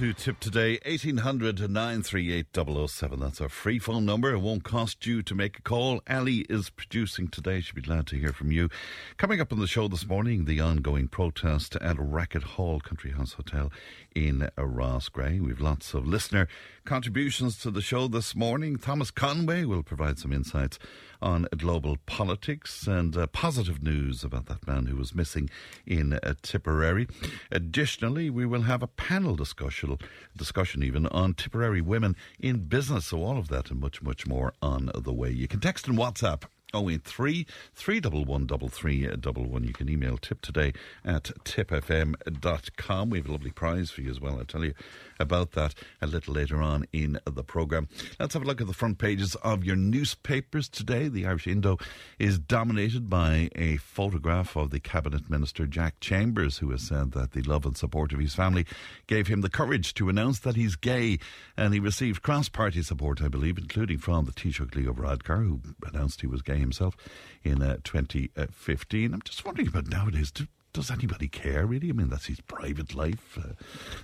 to Tipp Today, 1800 938 007. That's our free phone number. It won't cost you to make a call. Ali is producing today. She'll be glad to hear from you. Coming up on the show this morning, the ongoing protest at Racket Hall Country House Hotel in Roscrea. We've lots of listener contributions to the show this morning. Thomas Conway will provide some insights on global politics and uh, positive news about that man who was missing in uh, Tipperary. Additionally, we will have a panel discussion, discussion even on Tipperary women in business. So all of that and much, much more on the way. You can text and WhatsApp 083 311 You can email tip today at tipfm.com. We have a lovely prize for you as well. I'll tell you about that a little later on in the programme. Let's have a look at the front pages of your newspapers today. The Irish Indo is dominated by a photograph of the Cabinet Minister Jack Chambers, who has said that the love and support of his family gave him the courage to announce that he's gay. And he received cross party support, I believe, including from the Taoiseach Leo Varadkar, who announced he was gay himself in uh, 2015. I'm just wondering about nowadays. Do does anybody care really? I mean, that's his private life. Uh,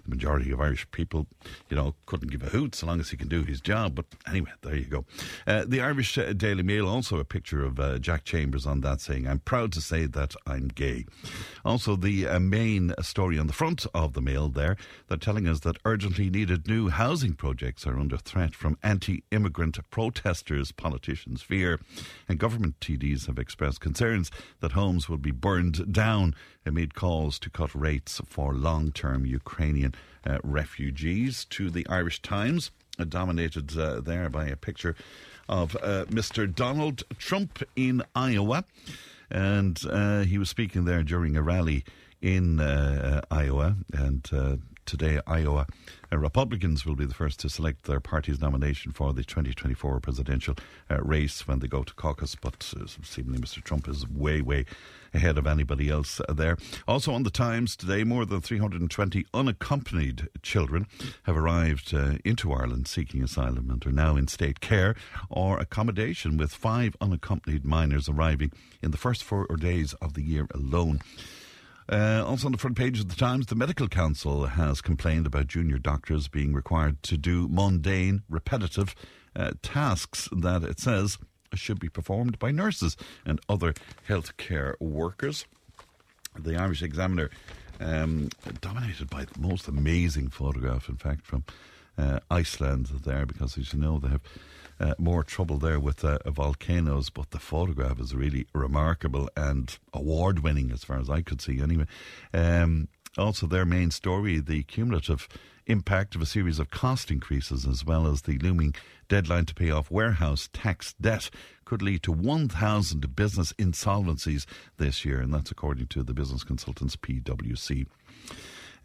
the majority of Irish people, you know, couldn't give a hoot so long as he can do his job. But anyway, there you go. Uh, the Irish uh, Daily Mail also a picture of uh, Jack Chambers on that saying, "I'm proud to say that I'm gay." Also, the uh, main story on the front of the Mail there, they're telling us that urgently needed new housing projects are under threat from anti-immigrant protesters. Politicians fear, and government TDs have expressed concerns that homes will be burned down amid calls to cut rates for long term Ukrainian uh, refugees. To the Irish Times, uh, dominated uh, there by a picture of uh, Mr. Donald Trump in Iowa. And uh, he was speaking there during a rally in uh, Iowa. And today, Iowa uh, Republicans will be the first to select their party's nomination for the 2024 presidential uh, race when they go to caucus. But uh, seemingly, Mr. Trump is way, way ahead of anybody else there. Also on the Times today, more than 320 unaccompanied children have arrived uh, into Ireland seeking asylum and are now in state care or accommodation, with five unaccompanied minors arriving in the first four days of the year alone. Uh, also on the front page of the Times, the Medical Council has complained about junior doctors being required to do mundane, repetitive uh, tasks that it says should be performed by nurses and other healthcare workers. The Irish Examiner, um, dominated by the most amazing photograph, in fact, from uh, Iceland there, because as you know, they have uh, more trouble there with uh, volcanoes, but the photograph is really remarkable and award winning as far as I could see, anyway. Um, also, their main story the cumulative impact of a series of cost increases, as well as the looming deadline to pay off warehouse tax debt, could lead to 1,000 business insolvencies this year, and that's according to the business consultants PwC.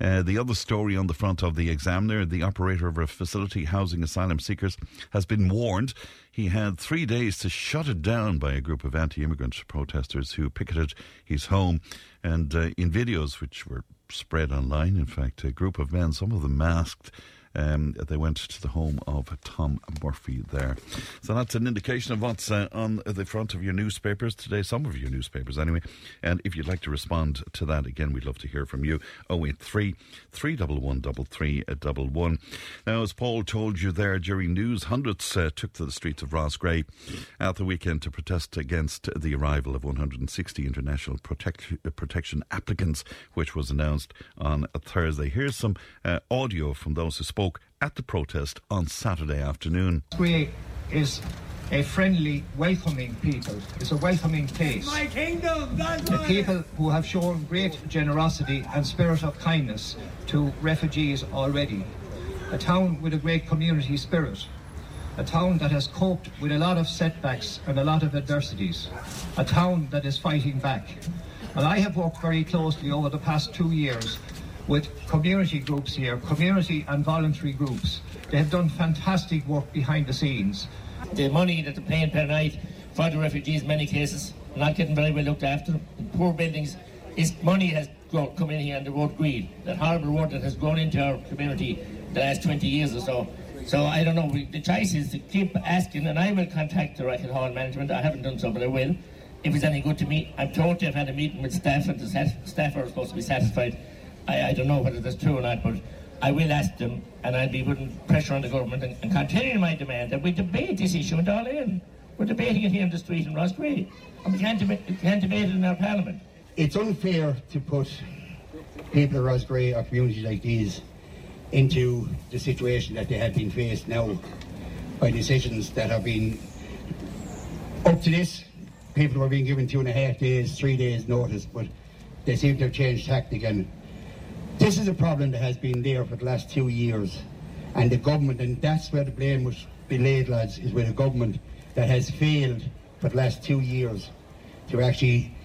Uh, the other story on the front of the Examiner the operator of a facility housing asylum seekers has been warned. He had three days to shut it down by a group of anti immigrant protesters who picketed his home. And uh, in videos which were spread online, in fact, a group of men, some of them masked, um, they went to the home of Tom Murphy there. So that's an indication of what's uh, on the front of your newspapers today, some of your newspapers anyway. And if you'd like to respond to that, again, we'd love to hear from you. 083 311 3311. Now, as Paul told you there during news, hundreds uh, took to the streets of Roscrea at the weekend to protest against the arrival of 160 international protect- protection applicants, which was announced on Thursday. Here's some uh, audio from those who spoke spoke at the protest on Saturday afternoon. We is a friendly, welcoming people. It's a welcoming place. My kingdom, the people who have shown great generosity and spirit of kindness to refugees already. A town with a great community spirit. A town that has coped with a lot of setbacks and a lot of adversities. A town that is fighting back. And I have worked very closely over the past two years with community groups here, community and voluntary groups. They have done fantastic work behind the scenes. The money that they're paying per night for the refugees in many cases not getting very well looked after. Poor buildings. Is money has grown, come in here and the road green. That horrible road that has grown into our community the last 20 years or so. So I don't know. The choice is to keep asking, and I will contact the Racket Hall management. I haven't done so, but I will. If it's any good to me, I'm told they've had a meeting with staff, and the staff are supposed to be satisfied. I, I don't know whether that's true or not, but I will ask them, and I'll be putting pressure on the government and, and continuing my demand that we debate this issue in We're debating it here in the street in Roscrea, and we can't, deba- can't debate it in our parliament. It's unfair to put people of Roscrea or communities like these into the situation that they have been faced now by decisions that have been up to this. People were being given two and a half days, three days notice, but they seem to have changed tactic. And this is a problem that has been there for the last two years. And the government, and that's where the blame must be laid, lads, is with the government that has failed for the last two years to actually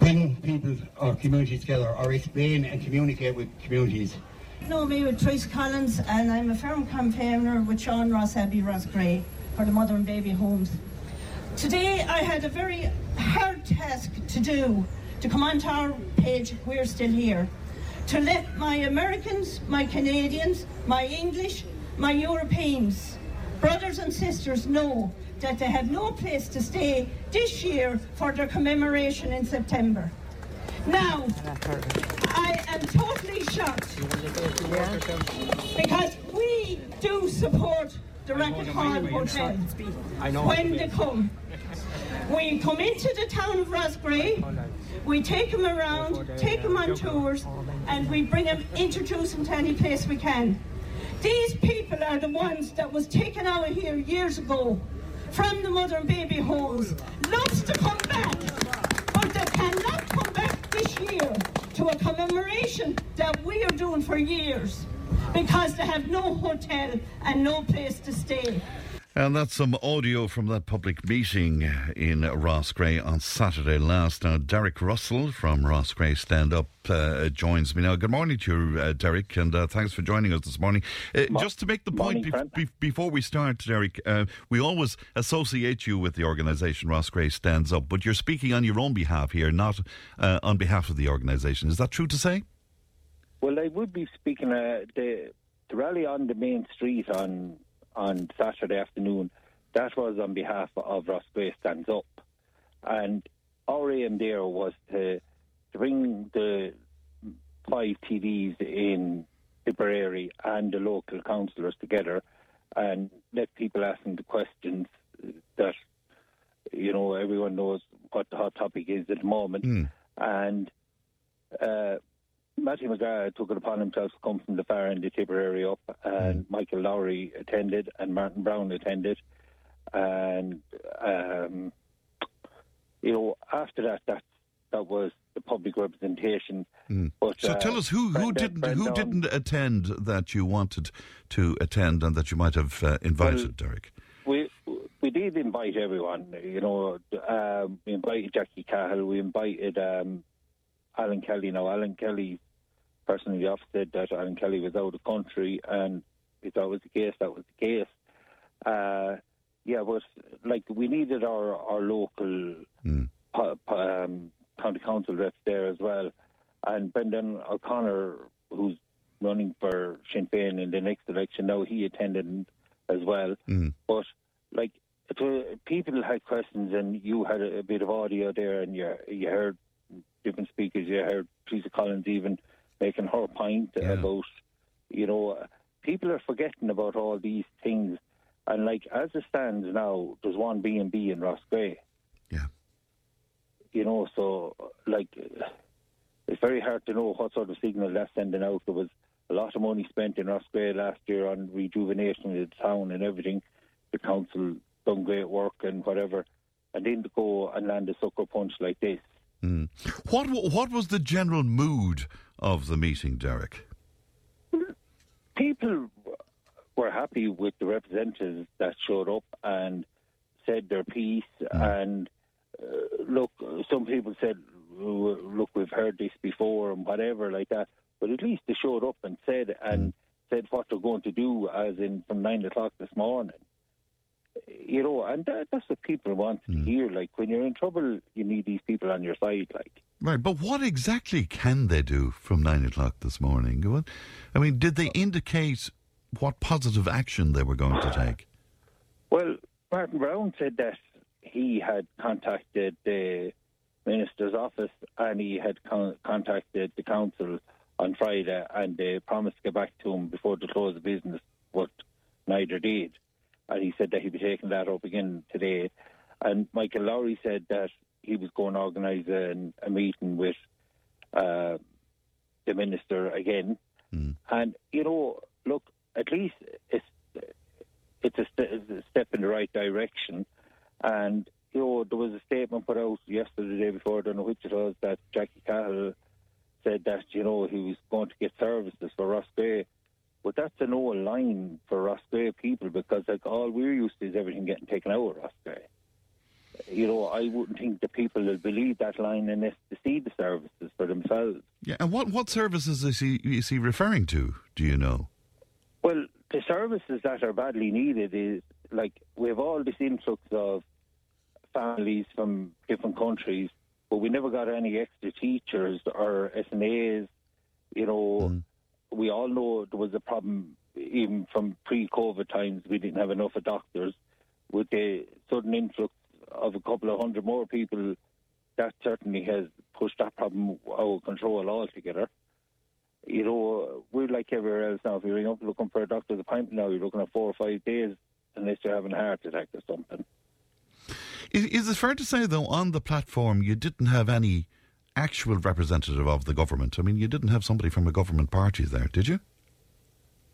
bring people or communities together or explain and communicate with communities know me with Trace Collins, and I'm a firm campaigner with Sean Ross Abbey Roscrea for the mother and baby homes. Today I had a very hard task to do to come onto our page, We're Still Here, to let my Americans, my Canadians, my English, my Europeans, brothers and sisters know that they have no place to stay this year for their commemoration in September. Now, I am totally shocked because we do support the Racket Hall Hotel when they come. We come into the town of Roscrea, we take them around, take them on tours, and we bring them, introduce them to any place we can. These people are the ones that was taken out of here years ago from the mother and baby homes. Loves to come back, but they cannot come back this year to a commemoration that we are doing for years because they have no hotel and no place to stay. And that's some audio from that public meeting in Roscrea on Saturday last. Now, Derek Russell from Roscrea Stand Up uh, joins me now. Good morning to you, uh, Derek, and uh, thanks for joining us this morning. Uh, just to make the point morning, be- be- before we start, Derek, uh, we always associate you with the organisation Roscrea Stands Up, but you're speaking on your own behalf here, not uh, on behalf of the organisation. Is that true to say? Well, I would be speaking the, the rally on the main street on on Saturday afternoon, that was on behalf of Roscrea Stands Up. And our aim there was to, to bring the five TDs in Tipperary and the local councillors together and let people ask them the questions that, you know, everyone knows what the hot topic is at the moment. Mm. And uh, Mattie McGrath took it upon himself to come from the far end of Tipperary up, and mm. Michael Lowry attended, and Martin Browne attended, and um, you know after that, that that was the public representation. Mm. But, so uh, tell us who who didn't who didn't attend that you wanted to attend and that you might have uh, invited, well, Derek. We we did invite everyone. You know, um, we invited Jackie Cahill. We invited. Um, Alan Kelly. Now, Alan Kelly person in the office said that Alan Kelly was out of country, and if that was the case, that was the case. Uh, yeah, but like we needed our our local mm. um, county council reps there as well, and Brendan O'Connor, who's running for Sinn Féin in the next election, now he attended as well. Mm. But like people had questions, and you had a, a, bit of audio there, and you you heard different speakers. You heard Teresa Collins even making her point yeah. about, you know, people are forgetting about all these things. And like as it stands now, there's one B and B in Ross Roscrea. Yeah. You know, so like it's very hard to know what sort of signal that's sending out. There was a lot of money spent in Ross Roscrea last year on rejuvenation of the town and everything. The council done great work and whatever, and then to go and land a sucker punch like this. Mm. What what was the general mood of the meeting, Derek? People were happy with the representatives that showed up and said their piece. Mm. And uh, look, some people said, "Look, we've heard this before," and whatever like that. but at least they showed up and said and said what they're going to do, as in from nine o'clock this morning. You know, and that, that's what people want to hear. Like when you're in trouble, you need these people on your side. Like, Right, but what exactly can they do from nine o'clock this morning? What, I mean, did they indicate what positive action they were going to take? well, Martin Browne said that he had contacted the minister's office and he had con- contacted the council on Friday, and they promised to get back to him before the close of business, but neither did. And he said that he'd be taking that up again today. And Michael Lowry said that he was going to organise a, a meeting with uh, the minister again. And you know, look, at least it's it's a, it's a step in the right direction. And you know, there was a statement put out yesterday, the day before, I don't know which it was, that Jackie Cahill said that you know he was going to get services for Roscrea. But that's an old line for Roscrea people because like all we're used to is everything getting taken out of Roscrea. You know, I wouldn't think the people will believe that line unless they see the services for themselves. Yeah, and what, what services is he, is he referring to, do you know? Well, the services that are badly needed is like we have all this influx of families from different countries, but we never got any extra teachers or SNAs. You know, mm-hmm. we all know there was a problem even from pre-COVID times. We didn't have enough of doctors. With the sudden influx of a couple of hundred more people, that certainly has pushed that problem out of control altogether you know, we're like everywhere else now. If you ring up looking for a doctor's appointment now, you're looking at four or five days unless you're having a heart attack or something. Is, is it fair to say, though, on the platform you didn't have any actual representative of the government? I mean, you didn't have somebody from a government party there, did you?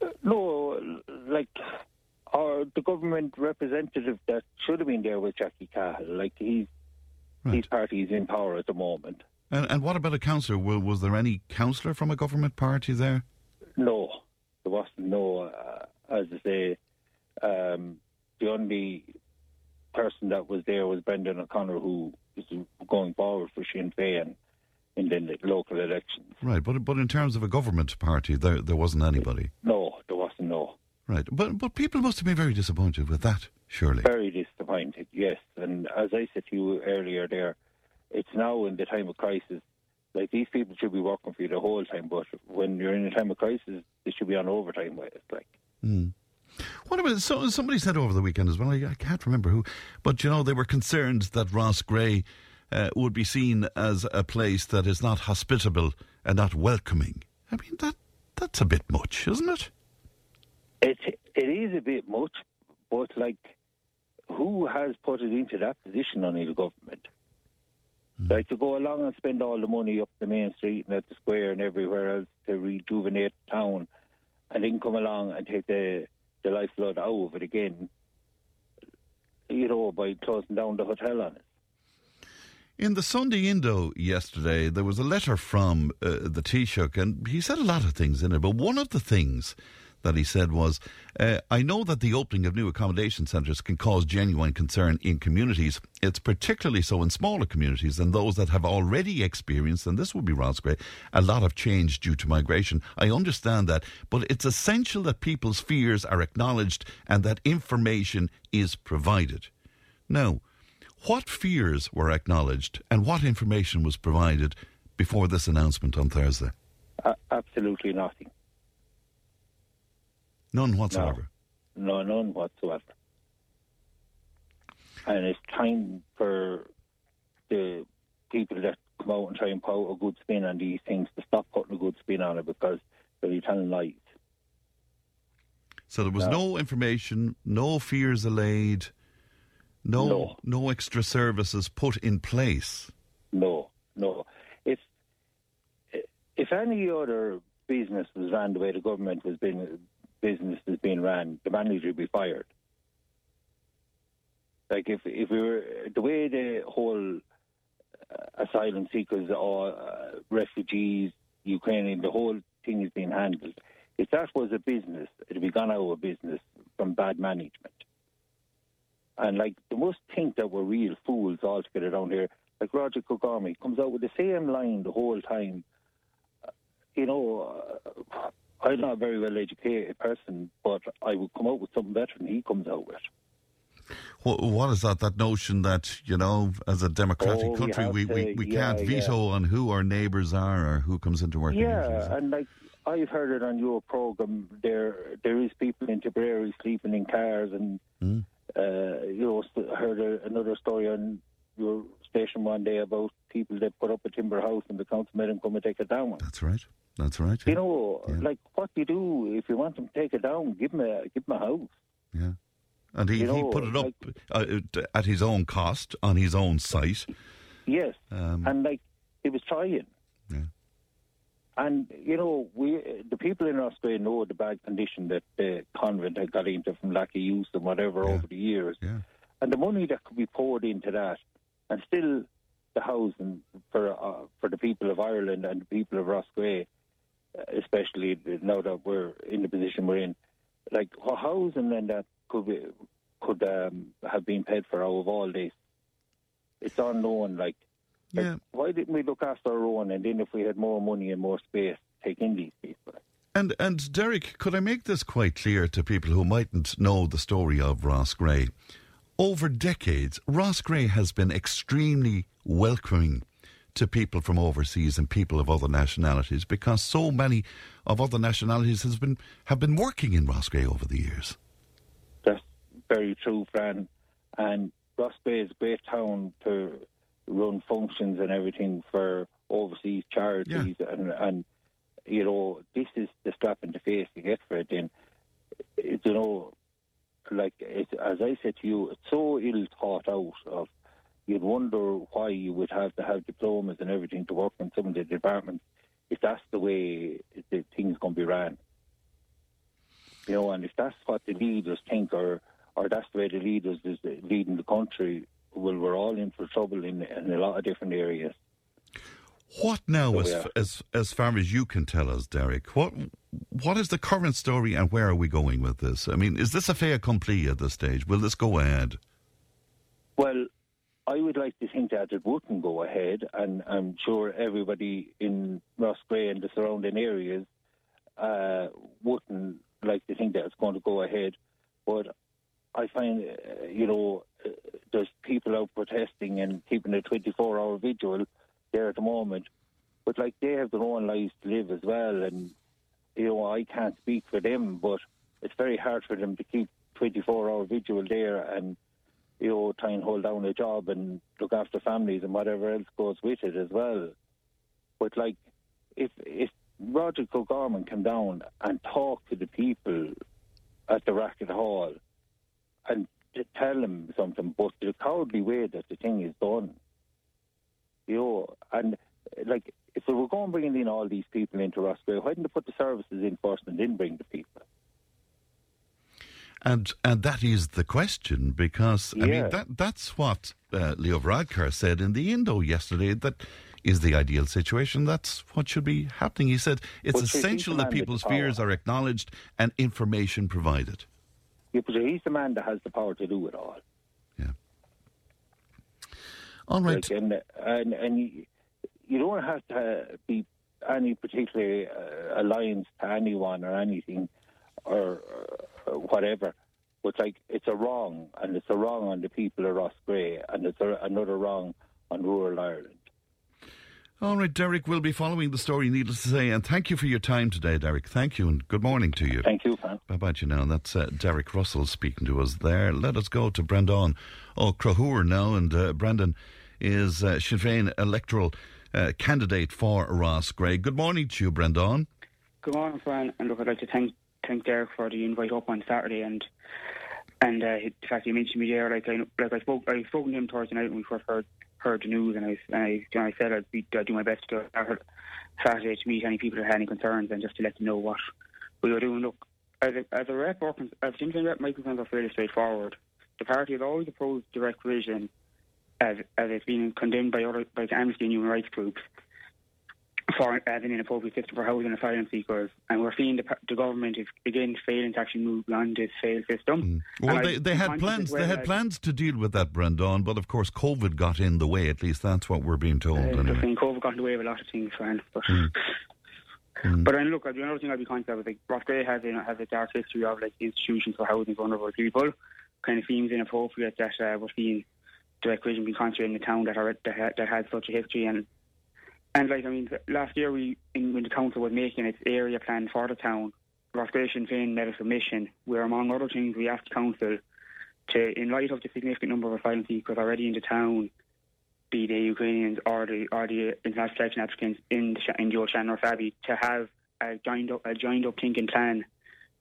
Uh, no, like our the government representative that should have been there was Jackie Cahill. Like he's his party is in power at the moment. And, and what about a councillor? Was, was there any councillor from a government party there? No, there wasn't. No, uh, as I say, um, the only person that was there was Brendan O'Connor, who is going forward for Sinn Féin in the local elections. Right, but but in terms of a government party, there there wasn't anybody. No, there wasn't. No, Right, but but people must have been very disappointed with that, surely. very disappointed. Yes, and as I said to you earlier, there, it's now in the time of crisis. Like these people should be working for you the whole time, but when you're in a time of crisis, they should be on overtime with it. Like. Mm. What about so, somebody said over the weekend as well? I, I can't remember who, but you know they were concerned that Roscrea uh, would be seen as a place that is not hospitable and not welcoming. I mean that that's a bit much, isn't it? It it is a bit much, but like, who has put it into that position on the government? Like to go along and spend all the money up the main street and at the square and everywhere else to rejuvenate town, and then come along and take the the lifeblood out of it again. You know, by closing down the hotel on it. In the Sunday Indo yesterday, there was a letter from uh, the Taoiseach, and he said a lot of things in it. But one of the things that he said was, uh, "I know that the opening of new accommodation centres can cause genuine concern in communities. It's particularly so in smaller communities than those that have already experienced, and this would be Roscrea, a lot of change due to migration. I understand that, but it's essential that people's fears are acknowledged and that information is provided." Now. What fears were acknowledged and what information was provided before this announcement on Thursday? A- absolutely nothing. None whatsoever. No, none whatsoever. And it's time for the people that come out and try and put a good spin on these things to stop putting a good spin on it because they're telling lies. So there was no, information, no fears allayed, no, No. no extra services put in place. No, no. If if any other business was ran the way the government was being business is being ran, the manager would be fired. Like if if we were the way the whole uh, asylum seekers or uh, refugees, Ukrainian, the whole thing is being handled. If that was a business, it'd be gone out of business from bad management. And like they must think that we're real fools altogether down here. Like Roderic O'Gorman comes out with the same line the whole time. Uh, you know, uh, I'm not a very well educated person, but I would come out with something better than he comes out with. What, what is that? That notion that you know, as a democratic Oh, country, we, we, to- we yeah, can't veto on who our neighbours are or who comes into work. Yeah, and like I've heard it on your program, there there is people in Tipperary sleeping in cars, and Mm. uh, you know, heard a, another story on your station one day about people that put up a timber house and the council made them come and take it down. That's right. That's right. You know, Yeah. like what you do if you want them to take it down, give them a give them a house. Yeah. And he, You he put it up uh, at his own cost on his own site. Yes, Um, and like he was trying. Yeah. And you know, we the people in Australia know the bad condition that the convent had got into from lack of use and whatever Yeah. over the years, Yeah. and the money that could be poured into that, and still the housing for uh, for the people of Ireland and the people of Roscrea, uh, especially now that we're in the position we're in, like housing and that could be could um, have been paid for out of all this. It's unknown, like. Like, why didn't we look after our own? And then, if we had more money and more space, take in these people. And and Derek, could I make this quite clear to people who mightn't know the story of Roscrea? Over decades, Roscrea has been extremely welcoming to people from overseas and people of other nationalities because so many of other nationalities has been have been working in Roscrea over the years. That's very true, Fran. And Roscrea is a great town to run functions and everything for overseas charities. And, and, you know, this is the slap in the face you get for it. Then, it, you know, like, it, as I said to you, it's so ill thought out of you'd wonder why you would have to have diplomas and everything to work in some of the departments if that's the way the things going to be ran. You know, and if that's what the leaders think, or or that's the way the leaders is leading the country, well, we're all in for trouble in, in a lot of different areas. What now, So, as, yeah. as as far as you can tell us, Derek? What what is the current story, and where are we going with this? I mean, is this a fait accompli at this stage? Will this go ahead? Well, I would like to think that it wouldn't go ahead, and I'm sure everybody in Roscrea and the surrounding areas uh, wouldn't like to think that it's going to go ahead. But I find, uh, you know, uh, there's people out protesting and keeping a 24 hour vigil there at the moment. But, like, they have their own lives to live as well. And, you know, I can't speak for them, but it's very hard for them to keep 24 hour vigil there and, you know, try and hold down a job and look after families and whatever else goes with it as well. But, like, if, if Roderic O'Gorman came down and talked to the people at the Racket Hall and tell them something, but the cowardly way that the thing is done, you know, and like if we were going bringing in all these people into Roscrea, why didn't they put the services in first and then bring the people? And and that is the question because I mean that that's what uh, Leo Varadkar said in the Indo yesterday. That is the ideal situation. That's what should be happening. He said it's essential that people's fears are acknowledged and information provided. Yeah, but he's the man that has the power to do it all. Yeah. All right. Like, and and and you, you don't have to be any particular uh, alliance to anyone or anything or uh, whatever. But like, it's a wrong, and it's a wrong on the people of Roscrea, and it's a, another wrong on rural Ireland. All right, Derek. We'll be following the story. Needless to say, and thank you for your time today, Derek. Thank you, and good morning to you. Thank you, Fran. Bye bye to you now. That's uh, Derek Russell speaking to us there. Let us go to Brendan O'Conchur now. And uh, Brendan is uh, Sinn Féin electoral uh, candidate for Roscrea. Good morning to you, Brendan. Good morning, Fran. And look, I'd like to thank thank Derek for the invite up on Saturday and and uh, the fact he mentioned me there. Like I like I spoke I spoke to him Thursday night when we first heard heard the news, and I and I, I said I'd, be, I'd do my best to uh, Saturday to meet any people that had any concerns and just to let them know what we were doing. Look, as a, as a rep, as Sinn Féin rep, my concerns are fairly straightforward. The party has always opposed direct provision as as it's been condemned by other by Amnesty and human rights groups for as an inappropriate system for housing asylum seekers, and we're seeing the, the government is again failing to actually move beyond this failed system. Well, they, they had plans. they had plans to deal with that, Brendan, but of course, COVID got in the way. At least that's what we're being told. Uh, anyway. I think COVID got in the way of a lot of things, Fran. But Mm. But then look, another thing I'd be conscious of is like Roscrea has you know, has a dark history of like institutions for housing vulnerable people. Kind of seems inappropriate that uh, we're seeing direct provision being concentrated in a town that are that, that has such a history and and like I mean, last year we in, when the council was making its area plan for the town, Roscrea Sinn Féin made a where, among other things, we asked council to, in light of the significant number of asylum seekers already in the town, be they Ukrainians or the or the international protection applicants in the in the Shannon or Fabi, to have a joined up a joined up thinking plan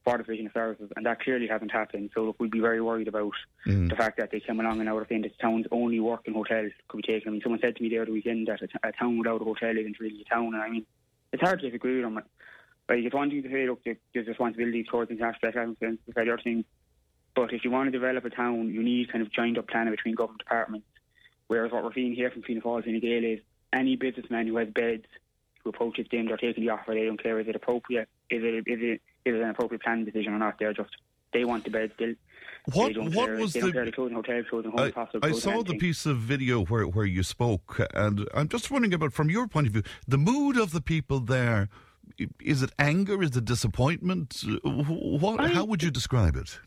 for the provision of services, and that clearly hasn't happened. So look, we'd be very worried about mm. the fact that they came along and now are saying that town's only working hotels could be taken. I mean, someone said to me the other weekend that a, t- a town without a hotel isn't really a town, and I mean, it's hard to disagree with them. Like, it's one thing to say, look, there's responsibility towards international applicants, the other thing. But if you want to develop a town, you need kind of joined up planning between government departments. Whereas what we're seeing here from Fianna Fáil Fine Gael is any businessman who has beds who approaches them, they're taking the offer, they don't care is it appropriate, is it, is it, is it an appropriate planning decision or not, they're just, they want the bed still. What, what care, was the? Closing hotels, closing homes, I, I saw the piece of video where, where you spoke, and I'm just wondering about, from your point of view, the mood of the people there. Is it anger? Is it disappointment? What? I, how would you describe it?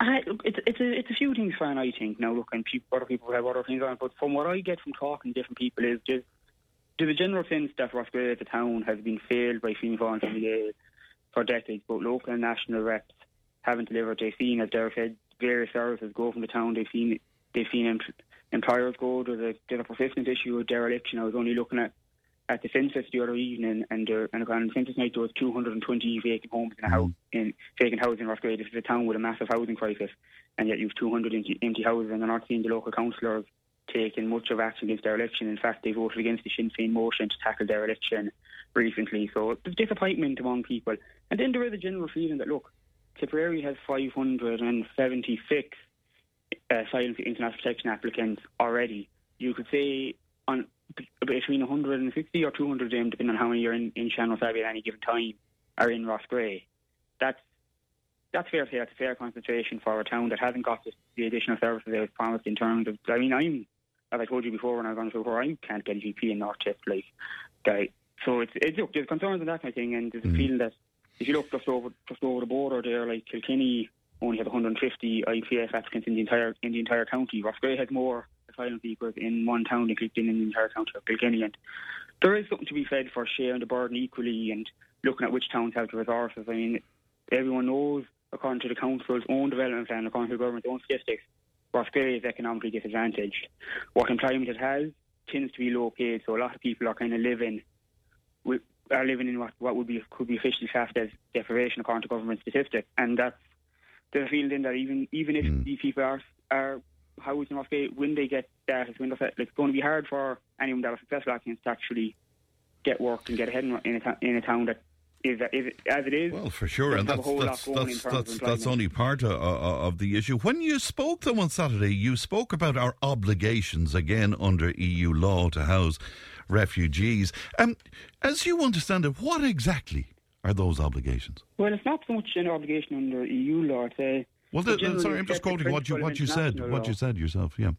I, it's it's a it's a few things, Fran. I think now. Look, and people, other people have other things on, but from what I get from talking to different people is just there's a general sense that Roscrea, the town, has been failed by Fianna Fáil and for decades. Both local and national reps haven't delivered. They've seen as they've had various services go from the town. They've seen they've seen employers go. There's a there's a persistent issue of dereliction. I was only looking at at the census the other evening, and uh, and on the census night there was 220 vacant homes in a house mm. in vacant houses in Roscrea. This is a town with a massive housing crisis, and yet you've 200 empty, empty houses, and they're not seeing the local councillors taking much of action against dereliction. In fact, they voted against the Sinn Féin motion to tackle their election recently. So there's disappointment among people, and then there is a general feeling that look, Tipperary has 576 uh, asylum for international protection applicants already. You could say on between 150 or 200 of them, depending on how many are in, in Shannon at any given time, are in Roscrea. That's that's fair to say. That's a fair concentration for a town that hasn't got the, the additional services they was promised in terms of. I mean, I'm as I told you before when I was on the show before, I can't get a GP in North Tip, like guy. So it's it's look, there's concerns and that kind of thing, and there's a mm. feeling that if you look just over just over the border there, like Kilkenny only has 150 IPF applicants in the entire in the entire county. Roscrea has more asylum seekers in one town than in the entire county of Kilkenny. And there is something to be said for sharing the burden equally and looking at which towns have the resources. I mean, everyone knows, according to the council's own development plan, according to the government's own statistics, Roscrea is economically disadvantaged. What employment it has tends to be low paid, so a lot of people are kind of living with, are living in what, what would be could be officially classed as deprivation according to government statistics, and that's the feeling that even even if mm. these people are are housed in when they get status, when they're it's going to be hard for anyone that are successful applicants to actually get work and get ahead in a, in a town that is, is as it is. Well, for sure, and that's that's that's, that's, that's, only part of, of, the issue. When you spoke them on Saturday, you spoke about our obligations again under EU law to house refugees. Um, as you understand it, what exactly are those obligations? Well, it's not so much an obligation under EU law. It's a well, the, sorry, I'm just quoting what you what you said. Law. What you said yourself. Yeah.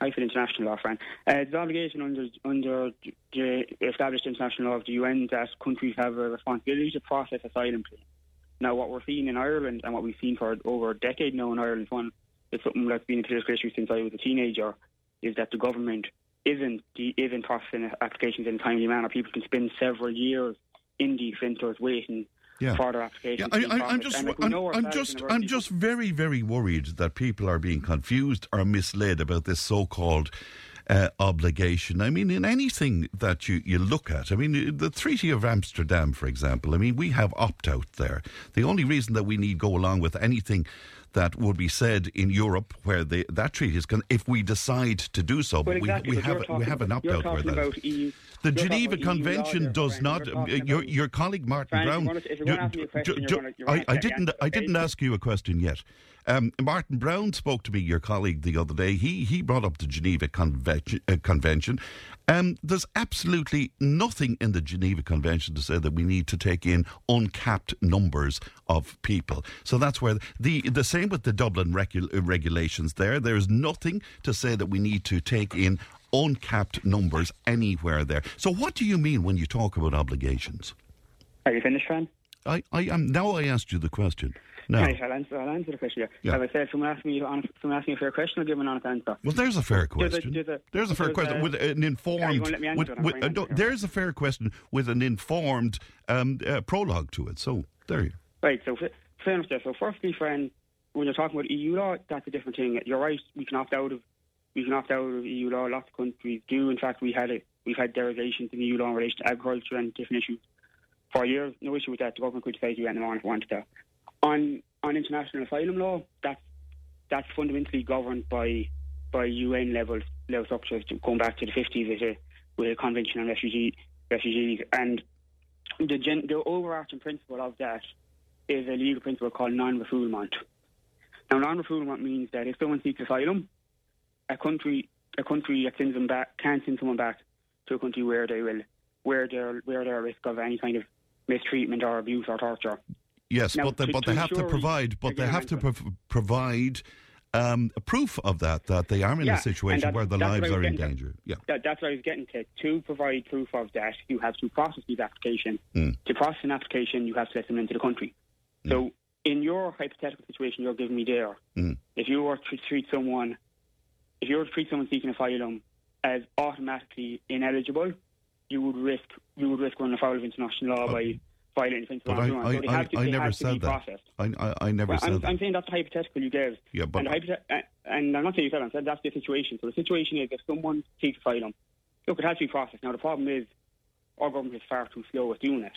I feel international law, Fran. Uh, the obligation under under the established international law of the UN that countries have a responsibility to process asylum claims. Now, what we're seeing in Ireland and what we've seen for over a decade now in Ireland, one it's something that's been a political issue since I was a teenager, is that the government isn't isn't processing applications in a timely manner. People can spend several years in these centres waiting yeah. further applications. Yeah, I, am just, I'm, I'm just, I'm just very, very worried that people are being confused or misled about this so-called. Uh, obligation. I mean, in anything that you, you look at, I mean, the Treaty of Amsterdam, for example, I mean, we have opt out there. The only reason that we need go along with anything that would be said in Europe, where the, that treaty is, con- if we decide to do so. But exactly, we, we have we have an opt out where that. Is. The Geneva Convention does not. Your, your colleague Martin Browne. I didn't. I didn't ask you a question yet. Um, Martin Browne spoke to me, your colleague, the other day. He he brought up the Geneva Convention. Uh, Convention. Um, there's absolutely nothing in the Geneva Convention to say that we need to take in uncapped numbers of people. So that's where the the same with the Dublin regu- regulations. There, there's nothing to say that we need to take in uncapped numbers anywhere there. So what do you mean when you talk about obligations? Are you finished, Fran? I, I am now. I asked you the question. No, Right, I'll answer, I'll answer the question. Yeah. Yeah. As I said, someone asked me, honest, someone asked me a fair question, I'll give an honest answer. well, there's a fair There's a- question. there's a- There's a fair there's question a- with an informed. you won't let me answer with, with, uh, no, there's a fair question with an informed um, uh, prologue to it. So there you. Right, so fair enough there. So firstly, friend, when you're talking about EU law, that's a different thing. You're right, we can opt out of we can opt out of EU law. Lots of countries do. In fact, we had it. We've had derogations in EU law in relation to agriculture and different issues for years. No issue with that. The government could decide do anything if it wanted to. On on international asylum law, that's that's fundamentally governed by by UN level level structures going back to the 50s with a, with a convention on refugee refugees and the gen, the overarching principle of that is a legal principle called non-refoulement. Now, non-refoulement means that if someone seeks asylum, a country a country that sends them back can't send someone back to a country where they will where they're where they're at risk of any kind of mistreatment or abuse or torture. Yes, Now, but they, to- but to they have to provide. But they have to I'm provide um, proof of that that they are in Yeah, a situation where their lives are in danger. Yeah. That, that's what I was getting to. To provide proof of that, you have to process these applications. Mm. To process an application, you have to let them into the country. So, in your hypothetical situation you're giving me there, Mm. if you were to treat someone, if you were to treat someone seeking asylum as automatically ineligible, you would risk you would risk running afoul of international law by violating the principle But of I, I. So they I, have to, I they never have to be said that. processed. I, I, I never Well, said I'm, that. I'm saying that's the hypothetical you gave. Yeah, but- and, hypothet- and I'm not saying you said, I'm saying that's the situation. So the situation is if someone seeks asylum, look, it has to be processed. Now the problem is our government is far too slow at doing it.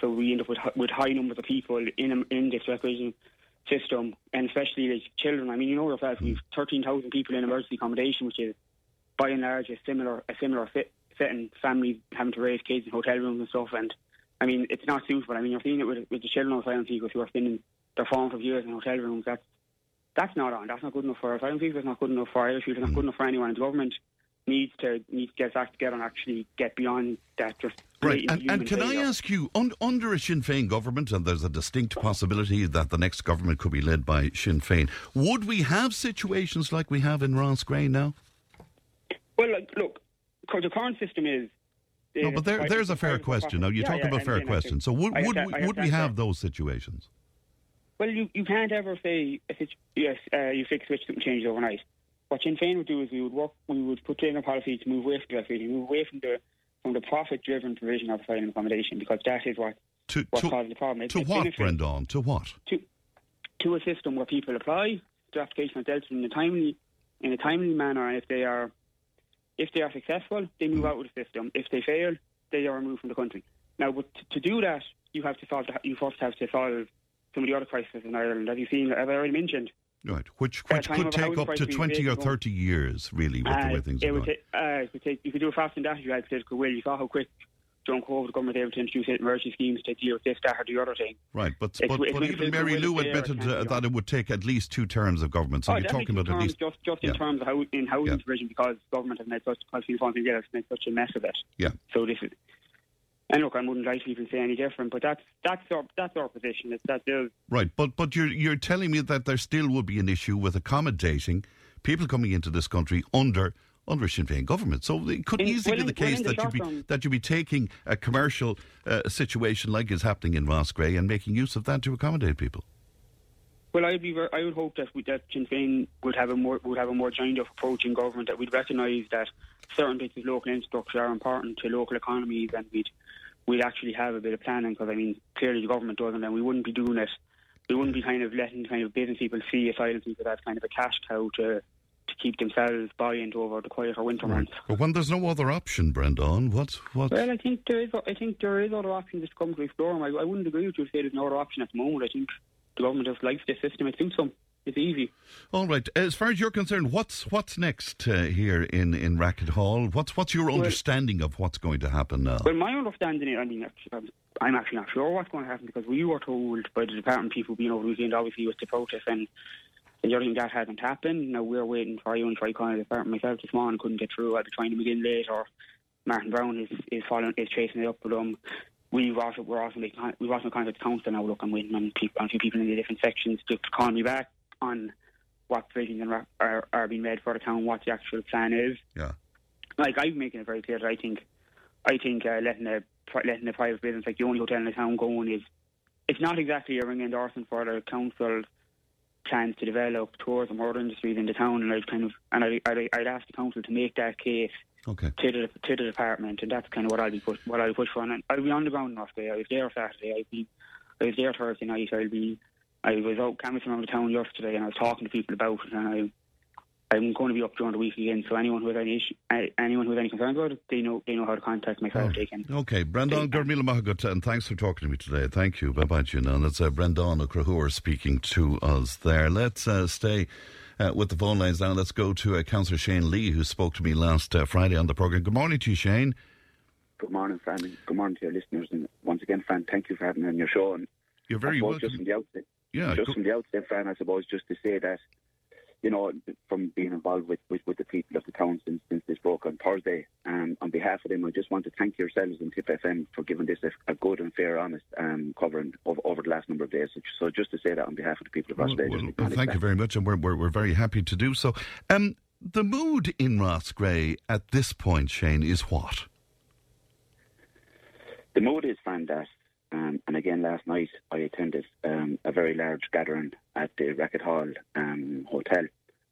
So we end up with, with high numbers of people in in this refugee system, and especially like children. I mean, you know yourself, we've 13,000 people in emergency accommodation, which is by and large a similar a similar fit, setting. Families having to raise kids in hotel rooms and stuff, and I mean, it's not suitable. I mean, you're seeing it with, with the children of asylum seekers who are spending their formative years in hotel rooms. That's that's not on. That's not good enough for asylum seekers. Not good enough for Irish people. It's not good enough for anyone. And the government needs to needs to get act together and actually get beyond that. Just Right, and, and can I failure. ask you, un, under a Sinn Féin government, and there's a distinct possibility that the next government could be led by Sinn Féin, would we have situations like we have in Roscrea now? Well, like, look, the current system is. No, but there, there's a fair question. Now, you're Yeah, talking yeah, about and- fair and question. So would, have would, we, have would we have those situations? Well, you, you can't ever say yes, uh, you fix switch something changes overnight. What Sinn Féin would do is we would work, we would put in a policy to move away from that, really, move away from the from the profit-driven provision of asylum accommodation because that is what To, what to, causes the problem. It- to it what, Brendan? To what? to to a system where people apply, their application is dealt with in a timely in a timely manner, and if they are if they are successful, they move mm. out of the system. If they fail, they are removed from the country. Now, but to do that, you have to solve. The, you first have to solve some of the other crises in Ireland, as you've seen, as I already mentioned. Right, which, which time could take up to 20 or 30 years, really, with the Uh, way things it are would going. take, uh, it would take, you could do it fast and that if you had political will. You saw how quick John Cove, the government, able to introduce emergency schemes to deal with this, that, or the other thing. Right, but, It's- but, it's but even Mary Lou is there, it admitted uh, that it would take at least two terms of government. So oh, you're talking about two at least. just just Yeah. in terms of how in housing Yeah. provision because government has made such funds made such a mess of it. Yeah. So this is. And look, I wouldn't like to even say any different, but that's that's our that's our position. It's that there's Right, but but you're you're telling me that there still would be an issue with accommodating people coming into this country under under a Sinn Féin government. So it could In- easily well, be the in- well, case the that you'd be term- that you'd be taking a commercial uh, situation like is happening in Roscrea and making use of that to accommodate people. Well, I'd be. I would hope that we, that Sinn Féin would have a more would have a more joined up approach in government. That we'd recognise that certain bits of local infrastructure are important to local economies, and we'd we'd actually have a bit of planning. Because I mean, clearly the government doesn't, and we wouldn't be doing it. We wouldn't be kind of letting kind of business people see asylum seekers as kind of a cash cow to to keep themselves buoyant over the quieter winter months. But when there's no other option, Brendan, what what? Well, I think there is. I think there is other options that come to explore. I, I wouldn't agree with you to say there's no other option at the moment. I think the government just likes this system. It suits them. It's easy. All right. As far as you're concerned, what's what's next uh, here in in Racket Hall? What's what's your understanding of what's going to happen now? Well, my understanding is, I mean, I'm- actually not sure what's going to happen because we were told by the department people being over the weekend, obviously, with the protest, and and the other thing that hasn't happened. Now we're waiting for you and try calling the department myself this morning, couldn't get through. I'll be trying them again later. Martin Browne is is following, is chasing it up, but um. We've also, we're also we've also contacted council now. Look, I'm waiting on, people, on a few people in the different sections to, to call me back on what provisions are, are, are being made for the town, what the actual plan is Yeah. like I'm making it very clear that I think I think uh, letting a letting the private business, like the only hotel in the town, going is it's not exactly a ring endorsement for the council plans to develop tourism or other industries in the town, and I'd kind of and I I'd, I'd ask the council to make that case Okay. to the to the department, and that's kind of what I'll be push, what I'll push for. And I'll be on the ground on Day. I was there Saturday. I'll be I was there Thursday night. I'll be I was out canvassing around the town yesterday, and I was talking to people about it, and I. I'm going to be up during the week again, so anyone who has any issue, uh, anyone who has any concerns about it, they know they know how to contact myself. They can. Okay, Brendan Gurmila Mahagut, and thanks for talking to me today. Thank you. Bye bye to you now. That's uh, Brendan O'Conchur speaking to us there. Let's uh, stay uh, with the phone lines now. Let's go to uh, Councillor Shane Lee, who spoke to me last uh, Friday on the programme. Good morning to you, Shane. Good morning, Fran. Good morning to your listeners. And once again, Fran, thank you for having me on your show. And You're very welcome. Just from the outset, Yeah, just go- from the outset, Fran, I suppose just to say that, you know, from being involved with, with, with the people of the town since, since this broke on Thursday, um, on behalf of them, I just want to thank yourselves and Tipp FM for giving this a, a good and fair, honest um, covering over, over the last number of days. So, just to say that on behalf of the people of Well, Australia. well, well, thank you very much, and we're, we're, we're very happy to do so. Um, the mood in Roscrea at this point, Shane, is what? The mood is that, um, and again last night I attended um, a very large gathering at the Racket Hall um, Hotel.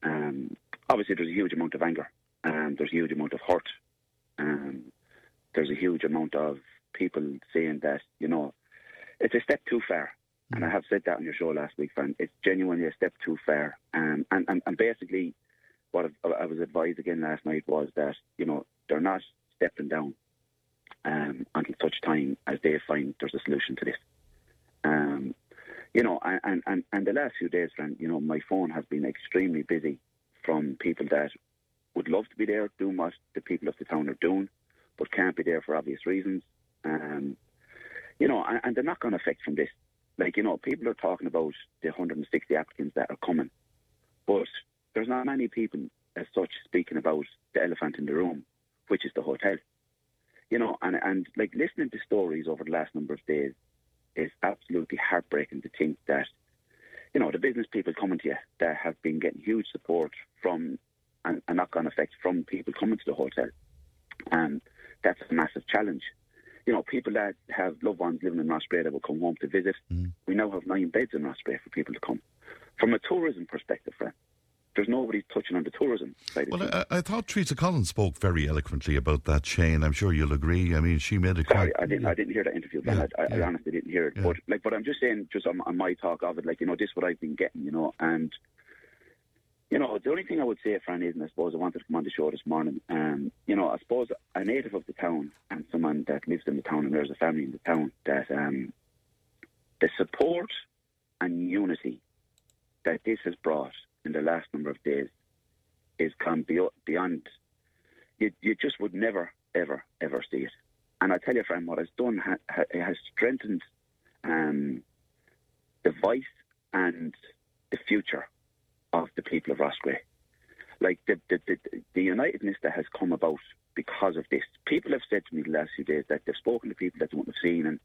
Um, obviously, there's a huge amount of anger, um, there's a huge amount of hurt, um, there's a huge amount of people saying that you know it's a step too far. And I have said that on your show last week, Fran. It's genuinely a step too far. Um, and, and, and basically, what I was advised again last night was that you know they're not stepping down um, until such time as they find there's a solution to this. Um, you know, and, and, and the last few days, friend, you know, my phone has been extremely busy from people that would love to be there doing what the people of the town are doing, but can't be there for obvious reasons. Um, you know, and, and the knock-on effect from this, like, you know, people are talking about the 160 applicants that are coming, but there's not many people as such speaking about the elephant in the room, which is the hotel you know, and and like listening to stories over the last number of days is absolutely heartbreaking to think that, you know, the business people coming to you that have been getting huge support from and a knock-on effect from people coming to the hotel, and that's a massive challenge. You know, people that have loved ones living in Roscrea that will come home to visit. Mm. We now have nine beds in Roscrea for people to come. From a tourism perspective, friend, there's nobody touching on the tourism side Well. I, I thought Teresa Collins spoke very eloquently about that, Shane. I'm sure you'll agree. I mean, she made it Sorry, quite. I didn't. I didn't hear that interview. Yeah, I, I, yeah. I honestly didn't hear it. Yeah. But like, but I'm just saying, just on, on my talk of it, like you know, this is what I've been getting, you know, and you know, the only thing I would say, Fran, is, and I suppose I wanted to come on the show this morning. Um, you know, I suppose a native of the town and someone that lives in the town and there's a family in the town that um, the support and unity that this has brought in the last number of days is gone beyond, you, you just would never, ever, ever see it. And I tell you, friend, what it's done ha, ha, it has strengthened um, the voice and the future of the people of Roscrea. Like the, the, the, the unitedness that has come about because of this. People have said to me the last few days that they've spoken to people that they wouldn't have seen. And,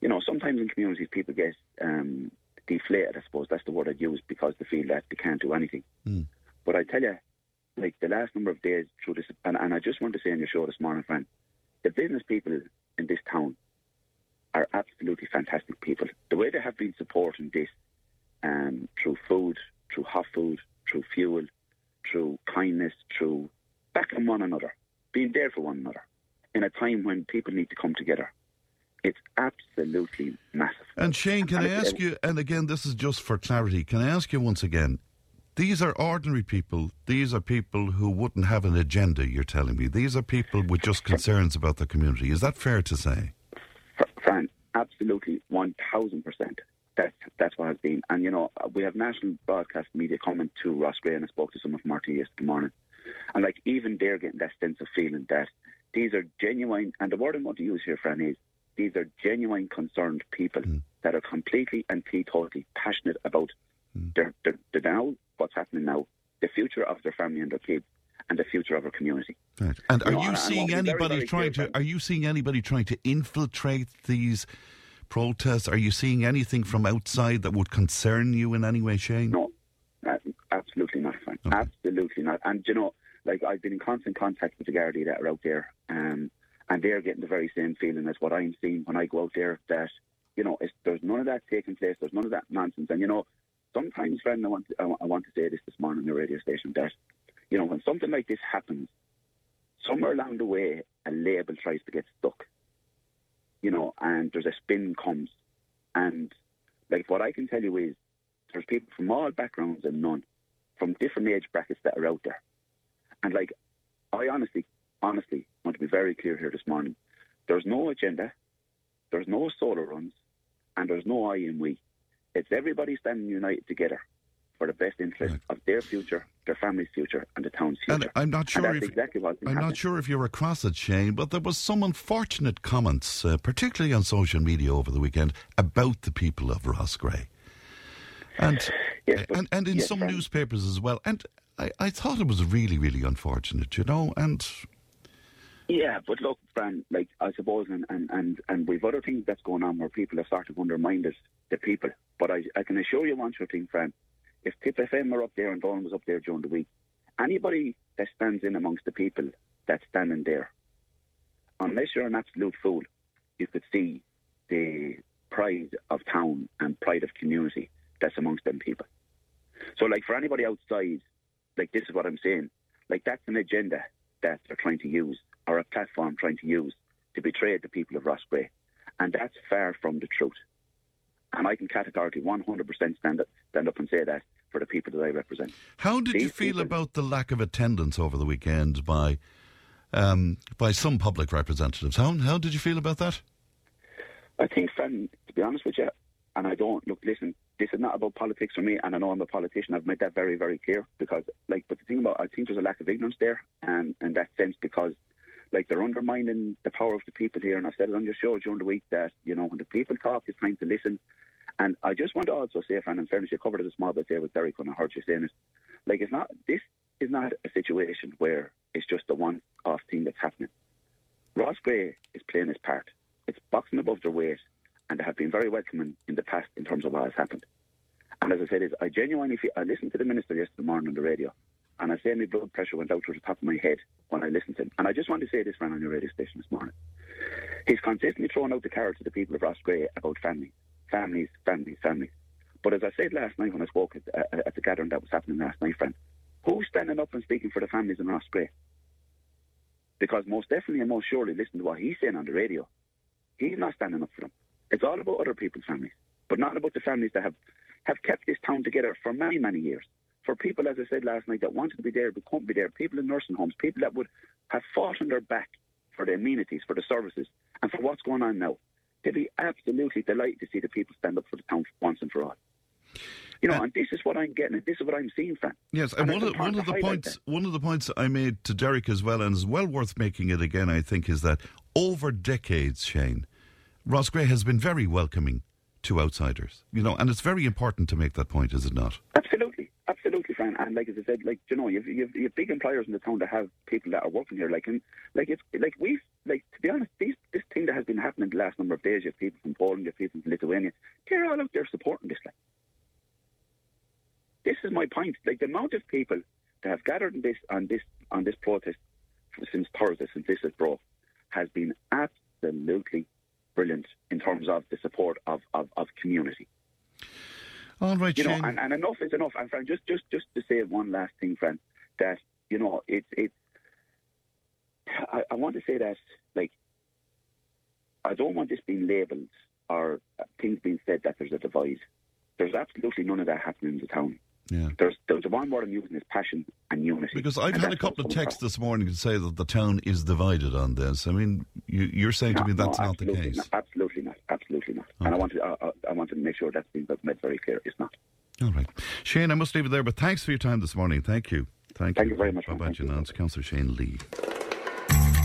you know, sometimes in communities people get um, deflated, I suppose. That's the word I'd use because they feel that they can't do anything. Mm. But I tell you, like the last number of days through this, and, and I just want to say on your show this morning, friend, the business people in this town are absolutely fantastic people. The way they have been supporting this um, through food, through hot food, through fuel, through kindness, through backing one another, being there for one another in a time when people need to come together. It's absolutely massive. And Shane, can I And it's- ask um, you, and again, this is just for clarity, can I ask you once again? These are ordinary people. These are people who wouldn't have an agenda, you're telling me. These are people with just concerns about the community. Is that fair to say? Fr- Fran, absolutely, one thousand percent. That's that's what has been. And you know, we have national broadcast media coming to Roscrea, and I spoke to some of Marty yesterday morning, and like even they're getting that sense of feeling that these are genuine. And the word I'm going to use here, Fran, is these are genuine, concerned people that are completely and totally passionate about their, their, the now, what's happening now, the future of their family and their kids, and the future of our community. Right. And are you and I seeing be very, anybody very trying to? Are you seeing anybody trying to infiltrate these protests? Are you seeing anything from outside that would concern you in any way, Shane? No, absolutely not, Frank. Absolutely not. And you know, like I've been in constant contact with the Gardaí that are out there, um, and they're getting the very same feeling as what I'm seeing when I go out there. That you know, there's none of that taking place. There's none of that nonsense. And you know, sometimes, friend, I want to, I want to say this this morning on the radio station that you know when something like this happens, somewhere along the way, a label tries to get stuck. You know, and there's a spin comes, and like what I can tell you is, there's people from all backgrounds and none, from different age brackets that are out there, and like I honestly, honestly want to be very clear here this morning. There's no agenda, there's no solar runs, and there's no I and we. It's everybody standing united together for the best interest right. of their future, their family's future, and the town's future. And I'm not sure if exactly I'm happening. not sure if you're across it, Shane, but there was some unfortunate comments, uh, particularly on social media over the weekend, about the people of Roscrea. And, yes, but, and and in yes, some friend. newspapers as well. And I, I thought it was really, really unfortunate, you know. And Yeah, but look, Fran, like I suppose, and, and, and, and we've other things that's going on where people have started to undermine it, the people. But I, I can assure you one sure thing, Fran. If Tipp FM were up there and Dawn was up there during the week, anybody that stands in amongst the people that's standing there, unless you're an absolute fool, you could see the pride of town and pride of community that's amongst them people. So, like for anybody outside, like this is what I'm saying, like that's an agenda that they're trying to use or a platform trying to use to betray the people of Roscrea. And that's far from the truth. And I can categorically 100% stand up, stand up and say that for the people that I represent. how did you feel people- about the lack of attendance over the weekend by um, by some public representatives? How how did you feel about that? I think, to be honest with you, and I don't look. Listen, this is not about politics for me, and I know I'm a politician. I've made that very, very clear because, like, but the thing about, I think there's a lack of ignorance there, and in that sense, because, like, they're undermining the power of the people here. And I said it on your show during the week that you know when the people talk, it's time to listen. And I just want to also say, Fran, in fairness, you covered it a small bit there with Derek when I heard you saying it. Like, it's not. This is not a situation where it's just the one-off thing that's happening. Roscrea is playing his part. It's boxing above their weight, and they have been very welcoming in the past in terms of what has happened. And as I said, is I genuinely feel, I listened to the minister yesterday morning on the radio, and I say my blood pressure went out to the top of my head when I listened to him. And I just want to say this, ran on your radio station this morning. He's consistently throwing out the carrot to the people of Roscrea about families, families, families, families. But as I said last night when I spoke at, uh, at the gathering that was happening last night, friend, who's standing up and speaking for the families in Roscrea? Because most definitely and most surely, listen to what he's saying on the radio. He's not standing up for them. It's all about other people's families, but not about the families that have, have kept this town together for many, many years. For people, as I said last night, that wanted to be there but couldn't be there, people in nursing homes, people that would have fought on their back for the amenities, for the services, and for what's going on now. They'd be absolutely delighted to see the people stand up for the town once and for all. You know, uh, and this is what I'm getting, and this is what I'm seeing, Fran. Yes, and, And one of, one of the to highlight points one of the points I made to Derek as well, and is well worth making it again, I think, is that over decades, Shane, Roscrea has been very welcoming to outsiders. You know, and it's very important to make that point, is it not? Absolutely, absolutely, Fran. And like as I said, like you know, you've, you've you've big employers in the town that have people that are working here. Like and like it's like we've like to be honest, this thing that has been happening the last number of days. You have people from Poland, you have people from Lithuania. They're all out there supporting this. Like this is my point. Like the amount of people that have gathered in this on this on this protest since Thursday, since this has broke, has been absolutely brilliant in terms of the support of, of, of community. All right, You know, and, and enough is enough. And friend, just just just to say one last thing, friend, that you know, it's it's. I, I want to say that, like, I don't want this being labelled or uh, things being said that there's a divide. There's absolutely none of that happening in the town. yeah. There's, there's the one word I'm using is passion and unity. Because I've And had a couple of what's coming texts this morning to say that the town is divided on this. I mean, you, you're saying to me that's no, not the case. Not, absolutely not. Absolutely not. And I Okay. want to, I, I- I want to make sure that's been made very clear. It's not. All right. Shane, I must leave it there, but thanks for your time this morning. Thank you. Thank, Thank you very much, Bye bye, you. Councillor Shane Lee.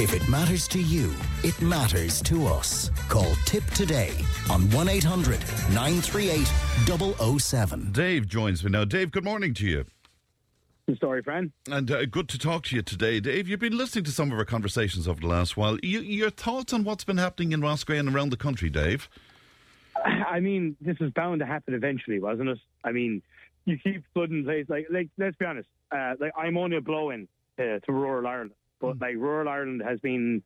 If it matters to you, It matters to us. Call Tipp today on 1 800 938 007. Dave joins me now. Dave, good morning to you. Good story, friend. And uh, good to talk to you today, Dave. You've been listening to some of our conversations over the last while. You, your thoughts on what's been happening in Roscrea and around the country, Dave? I mean, this was bound to happen eventually, wasn't it? I mean, you keep flooding places like, like let's be honest. Uh, like I'm only a blow-in to, to rural Ireland, but like rural Ireland has been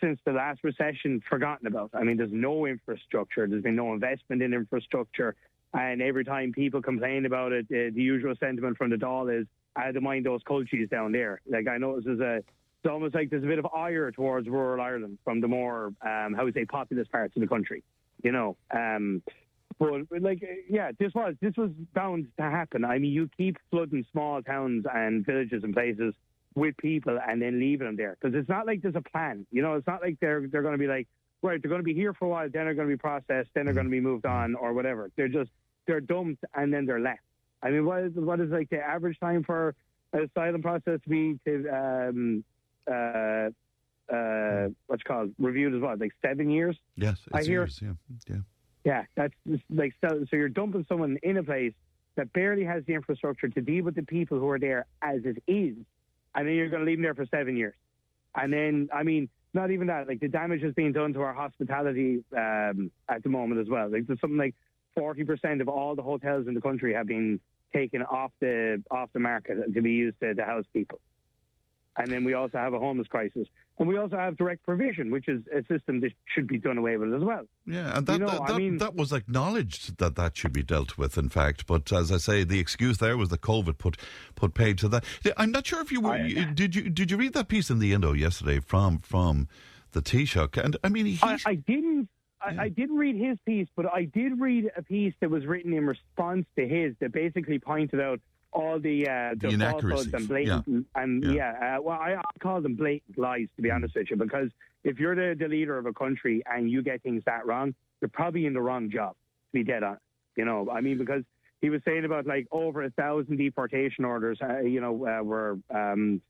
since the last recession forgotten about. I mean, there's no infrastructure. There's been no investment in infrastructure. And every time people complain about it, uh, the usual sentiment from the Dáil is, I don't mind those cultures down there. Like, I know there's a, it's almost like there's a bit of ire towards rural Ireland from the more, um, how would say, populous parts of the country, you know. Um, but like, yeah, this was this was bound to happen. I mean, you keep flooding small towns and villages and places with people and then leaving them there because it's not like there's a plan. You know, it's not like they're they're going to be like, right, they're going to be here for a while, then they're going to be processed, then they're going to be moved on or whatever. They're just they're dumped and then they're left. I mean, what is what is like the average time for an asylum process to be to um, uh, uh, what's called reviewed as well, like seven years? Yes, I hear. Years, yeah, yeah. Yeah, that's like so. So you're dumping someone in a place that barely has the infrastructure to deal with the people who are there as it is, and then you're going to leave them there for seven years. And then, I mean, not even that. Like the damage is being done to our hospitality um, at the moment as well. Like there's something like forty percent of all the hotels in the country have been taken off the off the market to be used to, to house people. And then we also have a homeless crisis. And we also have direct provision, which is a system that should be done away with as well. Yeah, and that, You know, that, I mean- that was acknowledged that that should be dealt with, in fact. But as I say, the excuse there was that COVID put put paid to that. I'm not sure if you were. you- did you did you read that piece in the Indo yesterday from from the Taoiseach? And I mean, he, I, I didn't. I, I didn't read his piece, but I did read a piece that was written in response to his that basically pointed out all the uh, The the, inaccuracies, and blatant and yeah, uh, well, I, I call them blatant lies to be honest with you, because if you're the, the leader of a country and you get things that wrong, you're probably in the wrong job. To be dead on, you know, I mean, because he was saying about like over a thousand deportation orders, uh, you know, uh, were um,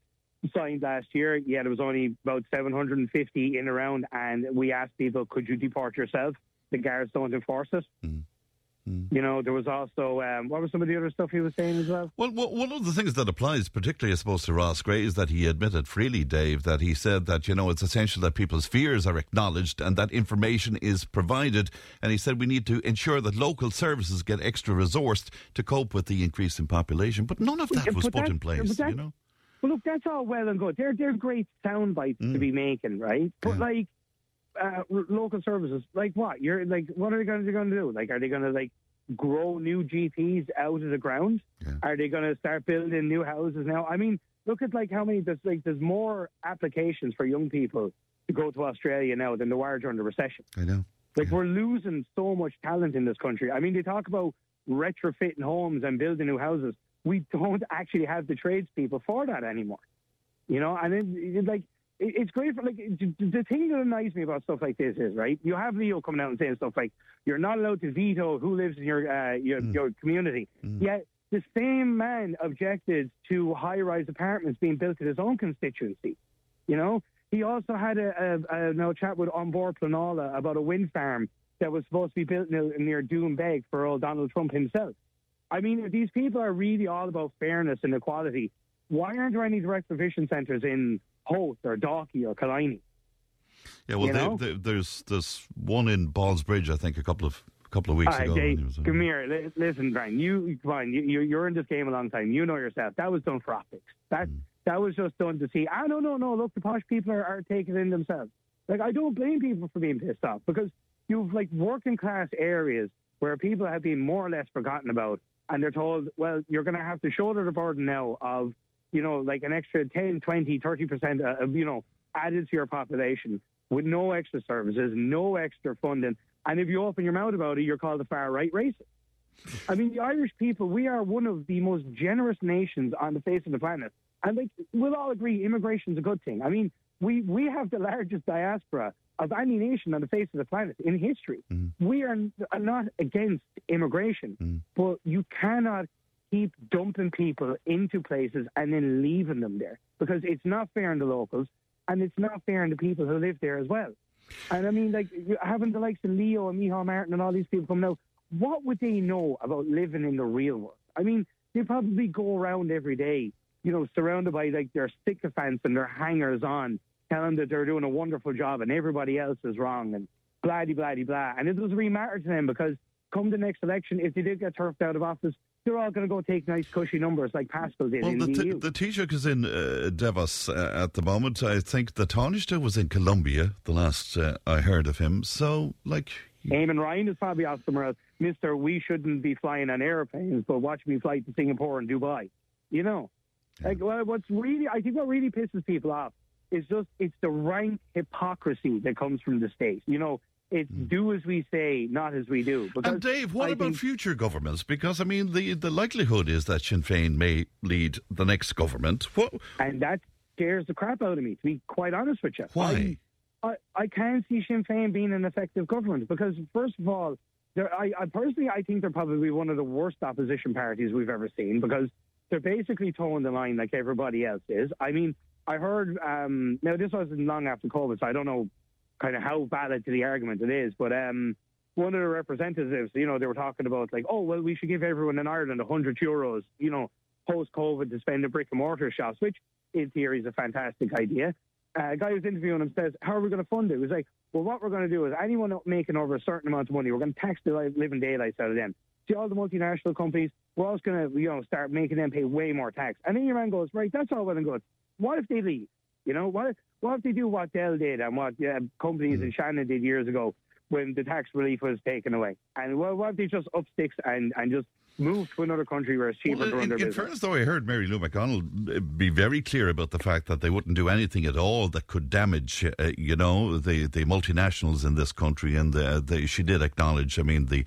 signed last year. yet there was only about 750 in around, and we asked people, could you deport yourself? The guards don't enforce it. You know, there was also um, what was some of the other stuff he was saying as well? Well, one of the things that applies, particularly, I suppose, to Roscrea, is that he admitted freely, Dave, that he said that, you know, it's essential that people's fears are acknowledged and that information is provided. And he said we need to ensure that local services get extra resourced to cope with the increase in population. But none of that Yeah, was put in place, that- you know? Well, look, that's all well and good. They're they're great sound bites to Mm. be making, right? But like uh, local services, like what? You're like, what are they going to going to do? Like, are they going to like grow new GPs out of the ground? Are they going to start building new houses now? I mean, look at like how many there's like there's more applications for young people to go to Australia now than there were during the recession. I know. Like we're losing so much talent in this country. I mean, they talk about retrofitting homes and building new houses. We don't actually have the tradespeople for that anymore. You know, and it, like it's great for like the, the thing that annoys me about stuff like this is right. You have Leo coming out and saying stuff like you're not allowed to veto who lives in your uh, your, your community. Yet the same man objected to high-rise apartments being built in his own constituency. You know, he also had a, a, a no chat with An Bord Pleanála about a wind farm that was supposed to be built near, near Doonbeg for old Donald Trump himself. I mean, if these people are really all about fairness and equality, why aren't there any direct provision centres in Howth or Dalkey or Killiney? Yeah, well, You they, know? they, there's there's one in Ballsbridge, I think, a couple of a couple of weeks right, ago. Jay, when he was come here. Li- Listen, Brian, you, come on, you, you- you're in this game a long time. You know yourself. That was done for optics. That, Mm. that was just done to see, ah, no, no, no, look, the posh people are, are taking in themselves. Like, I don't blame people for being pissed off because you've, like, working class areas where people have been more or less forgotten about and they're told, well, you're going to have to shoulder the burden now of, you know, like an extra 10, 20, 30% uh, of, you know, added to your population with no extra services, no extra funding. And if you open your mouth about it, you're called a far right racist. I mean, the Irish people, we are one of the most generous nations on the face of the planet. And like, we'll all agree immigration is a good thing. I mean, we, we have the largest diaspora of any nation on the face of the planet in history. We are are not against immigration, but you cannot keep dumping people into places and then leaving them there because it's not fair on the locals and it's not fair on the people who live there as well. And I mean, like having the likes of Leo and Micheál Martin and all these people coming out, what would they know about living in the real world? I mean, they probably go around every day, you know, surrounded by like their sycophants and their hangers on, telling that they're doing a wonderful job and everybody else is wrong and blah blah blah. And it doesn't really matter to them because come the next election, if they did get turfed out of office, they're all going to go take nice cushy numbers like Paschal did Well, in the, the t- EU. the Taoiseach is in uh, Davos uh, at the moment. I think the Taoiseach was in Colombia the last uh, I heard of him. So, like, Eamon Ryan is probably off somewhere else. Mister, we shouldn't be flying on airplanes, but watch me fly to Singapore and Dubai. You know, like well, what's really, I think what really pisses people off is just it's the rank hypocrisy that comes from the state. You know, it's do as we say, not as we do. Hmm. and Dave, what I about future governments? Because I mean, the the likelihood is that Sinn Féin may lead the next government. What? and that scares the crap out of me. To be quite honest with you, Why? I, I, I can't see Sinn Féin being an effective government because, first of all, I, I personally I think they're probably one of the worst opposition parties we've ever seen because they're basically towing the line like everybody else is. I mean, I heard um, now this wasn't long after COVID, so I don't know kind of how valid to the argument it is, but um, one of the representatives, you know, they were talking about like, oh well, we should give everyone in Ireland hundred euros, you know, post COVID to spend in brick and mortar shops, which in theory is a fantastic idea. Uh, a guy who's interviewing him says, "How are we going to fund it?" He was like, "Well, what we're going to do is anyone making over a certain amount of money, we're going to tax the living daylights out of them. See all the multinational companies, we're also going to, you know, start making them pay way more tax." And then your man goes, "Right, that's all well and good. What if they leave? You know, what what if they do what Dell did and what uh, companies in Shannon did years ago when the tax relief was taken away? And well, what if they just up sticks and and just move to another country where it's cheaper Well, to run in, their in business?" fairness, though, I heard Mary Lou McDonald uh, be very clear about the fact that they wouldn't do anything at all that could damage, uh, you know, the, the multinationals in this country. And uh, they, she did acknowledge, I mean, the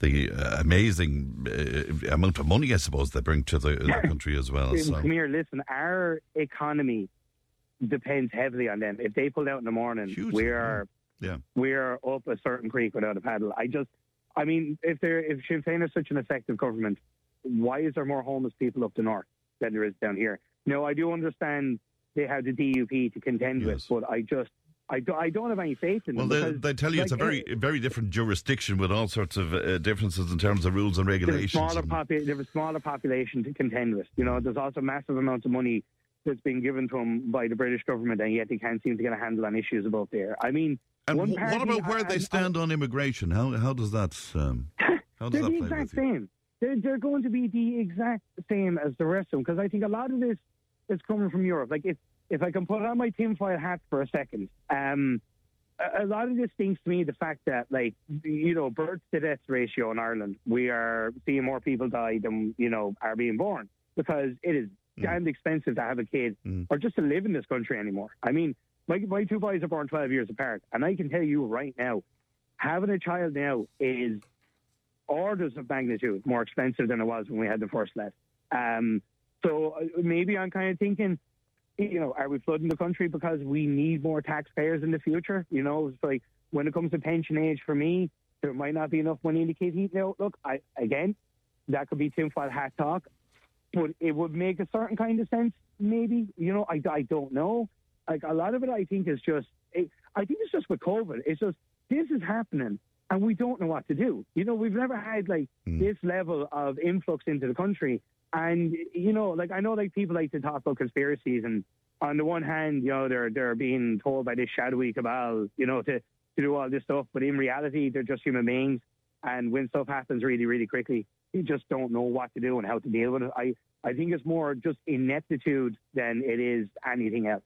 the uh, amazing uh, amount of money, I suppose, they bring to the, the country as well. So. Come here, listen. Our economy depends heavily on them. If they pull out in the morning, Hugely, we're Yeah. we're up a certain creek without a paddle. I just, I mean, if they're if Sinn Féin is such an effective government, why is there more homeless people up the north than there is down here? No, I do understand they have the DUP to contend with, but I just. I, do, I don't have any faith in Well, them. they, because, they tell you it's a very very different jurisdiction with all sorts of uh, differences in terms of rules and There's a regulations. smaller, popu- there's a smaller population to contend with. You know, there's also massive amounts of money that's been given to them by the British government, and yet they can't seem to get a handle on issues about there. I mean, And what about where I- they stand on immigration? How how does that um, how does They're that the exact same. They're, they're going to be the exact same as the rest of them because I think a lot of this is coming from Europe. Like if if I can put on my tinfoil hat for a second, um, a, a lot of this stinks to me the fact that like you know birth to death ratio in Ireland, we are seeing more people die than you know are being born because it is damned expensive to have a kid or just to live in this country anymore. I mean, my my two boys are born twelve years apart, and I can tell you right now, having a child now is orders of magnitude more expensive than it was when we had the first left. Um, so uh, maybe I'm kind of thinking, you know, are we flooding the country because we need more taxpayers in the future? You know, it's like when it comes to pension age for me, there might not be enough money in the kid heat. Now, look, I again, that could be tinfoil hat talk, but it would make a certain kind of sense. Maybe, you know, I, I don't know. Like a lot of it, I think is just. It, I think it's just with COVID. It's just this is happening, and we don't know what to do. You know, we've never had like mm. this level of influx into the country, and you know, like I know, like people like to talk about conspiracies, and on the one hand, you know, they're they're being told by this shadowy cabal, you know, to to do all this stuff, but in reality, they're just human beings, and when stuff happens really, really quickly, you just don't know what to do and how to deal with it. I I think it's more just ineptitude than it is anything else.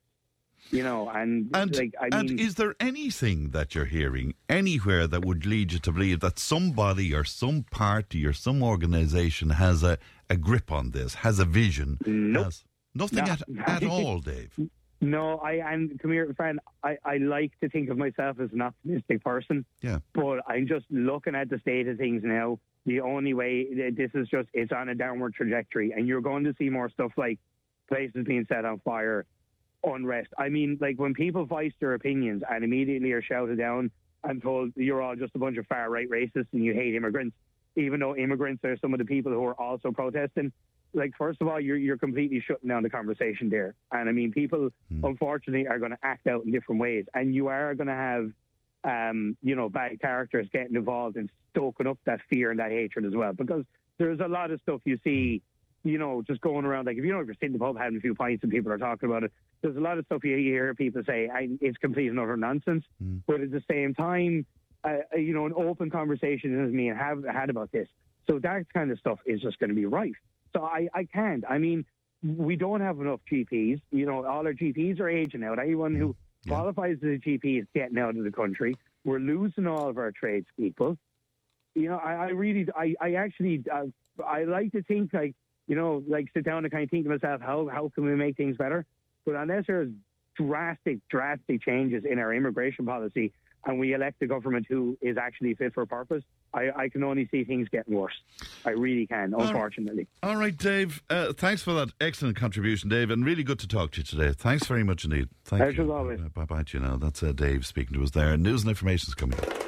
You know, and, And, like I and mean, is there anything that you're hearing anywhere that would lead you to believe that somebody or some party or some organisation has a, a grip on this, has a vision? Nope. has- nothing No. at, at all, Dave. No, I and come here, friend. I, I like to think of myself as an optimistic person, Yeah. but I'm just looking at the state of things now. The only way this is just it's on a downward trajectory, and you're going to see more stuff like places being set on fire, unrest. I mean, like when people voice their opinions and immediately are shouted down and told you're all just a bunch of far right racists and you hate immigrants, even though immigrants are some of the people who are also protesting. Like first of all, you're you're completely shutting down the conversation there, and I mean, people unfortunately are going to act out in different ways, and you are going to have, um, you know, bad characters getting involved and stoking up that fear and that hatred as well, because there's a lot of stuff you see. You know, just going around like if you know if you're sitting in the pub having a few pints and people are talking about it, there's a lot of stuff you hear people say I, it's complete and utter nonsense. But at the same time, uh, you know, an open conversation as me and have had about this. So that kind of stuff is just going to be rife. So I, I can't. I mean, we don't have enough GPs. You know, all our GPs are aging out. Anyone who qualifies as a GP is getting out of the country. We're losing all of our tradespeople. You know, I, I really, I, I actually, uh, I like to think like, you know, like sit down and kind of think to myself, how, how can we make things better? But unless there's drastic, drastic changes in our immigration policy and we elect a government who is actually fit for purpose, I, I can only see things getting worse. I really can, unfortunately. All right, Dave. Uh, thanks for that excellent contribution, Dave, and really good to talk to you today. Thanks very much indeed. Thank you. as always. Uh, bye bye to you now. That's uh, Dave speaking to us there. News and information is coming up.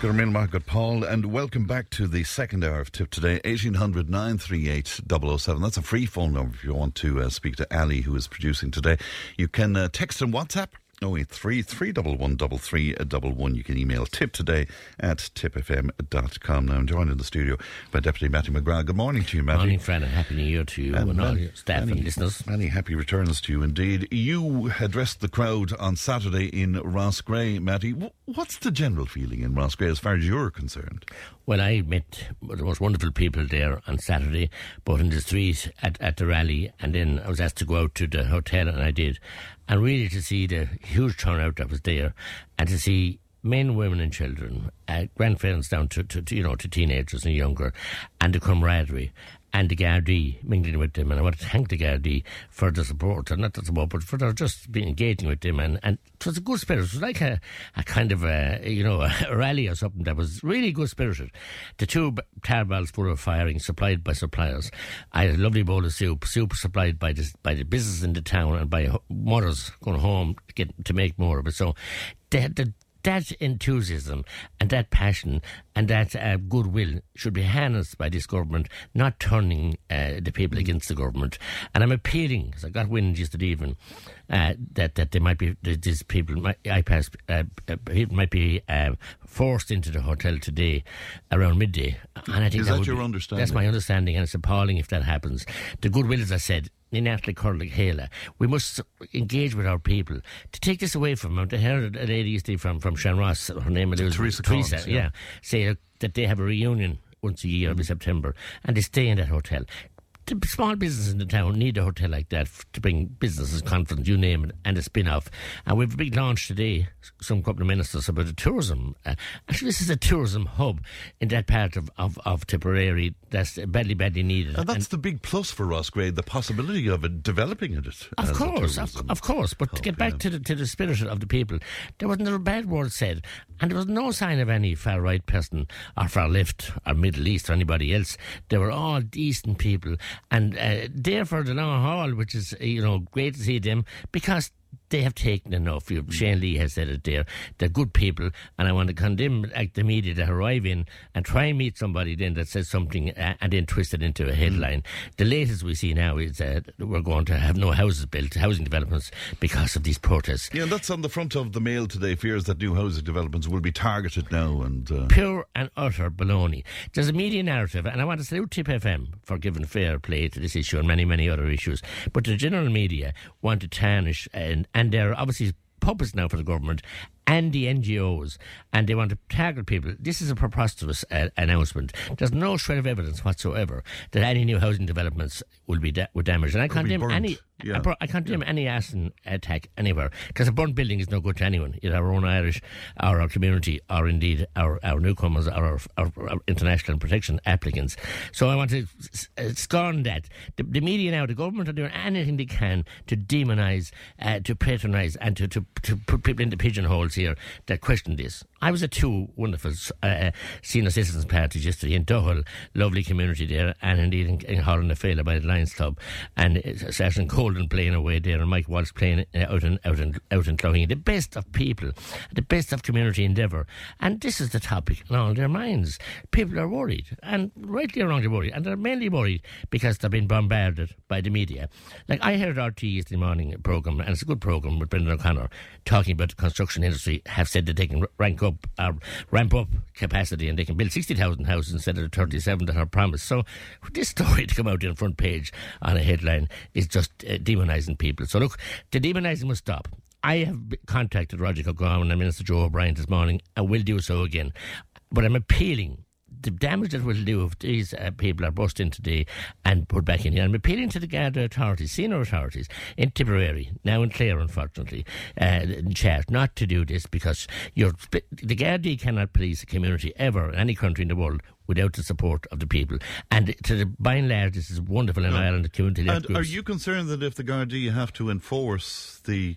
Good morning, good Paul, and welcome back to the second hour of Tipp Today, 1800 938 007. That's a free phone number if you want to uh, speak to Ali, who is producing today. You can uh, text and WhatsApp 083 311 3311. You can email tip today at tipfm.com. Now, I'm joined in the studio by Deputy Mattie McGrath. Good morning to you, Mattie. Morning, Fran, and Happy New Year to you and, all your staff many, and listeners. Many happy returns to you indeed. You addressed the crowd on Saturday in Roscrea, Mattie. Wh- What's the general feeling in Roscrea as far as you're concerned? Well, I met the most wonderful people there on Saturday, both in the street at, at the rally, and then I was asked to go out to the hotel, and I did. And really to see the huge turnout that was there, and to see men, women, and children, uh, grandparents down to, to, to, you know, to teenagers and younger, and the camaraderie. And the Gardaí mingling with them, and I want to thank the Gardaí for the support, and not the support, but for their just being engaging with them, and, and it was a good spirit. It was like a, a kind of a you know a rally or something that was really good spirited. The two b- tar full of firing, supplied by suppliers. I had a lovely bowl of soup, soup supplied by the by the business in the town and by mothers going home to get to make more of it. So, they had the that enthusiasm and that passion and that uh, goodwill should be harnessed by this government, not turning uh, the people against the government. And I'm appealing, because I got wind yesterday evening, uh, that that they might be that these people, might, IPAS uh, uh, people might be uh, forced into the hotel today around midday. And I think Is that would your be- understanding? That's my understanding, and it's appalling if that happens. The goodwill, as I said, in Natalie Curlig Hela, we must engage with our people to take this away from them. I heard a lady yesterday from from Shanross, her name is Teresa Collins, yeah. yeah, say that they have a reunion once a year every September, and they stay in that hotel. The small businesses in the town need a hotel like that to bring businesses, conference, you name it, and a spin off. And we've a big launch today, some couple of ministers about the tourism. Uh, actually, this is a tourism hub in that part of, of, of Tipperary that's badly, badly needed. And that's the big plus for Roscrea, the possibility of it developing it. Of course, of, of course. But to get back to the to the spirit of the people, there wasn't a bad word said, and there was no sign of any far right person or far left or Middle East or anybody else. They were all decent people, and uh, there for the long haul, which is you know great to see them because. They have taken enough. You, Shane Lee has said it there. They're good people, and I want to condemn like, the media to arrive in and try and meet somebody then that says something uh, and then twist it into a headline. The latest we see now is that we're going to have no houses built, housing developments, because of these protests. Yeah, that's on the front of the mail today. Fears that new housing developments will be targeted now, and uh, Pure and utter baloney. There's a media narrative, and I want to salute Tipp FM for giving fair play to this issue and many, many other issues. But the general media want to tarnish, and, and they're obviously puppets now for the government, and the NGOs, and they want to target people. This is a preposterous uh, announcement. There's no shred of evidence whatsoever that any new housing developments will be da- will damaged. And I condemn any. Yeah. I, I condemn any arson attack anywhere because a burnt building is no good to anyone, either our own Irish, or our community, or indeed our, our newcomers, or our, our, our international protection applicants. So I want to s- uh, scorn that. The, the media now, the government are doing anything they can to demonise, uh, to patronise, and to, to, to put people into pigeonholes here that question this. I was at two wonderful uh, senior citizens parties yesterday in Duhul, lovely community there, and indeed in, in Holland Faila by the Lions Club, and uh, Sergeant Colden playing away there, and Mike Walsh playing uh, out in out in out in Clogheen. The best of people, the best of community endeavour, and this is the topic in all their minds. People are worried, and rightly or wrongly worried, and they're mainly worried because they've been bombarded by the media. Like I heard RT yesterday morning program, and it's a good program with Brendan O'Connor talking about the construction industry. Have said that they can rank up, uh, ramp up capacity, and they can build sixty thousand houses instead of the thirty-seven that are promised. So this story to come out in the front page on a headline is just uh, demonising people. So look, the demonising must stop. I have contacted Roderic O'Gorman and Minister Joe O'Brien this morning, and will do so again. But I'm appealing the damage that will do if these uh, people are bust in today and put back in here. I'm appealing to the Garda authorities, senior authorities in Tipperary, now in Clare, unfortunately, uh, in Chat, not to do this because you're, the Gardaí cannot police a community ever in any country in the world without the support of the people. And to the, by and large, this is wonderful in Ireland, the community And groups. are you concerned that if the Gardaí have to enforce the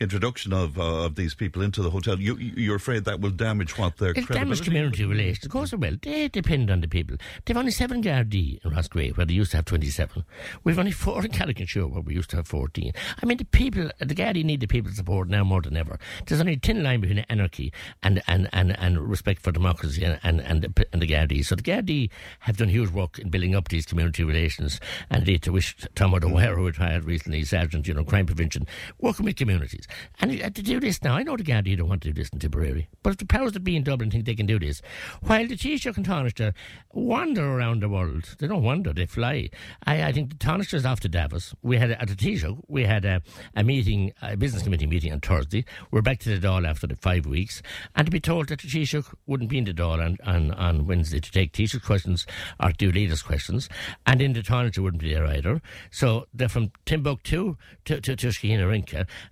introduction of uh, of these people into the hotel, you, you're afraid that will damage what their credibility? damaged community relations. Of course it will. They depend on the people. They've only seven Gardaí in Roscrea, where they used to have 27. We've only four in Calicut where we used to have 14. I mean, the people, the Gardaí need the people's support now more than ever. There's only a thin line between anarchy and, and, and, and respect for democracy and, and, and, the, and the Gardaí. So the Gardaí have done huge work in building up these community relations. And indeed, to wish Tom O'Dwyer, who retired recently, Sergeant, you know, crime prevention, working with communities. And to do this now, I know the Gardaí don't want to do this in Tipperary, but if the powers that be in Dublin think they can do this, while the Taoiseach and Taoiseach wander around the world, they don't wander, they fly. I, I think the Taoiseach is off to Davos. We had, at the Taoiseach, we had a, a meeting, a business committee meeting on Thursday. We're back to the Dáil after the five weeks. And to be told that the Taoiseach wouldn't be in the Dáil on, on, on Wednesday to take Taoiseach questions or do leaders' questions. And in the Taoiseach wouldn't be there either. So they're from Timbuktu to, to, to.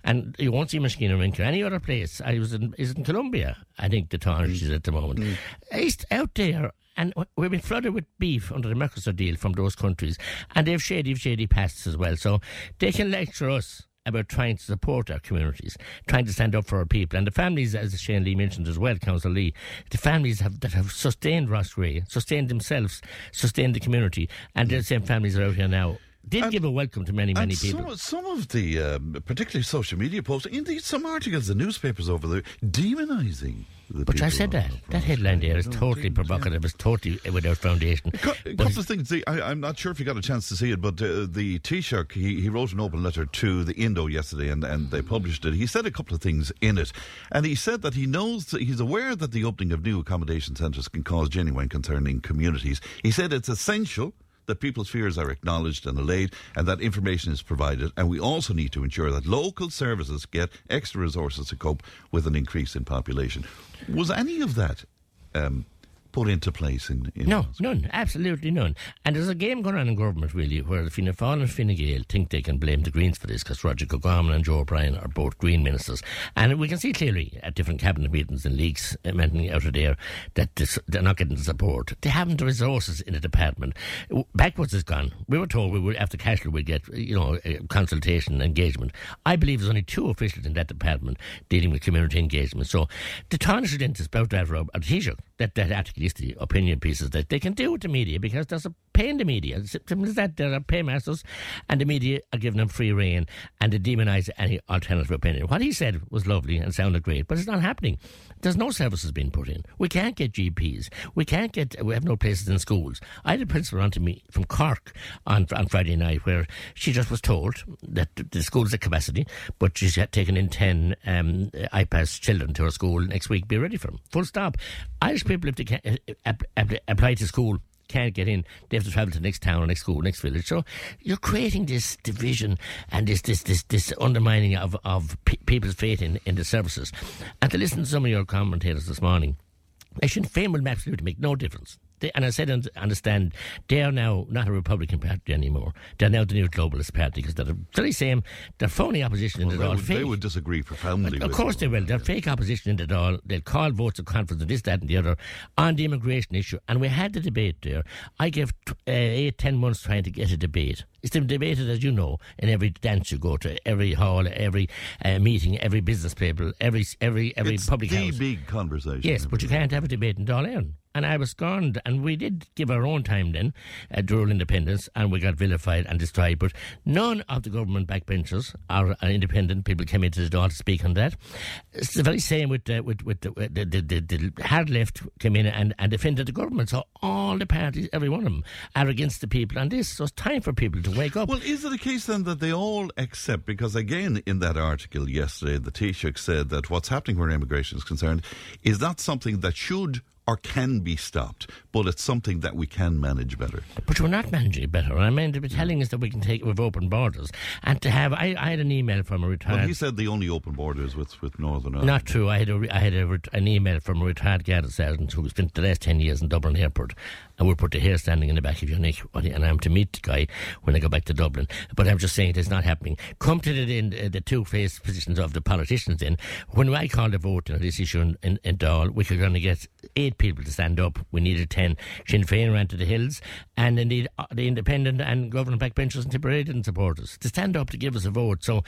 And you won't see in Skeena Rinka. Any other place, I was in, is in Colombia, I think the Taoiseach is at the moment. Mm. He's out there and we've been flooded with beef under the Mercosur deal from those countries, and they've shady, shady pasts as well. So they can lecture us about trying to support our communities, trying to stand up for our people, and the families, as Shane Lee mentioned as well, Council Lee, the families have, that have sustained Roscrea, sustained themselves, sustained the community, and mm. the same families are out here now. Did give a welcome to many, many and people. Some, some of the, um, particularly social media posts, indeed some articles in newspapers over there, demonising the But. I said that. That headline there is totally provocative. It's totally without foundation. A couple of things. I, I'm not sure if you got a chance to see it, but uh, the Taoiseach, he, he wrote an open letter to the Indo yesterday and, and they published it. He said a couple of things in it. And he said that he knows, that he's aware that the opening of new accommodation centres can cause genuine concern in communities. He said it's essential that people's fears are acknowledged and allayed and that information is provided. And we also need to ensure that local services get extra resources to cope with an increase in population. Was any of that um, put into place in, in No, none. Absolutely none. And there's a game going on in government, really, where the Fianna Fáil and Fine Gael think they can blame the Greens for this because Roderic O'Gorman and Joe O'Brien are both Green ministers. And we can see clearly at different cabinet meetings and leaks uh, emanating out of there that this, they're not getting the support. They haven't the resources in the department. Backwards is gone. We were told we would, after Cashel, we'd get, you know, a consultation and engagement. I believe there's only two officials in that department dealing with community engagement. So the Taoiseach dentist about that, Rob, Taoiseach, that, that yesterday, opinion pieces that they can do with the media because there's a pay in the media. It's simple that. There are paymasters and the media are giving them free rein and they demonise any alternative opinion. What he said was lovely and sounded great, but it's not happening. There's no services being put in. We can't get GPs. We can't get, we have no places in schools. I had a principal on to me from Cork on, on Friday night where she just was told that the school's at capacity, but she's had taken in 10 um, IPAS children to her school next week. Be ready for them. Full stop. Irish people, if they can uh, ap- ap- apply to school, can't get in, they have to travel to the next town or next school, next village. So you're creating this division and this this this, this undermining of of pe- people's faith in, in the services. And to listen to some of your commentators this morning, I Sinn Féin will absolutely make no difference. They, and I said, and understand, they are now not a Republican party anymore. They're now the new globalist party because they're the very same. They're phony opposition Well, in they, it all. would, they would disagree profoundly. Of with course you. they will. They're fake opposition in it all. They'll call votes of confidence and this, that, and the other on the immigration issue. And we had the debate there. I gave t- uh, eight, ten months trying to get a debate. It's been debated, as you know, in every dance you go to, every hall, every uh, meeting, every business table, every every every It's public the house. big conversation. Yes, but you can't have a debate in Dáil. And I was scorned, and we did give our own time then, uh, dual independence, and we got vilified and destroyed. But none of the government backbenchers or uh, independent people came into the door to speak on that. It's the very same with uh, with, with the, the, the, the, the hard left came in and, and defended the government. So all the parties, every one of them, are against the people on this. So it's time for people to wake up. Well, is it a case then that they all accept? Because again, in that article yesterday, the Taoiseach said that what's happening where immigration is concerned is not something that should or can be stopped, but it's something that we can manage better. But we're not managing it better. I mean, to be telling us that we can take it with open borders and to have. I, I had an email from a retired. Well, he said the only open borders with, with Northern Ireland. Not true. I had a, I had a, an email from a retired Garda sergeant who spent the last 10 years in Dublin Airport and would put the hair standing in the back of your neck. And I'm to meet the guy when I go back to Dublin. But I'm just saying it's not happening. Come to the, in, uh, the two-faced positions of the politicians then. When I called a vote on this issue in, in, in Dáil, we were going to get eight people to stand up. We needed 10. Sinn Féin ran to the hills and indeed the independent and government backbenchers and Tipperary didn't support us to stand up to give us a vote. So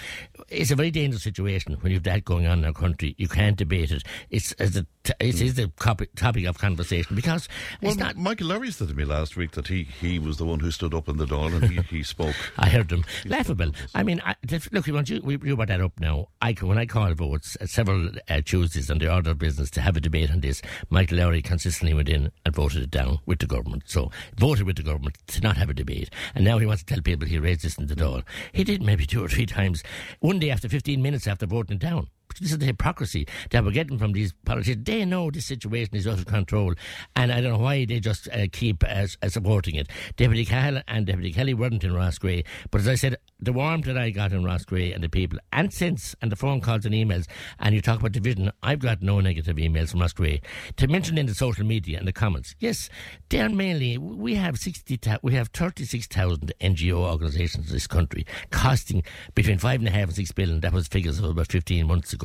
it's a very dangerous situation when you've that going on in our country. You can't debate it. It's as a t- it is the topic, topic of conversation because Well, it's not. Michael Lowry said to me last week that he, he was the one who stood up in the door and he, he spoke. I heard them laughable. I mean, I, look, you want you, we, you brought that up now. I when I called votes uh, several uh, Tuesdays on the order of business to have a debate on this, Michael Lowry consistently went in and voted it down with the government. So voted with the government to not have a debate, and now he wants to tell people he raised this in the Dáil. He did maybe two or three times. One day after fifteen minutes after voting it down. This is the hypocrisy that we're getting from these politicians. They know this situation is out of control, and I don't know why they just uh, keep uh, uh, supporting it. Deputy Cahill and Deputy Kelly weren't in Roscrea, but as I said, the warmth that I got in Roscrea and the people, and since, and the phone calls and emails, and you talk about division, I've got no negative emails from Roscrea. To mention in the social media and the comments, yes, they're mainly, we have 60, we have 36,000 NGO organisations in this country, costing between five and a half and six billion. That was figures of about 15 months ago.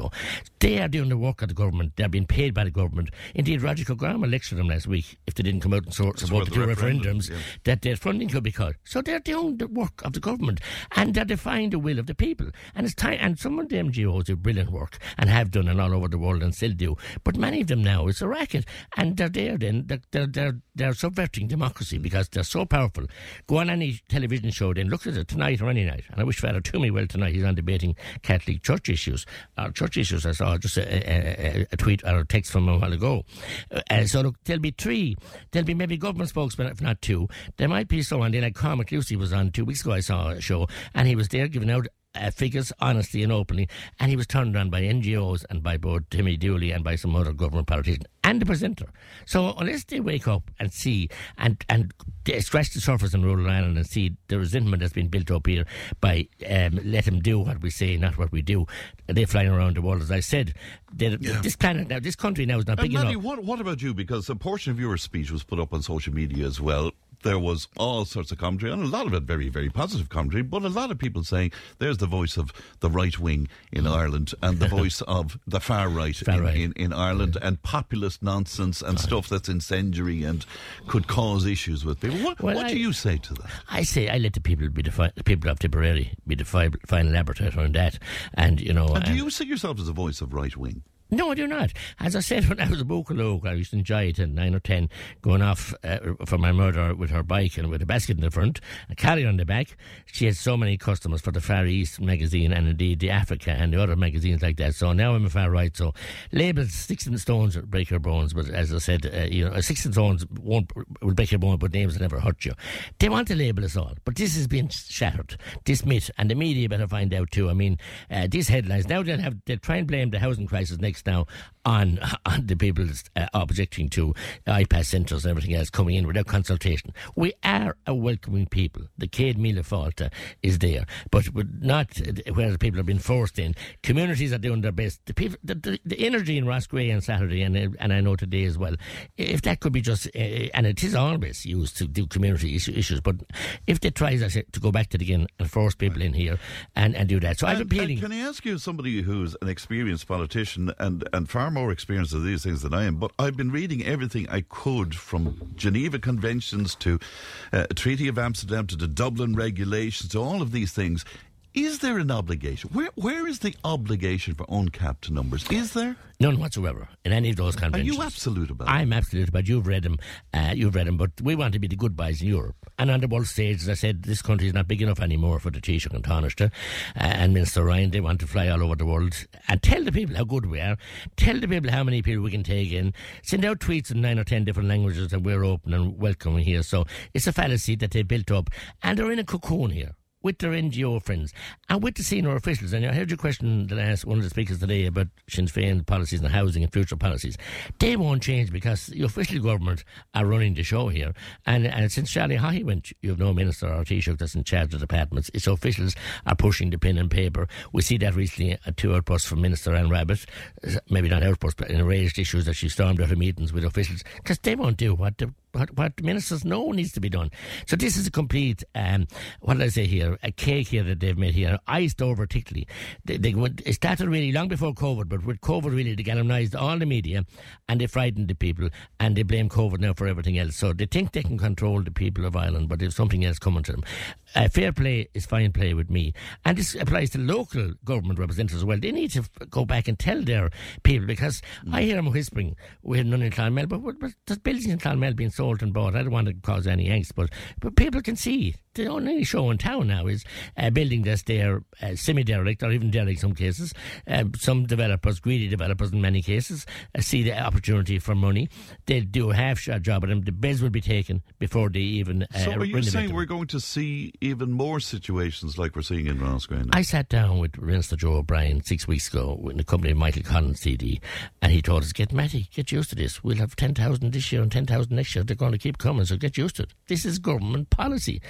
They are doing the work of the government. They're being paid by the government. Indeed, Roderic O'Gorman lectured them last week, if they didn't come out and sort support the two referendums, referendums, yeah. that their funding could be cut. So they're doing the work of the government and they're defying the will of the people. And it's time. And some of the NGOs do brilliant work and have done it all over the world and still do. But many of them now it's a racket, and they're there. Then they're they're they're, they're subverting democracy because they're so powerful. Go on any television show, then look at it tonight or any night. And I wish Father Toomey well tonight. He's on debating Catholic church issues. Uh, church issues. I saw just a, a, a, tweet or a text from a while ago. Uh, so look, there'll be three. There'll be maybe government spokesmen, if not two. There might be someone. Then like Cormac Lucy was on two weeks ago. I saw a show, and he was there giving out. Uh, figures honestly and openly, and he was turned on by NGOs and by both Timmy Dooley and by some other government politician and the presenter. So unless they wake up and see and and scratch the surface in rural Ireland and see the resentment that's been built up here by um, let them do what we say, not what we do, they're flying around the world. As I said, they're- this planet now, this country now is not And big Mattie, enough. what, what about you? Because a portion of your speech was put up on social media as well. There was all sorts of commentary, and a lot of it very, very positive commentary, but a lot of people saying there's the voice of the right wing in mm. Ireland and the voice of the far right, Far in, right. In, in Ireland and populist nonsense and stuff that's incendiary and could cause issues with people. What, Well, what I- do you say to that? I say I let the people be the, fi- the people of Tipperary be the fi- final arbitrator on that, and you know. And do and- you see yourself as a voice of right wing? No, I do not. As I said, when I was a Bookaloo, I used to enjoy it at nine or ten, going off uh, for my murder with her bike and with a basket in the front, a carry on the back. She had so many customers for the Far East magazine and indeed the Africa and the other magazines like that. So now I'm a far right. So labels sticks and stones break your bones, but as I said, uh, you know, sticks and stones won't will break your bones, but names will never hurt you. They want to label us all, but this has been shattered. This myth, and the media better find out too. I mean, uh, these headlines now they'll have they'll try and blame the housing crisis next now on, on the people uh, objecting to IPAS centres and everything else coming in without consultation. We are a welcoming people. The Céad Míle Fáilte is there, but, not where the people have been forced in. Communities are doing their best. The, people, the, the, the energy in Roscrea on Saturday, and, and I know today as well, if that could be just, uh, and it is always used to do community issues, but if they try to go back to it again and force people in here and, and do that. So I'm appealing. Can I ask you, somebody who's an experienced politician and, and far more experienced of these things than I am, but I've been reading everything I could from Geneva Conventions to uh, Treaty of Amsterdam to the Dublin regulations to all of these things. Is there an obligation? Where where is the obligation for uncapped numbers? Is there? None whatsoever in any of those conventions. Are you absolute about it? I'm absolute about. You've read them. Uh, you've read them, but we want to be the good boys in Europe. And on the world stage, as I said, this country is not big enough anymore for the Taoiseach and Taoiseach uh, and Minister Ryan. They want to fly all over the world and tell the people how good we are. Tell the people how many people we can take in. Send out tweets in nine or ten different languages that we're open and welcoming here. So it's a fallacy that they built up, and they're in a cocoon here with their NGO friends and with the senior officials. And I heard your question the last one of the speakers today about Sinn Féin policies and housing and future policies. They won't change because the official government are running the show here. And, and since Charlie Haughey went, you have no minister or Taoiseach that's in charge of the departments. Its officials are pushing the pen and paper. We see that recently at two outbursts from Minister Anne Rabbitte, maybe not outbursts, but in raised issues that she stormed out of meetings with officials because they won't do what the what, what ministers know needs to be done. So this is a complete, um, what did I say here, a cake here that they've made here, iced over particularly. They, they went, it started really long before COVID, but with COVID really they galvanised all the media and they frightened the people and they blame COVID now for everything else. So they think they can control the people of Ireland, but there's something else coming to them. Uh, fair play is fine play with me. And this applies to local government representatives as well. They need to go back and tell their people because mm. I hear them whispering, we had none in Clonmel, but, but, but there's buildings in Clonmel being sold and bought. I don't want to cause any angst, but, but people can see the only show in town now is a building that's there uh, semi-derelict or even derelict in some cases. Uh, some developers, greedy developers in many cases, uh, see the opportunity for money. They'll do a half-shot job at them. The bids will be taken before they even. Uh, so are you saying them. we're going to see even more situations like we're seeing in Roscrea? I sat down with Minister Joe O'Brien six weeks ago in the company of Michael Collins TD, and he told us, "Get Mattie, get used to this. We'll have ten thousand this year and ten thousand next year. They're going to keep coming, so get used to it. This is government policy."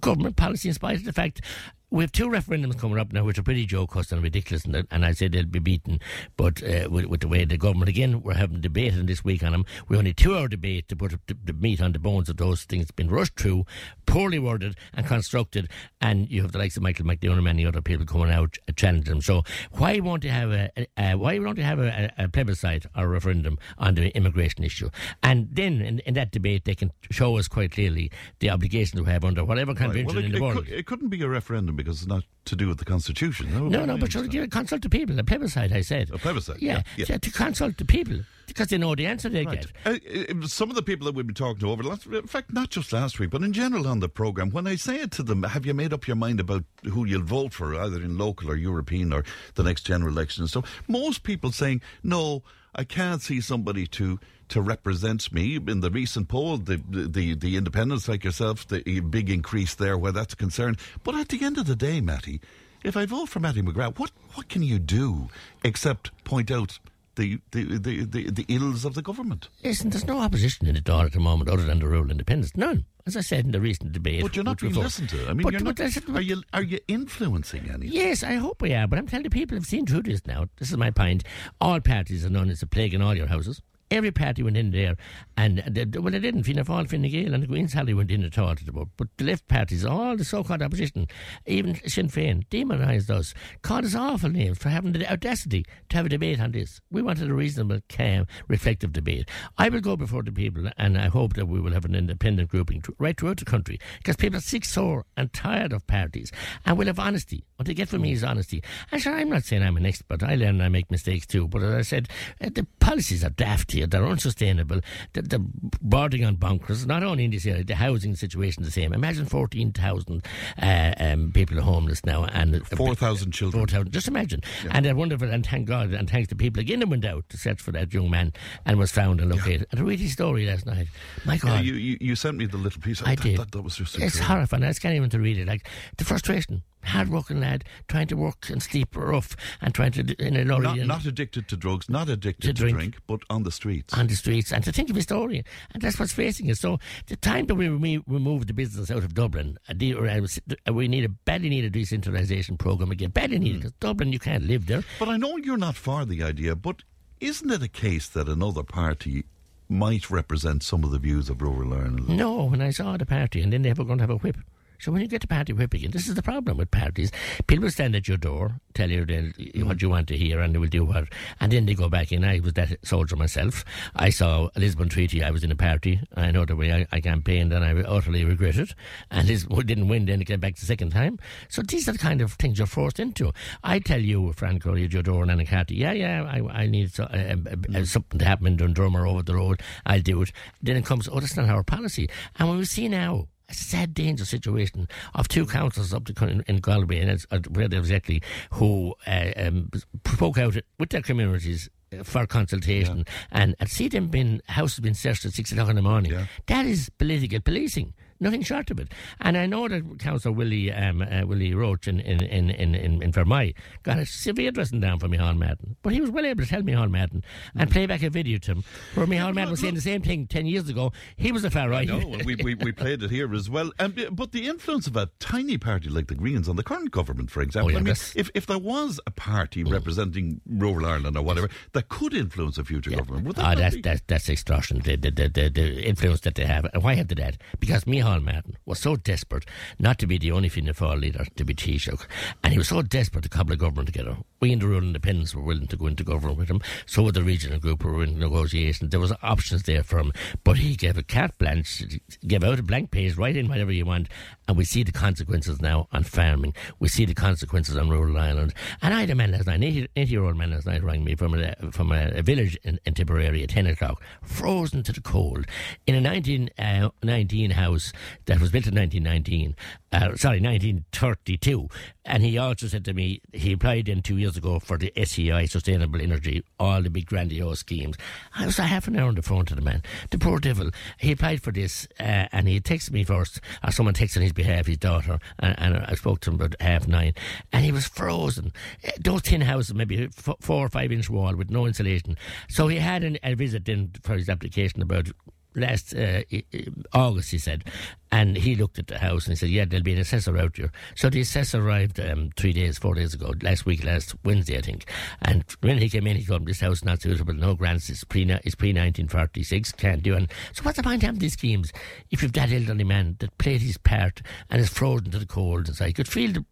government policy in spite of the fact we have two referendums coming up now, which are pretty joke and ridiculous, and, and I say they'll be beaten. But uh, with, with, the way the government again, we're having debate in this week on them. We only two hour debate to put the, the meat on the bones of those things. Been rushed through, poorly worded and constructed, and you have the likes of Michael McDonough and many other people coming out uh, challenging them. So why won't you have a, a, a why won't you have a, a, plebiscite or a referendum on the immigration issue? And then in, in, that debate, they can show us quite clearly the obligations we have under whatever convention right. well, it, in the it world. Could, it couldn't be a referendum because it's not to do with the Constitution. No, no, no but you consult the people. A plebiscite, I said. A plebiscite, yeah. yeah, yeah. To consult the people because they know the answer they right. get. Uh, some of the people that we've been talking to over the last, in fact, not just last week, but in general on the programme, when I say it to them, have you made up your mind about who you'll vote for, either in local or European or the next general election So? Most people saying, no, I can't see somebody to to represent me in the recent poll. The the the independents like yourself, the big increase there where that's concerned. But at the end of the day, Mattie, if I vote for Mattie McGrath, what what can you do except point out the, the, the, the, the ills of the government. Listen, there's no opposition in the Dáil at the moment other than the rural independence. None. As I said in the recent debate. But you're not being listened to. I mean, but, not, but, are, you, are you influencing anything? Yes, I hope we are. But I'm telling the people have seen through this now. This is my point. All parties are known as a plague in all your houses every party went in there, and uh, well, they didn't. Fianna Fáil, Fine Gael, and the Greens hardly went in at all. But the left parties, all the so-called opposition, even Sinn Féin, demonised us, called us awful names for having the audacity to have a debate on this. We wanted a reasonable, calm, reflective debate. I will go before the people, and I hope that we will have an independent grouping right throughout the country, because people are sick, sore, and tired of parties, and we'll have honesty. What they get from me is honesty. And sure, I'm not saying I'm an expert. I learn and I make mistakes too. But as I said, uh, the policies are daft here. They're unsustainable. They're, they're bordering on bonkers. Not only in this area, the housing situation is the same. Imagine 14,000 uh, um, people are homeless now. and uh, 4,000 children. 4,000. Just imagine. Yeah. And they're wonderful. And thank God and thanks to people again that went out to search for that young man and was found and located. Yeah. And a really story last night. My God. Yeah, you, you, you, sent me the little piece. I that, did. That, that was just It's horrifying. I can't even to read it. Like the frustration hard-working lad, trying to work and sleep rough and trying to in a lorry. Not, not addicted to drugs, not addicted To drink. drink. but on the streets. on the streets and to think of his story. And that's what's facing us. So the time that we remo- remove the business out of Dublin, uh, uh, we need a badly need a decentralisation programme again. Badly Hmm. needed because Dublin, you can't live there. But I know you're not for the idea, but isn't it a case that another party might represent some of the views of rural Ireland? No, when I saw the party, and then they were going to have a whip. So when you get the party whip again, this is the problem with parties. People stand at your door, tell you they'll- what you want to hear, and they will do what, and then they go back in. I was that soldier myself. I saw a Lisbon Treaty. I was in a party. I know the way I, I campaigned, and I utterly regret it. And Lisbon didn't win. Then it came back the second time. So these are the kind of things you're forced into. I tell you, Franco, at your door and Anacati, yeah, yeah, I, I need so, uh, uh, uh, something to happen in Dundrum or over the road. I'll do it. Then it comes, oh, that's not our policy. And when we see now a sad, dangerous situation of two councils up to, in, in Galway and it's, uh, where exactly who uh, um, spoke out with their communities uh, for consultation and, and see them being houses being searched at six o'clock in the morning. That is political policing. Nothing short of it. And I know that Councillor Willie um, uh, Willie Roach in, in, in, in, in, in Fermoy got a severe dressing down for Micheál Martin, But he was well able to tell Micheál Martin and play back a video to him where Micheál Martin was saying the same thing 10 years ago. He was a far right. No, we, we, we played it here as well. Um, but the influence of a tiny party like the Greens on the current government, for example, Oh, yeah, I mean, if, if there was a party representing rural Ireland or whatever that could influence a future government, would that Ah, that's, be? that's, that's extortion, the, the, the, the, influence that they have. Why have they that? Because Micheál Martin was so desperate not to be the only Fianna Fáil leader, to be Taoiseach. And he was so desperate to cobble a government together. We in the rural independents were willing to go into government with him. So were the regional group who were in negotiations. There was options there for him. But he gave a carte blanche, gave out a blank page, write in whatever you want. And we see the consequences now on farming. We see the consequences on rural Ireland. And I had a man last night, an 80 80 year old man last night rang me from a, from a, a village in, in Tipperary at 10 o'clock, frozen to the cold, in a 1919 uh, house that was built in 1919, uh, sorry, 1932. And he also said to me, he applied in two years ago for the SEI, Sustainable Energy, all the big grandiose schemes. I was a half an hour on the phone to the man, the poor devil. He applied for this, uh, and he texted me first, or someone texted on his behalf, his daughter, and, and I spoke to him about half nine, and he was frozen. Uh, Those tin houses, maybe four or five inch wall with no insulation. So he had an, a visit in for his application about last uh, i- i- August, he said, and he looked at the house and he said, "Yeah, there'll be an assessor out here." So the assessor arrived um, three days, four days ago, last week, last Wednesday, I think. And when he came in, he told him this house not suitable, no grants, it's pre it's pre nineteen forty six, can't do. And so what's the point of these schemes if you've that elderly man that played his part and is frozen to the cold inside? You could feel the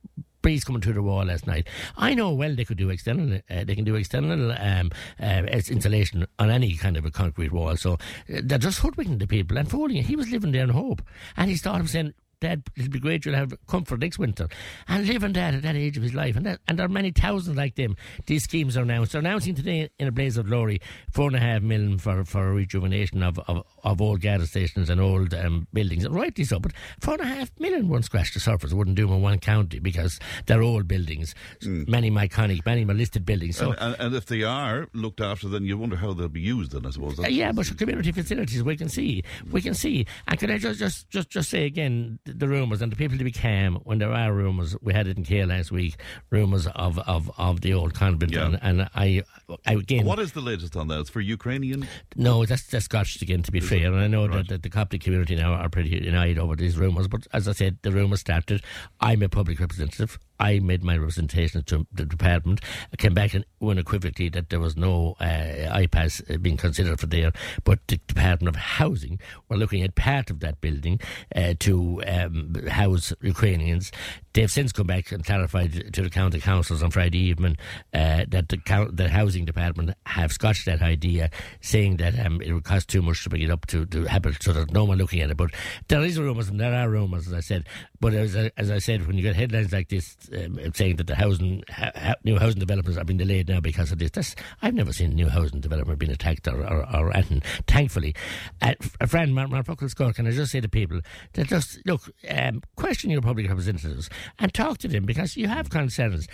breeze coming through the wall last night. I know well they could do external. Uh, they can do external um, uh, insulation on any kind of a concrete wall. So uh, they're just hoodwinking the people and fooling. He was living there in hope, and he started saying. Dad, it'll be great. You'll have comfort next winter, and living that at that age of his life, and that, and there are many thousands like them. These schemes are announced. They're announcing today in a blaze of glory four and a half million for for rejuvenation of, of, of old gas stations and old um, buildings. And rightly so, but four and a half million won't scratch the surface. It wouldn't do them in one county because they're old buildings, many iconic, many listed buildings. So and, and, and if they are looked after, then you wonder how they'll be used. Then I suppose. uh, yeah, but community facilities we can see, we can see. And can I just just just, just say again the, rumours and the people to be calm when there are rumours. We had it in Kale last week, rumours of, of, of the old convent, Yeah. and, and I, I again. What is the latest on that? It's for Ukrainian. No, that's that's Scottish again. To be fair, and I know that, that the Coptic community now are pretty united over these rumours. But as I said, the rumours started. I'm a public representative. I made my representation to the department. I came back and unequivocally that there was no uh, IPAS uh, being considered for there, but the Department of Housing were looking at part of that building uh, to um, house Ukrainians. They've since come back and clarified to the county councils on Friday evening uh, that the, the housing department have scotched that idea, saying that um, it would cost too much to bring it up to, to happen, so there's no one looking at it. But there is rumours, and there are rumours, as I said. But as I, as I said, when you get headlines like this um, saying that the housing ha, new housing developments are being delayed now because of this, that's, I've never seen new housing development being attacked or, or, or anything. Thankfully, uh, a friend, Mark, Mark Buckle Scott, can I just say to people that just look, um, question your public representatives and talk to them because you have concerns.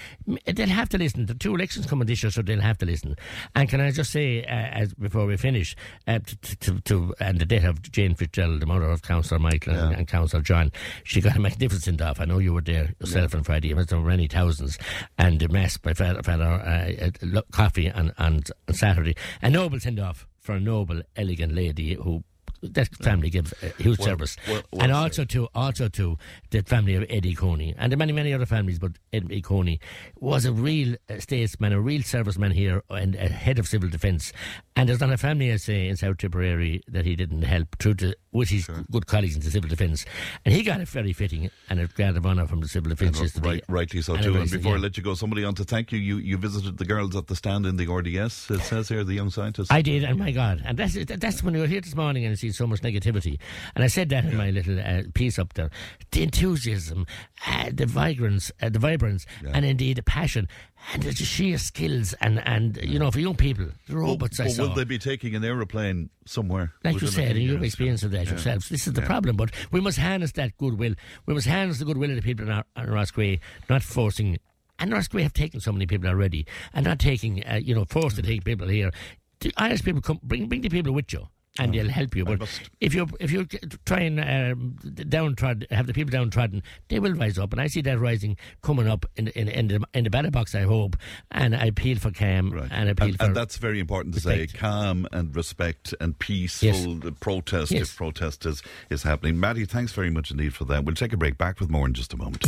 They'll have to listen. The two elections coming this year, so they'll have to listen. And can I just say, uh, as before we finish, uh, to, to, to and the death of Jane Fitzgerald, the mother of Councillor Michael and, and Councillor John, she got a magnificent off. I know you were there yourself on Friday. It was was there many thousands, and the mess by Father, Father uh, uh, Coffey on, on Saturday. A noble send off for a noble, elegant lady who that family gives a huge Well, service, well, well and also to also to the family of Eddie Coney and the many many other families. But Eddie Coney was a real statesman, a real serviceman here, and a head of civil defence. And there's not a family, I say, in South Tipperary that he didn't help through to with his good colleagues in the civil defence, and he got a very fitting and a guard of honour from the civil defence yesterday. Right, rightly so And too. And before I let you go, somebody on to thank you. You you visited the girls at the stand in the RDS. It says here the young scientists. I did, and my God, and that's that's when we were here this morning and see so much negativity, and I said that in my little uh, piece up there. The enthusiasm, uh, the vibrance, uh, the vibrance, and indeed the passion, and the sheer skills, and and you know for young people, the robots I Well, saw. will they be taking an aeroplane somewhere? Like you said, and you've experienced of that yourselves. This is the problem, but we must harness that goodwill. We must harness the goodwill of the people in, our, in Roscrea, not forcing. And Roscrea have taken so many people already, and not taking, uh, you know, forced to Mm. take people here. The Irish people come, bring bring the people with you. And they'll help you, but if you if you try and um, downtrod have the people downtrodden, they will rise up, and I see that rising coming up in in, in the in the ballot box. I hope, and I appeal for Cam and appeal And, for and that's very important to say. Calm and respect and peaceful Yes. protest Yes. if protest is, is happening. Mattie, thanks very much indeed for that. We'll take a break. Back with more in just a moment.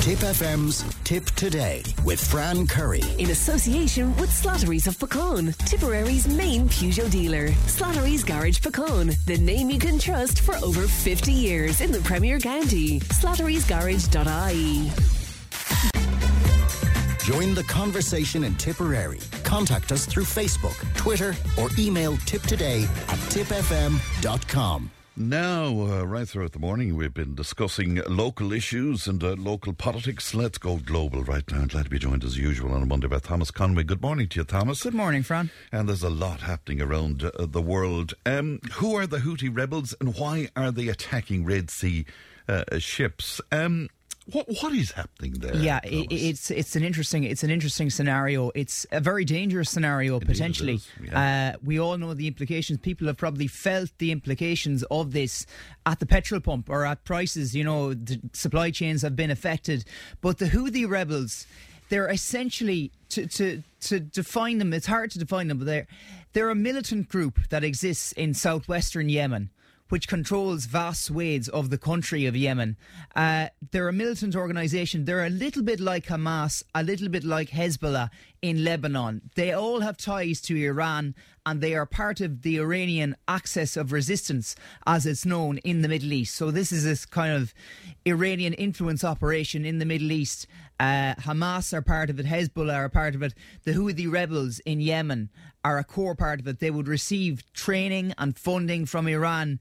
Tipp FM's Tipp Today with Fran Curry. In association with Slattery's of Puckane, Tipperary's main Peugeot dealer. Slattery's Garage Puckane, the name you can trust for over 50 years in the Premier County. Slattery'sGarage.ie. Join the conversation in Tipperary. Contact us through Facebook, Twitter, or email tipptoday at tippfm.com. Now, uh, right throughout the morning, we've been discussing local issues and uh, local politics. Let's go global right now. I'm glad to be joined as usual on a Monday by Thomas Conway. Good morning to you, Thomas. Good morning, Fran. And there's a lot happening around uh, the world. Um, who are the Houthi rebels and why are they attacking Red Sea uh, ships? Um, what what is happening there? yeah, i it's it's an interesting it's an interesting scenario. It's a very dangerous scenario potentially. uh, we all know the implications. People have probably felt the implications of this at the petrol pump or at prices. You know, the supply chains have been affected, but the Houthi rebels. They're essentially to, to to define them. It's hard to define them, but they're they're a militant group that exists in southwestern Yemen which controls vast swathes of the country of Yemen. Uh, they're a militant organization. They're a little bit like Hamas, a little bit like Hezbollah in Lebanon. They all have ties to Iran and they are part of the Iranian axis of resistance, as it's known in the Middle East. So, this is this kind of Iranian influence operation in the Middle East. Uh, Hamas are part of it, Hezbollah are part of it, the Houthi rebels in Yemen are a core part of it. They would receive training and funding from Iran.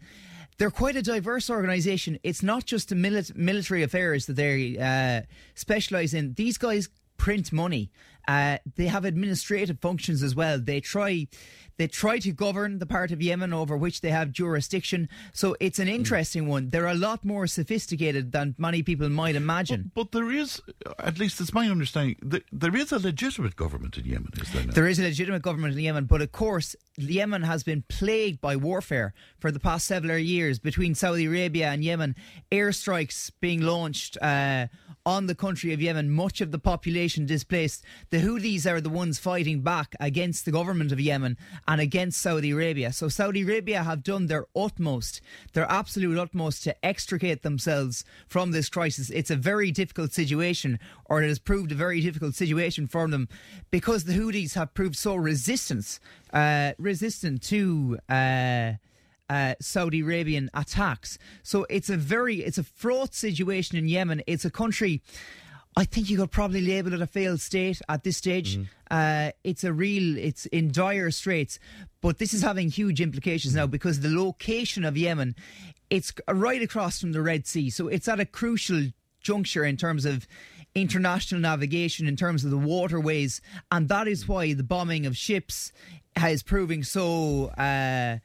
They're quite a diverse organisation. It's not just the mili- military affairs that they uh, specialise in. These guys print money. Uh, they have administrative functions as well. They try, they try to govern the part of Yemen over which they have jurisdiction. So it's an interesting one. They're a lot more sophisticated than many people might imagine. But there is, at least it's my understanding, that there is a legitimate government in Yemen, is there not? There is a legitimate government in Yemen, but of course, Yemen has been plagued by warfare for the past several years between Saudi Arabia and Yemen. Airstrikes being launched uh, on the country of Yemen, much of the population displaced. The Houthis are the ones fighting back against the government of Yemen and against Saudi Arabia. So Saudi Arabia have done their utmost, their absolute utmost to extricate themselves from this crisis. It's a very difficult situation, or it has proved a very difficult situation for them because the Houthis have proved so resistant, uh, resistant to. Uh, uh, Saudi Arabian attacks. So it's a very, it's a fraught situation in Yemen. It's a country. I think you could probably label it a failed state at this stage. Uh, it's a real, it's in dire straits. But this is having huge implications now because the location of Yemen, it's right across from the Red Sea. So it's at a crucial juncture in terms of international navigation, in terms of the waterways. And that is why the bombing of ships is proving so. Uh,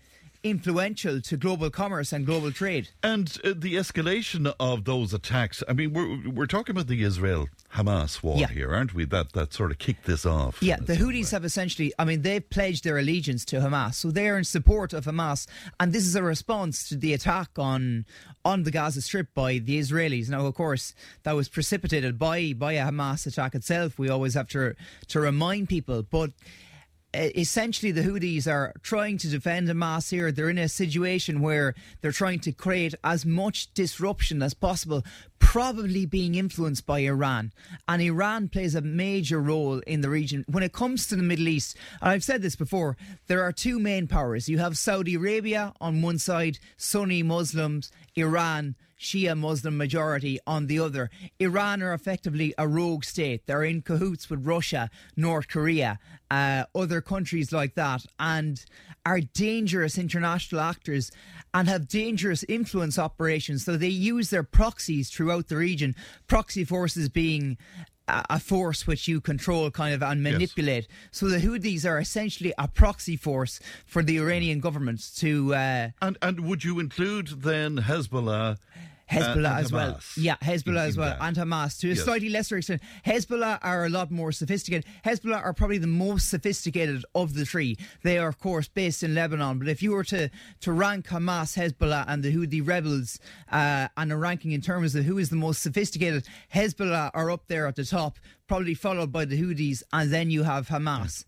influential to global commerce and global trade. And uh, the escalation of those attacks. I mean, we're we're talking about the Israel Hamas war Yeah. here, aren't we? That that sort of kicked this off. Yeah, the Houthis have essentially, I mean, they've pledged their allegiance to Hamas, so they are in support of Hamas, and this is a response to the attack on on the Gaza Strip by the Israelis. Now, of course, that was precipitated by by a Hamas attack itself. We always have to to remind people, but. Essentially, the Houthis are trying to defend Hamas here. They're in a situation where they're trying to create as much disruption as possible, probably being influenced by Iran. And Iran plays a major role in the region. When it comes to the Middle East, and I've said this before, there are two main powers. You have Saudi Arabia on one side, Sunni Muslims, Iran. Shia Muslim majority on the other. Iran are effectively a rogue state. They're in cahoots with Russia, North Korea, uh, other countries like that, and are dangerous international actors and have dangerous influence operations. So they use their proxies throughout the region. Proxy forces being a force which you control kind of and manipulate. So the Houthis are essentially a proxy force for the Iranian government to. Uh, and and would you include then Hezbollah? Hezbollah and as well. Yeah, Hezbollah in- as well. And Hamas to a Yes. slightly lesser extent. Hezbollah are a lot more sophisticated. Hezbollah are probably the most sophisticated of the three. They are, of course, based in Lebanon. But if you were to, to rank Hamas, Hezbollah, and the Houthi rebels uh, and a ranking in terms of who is the most sophisticated, Hezbollah are up there at the top, probably followed by the Houthis, and then you have Hamas.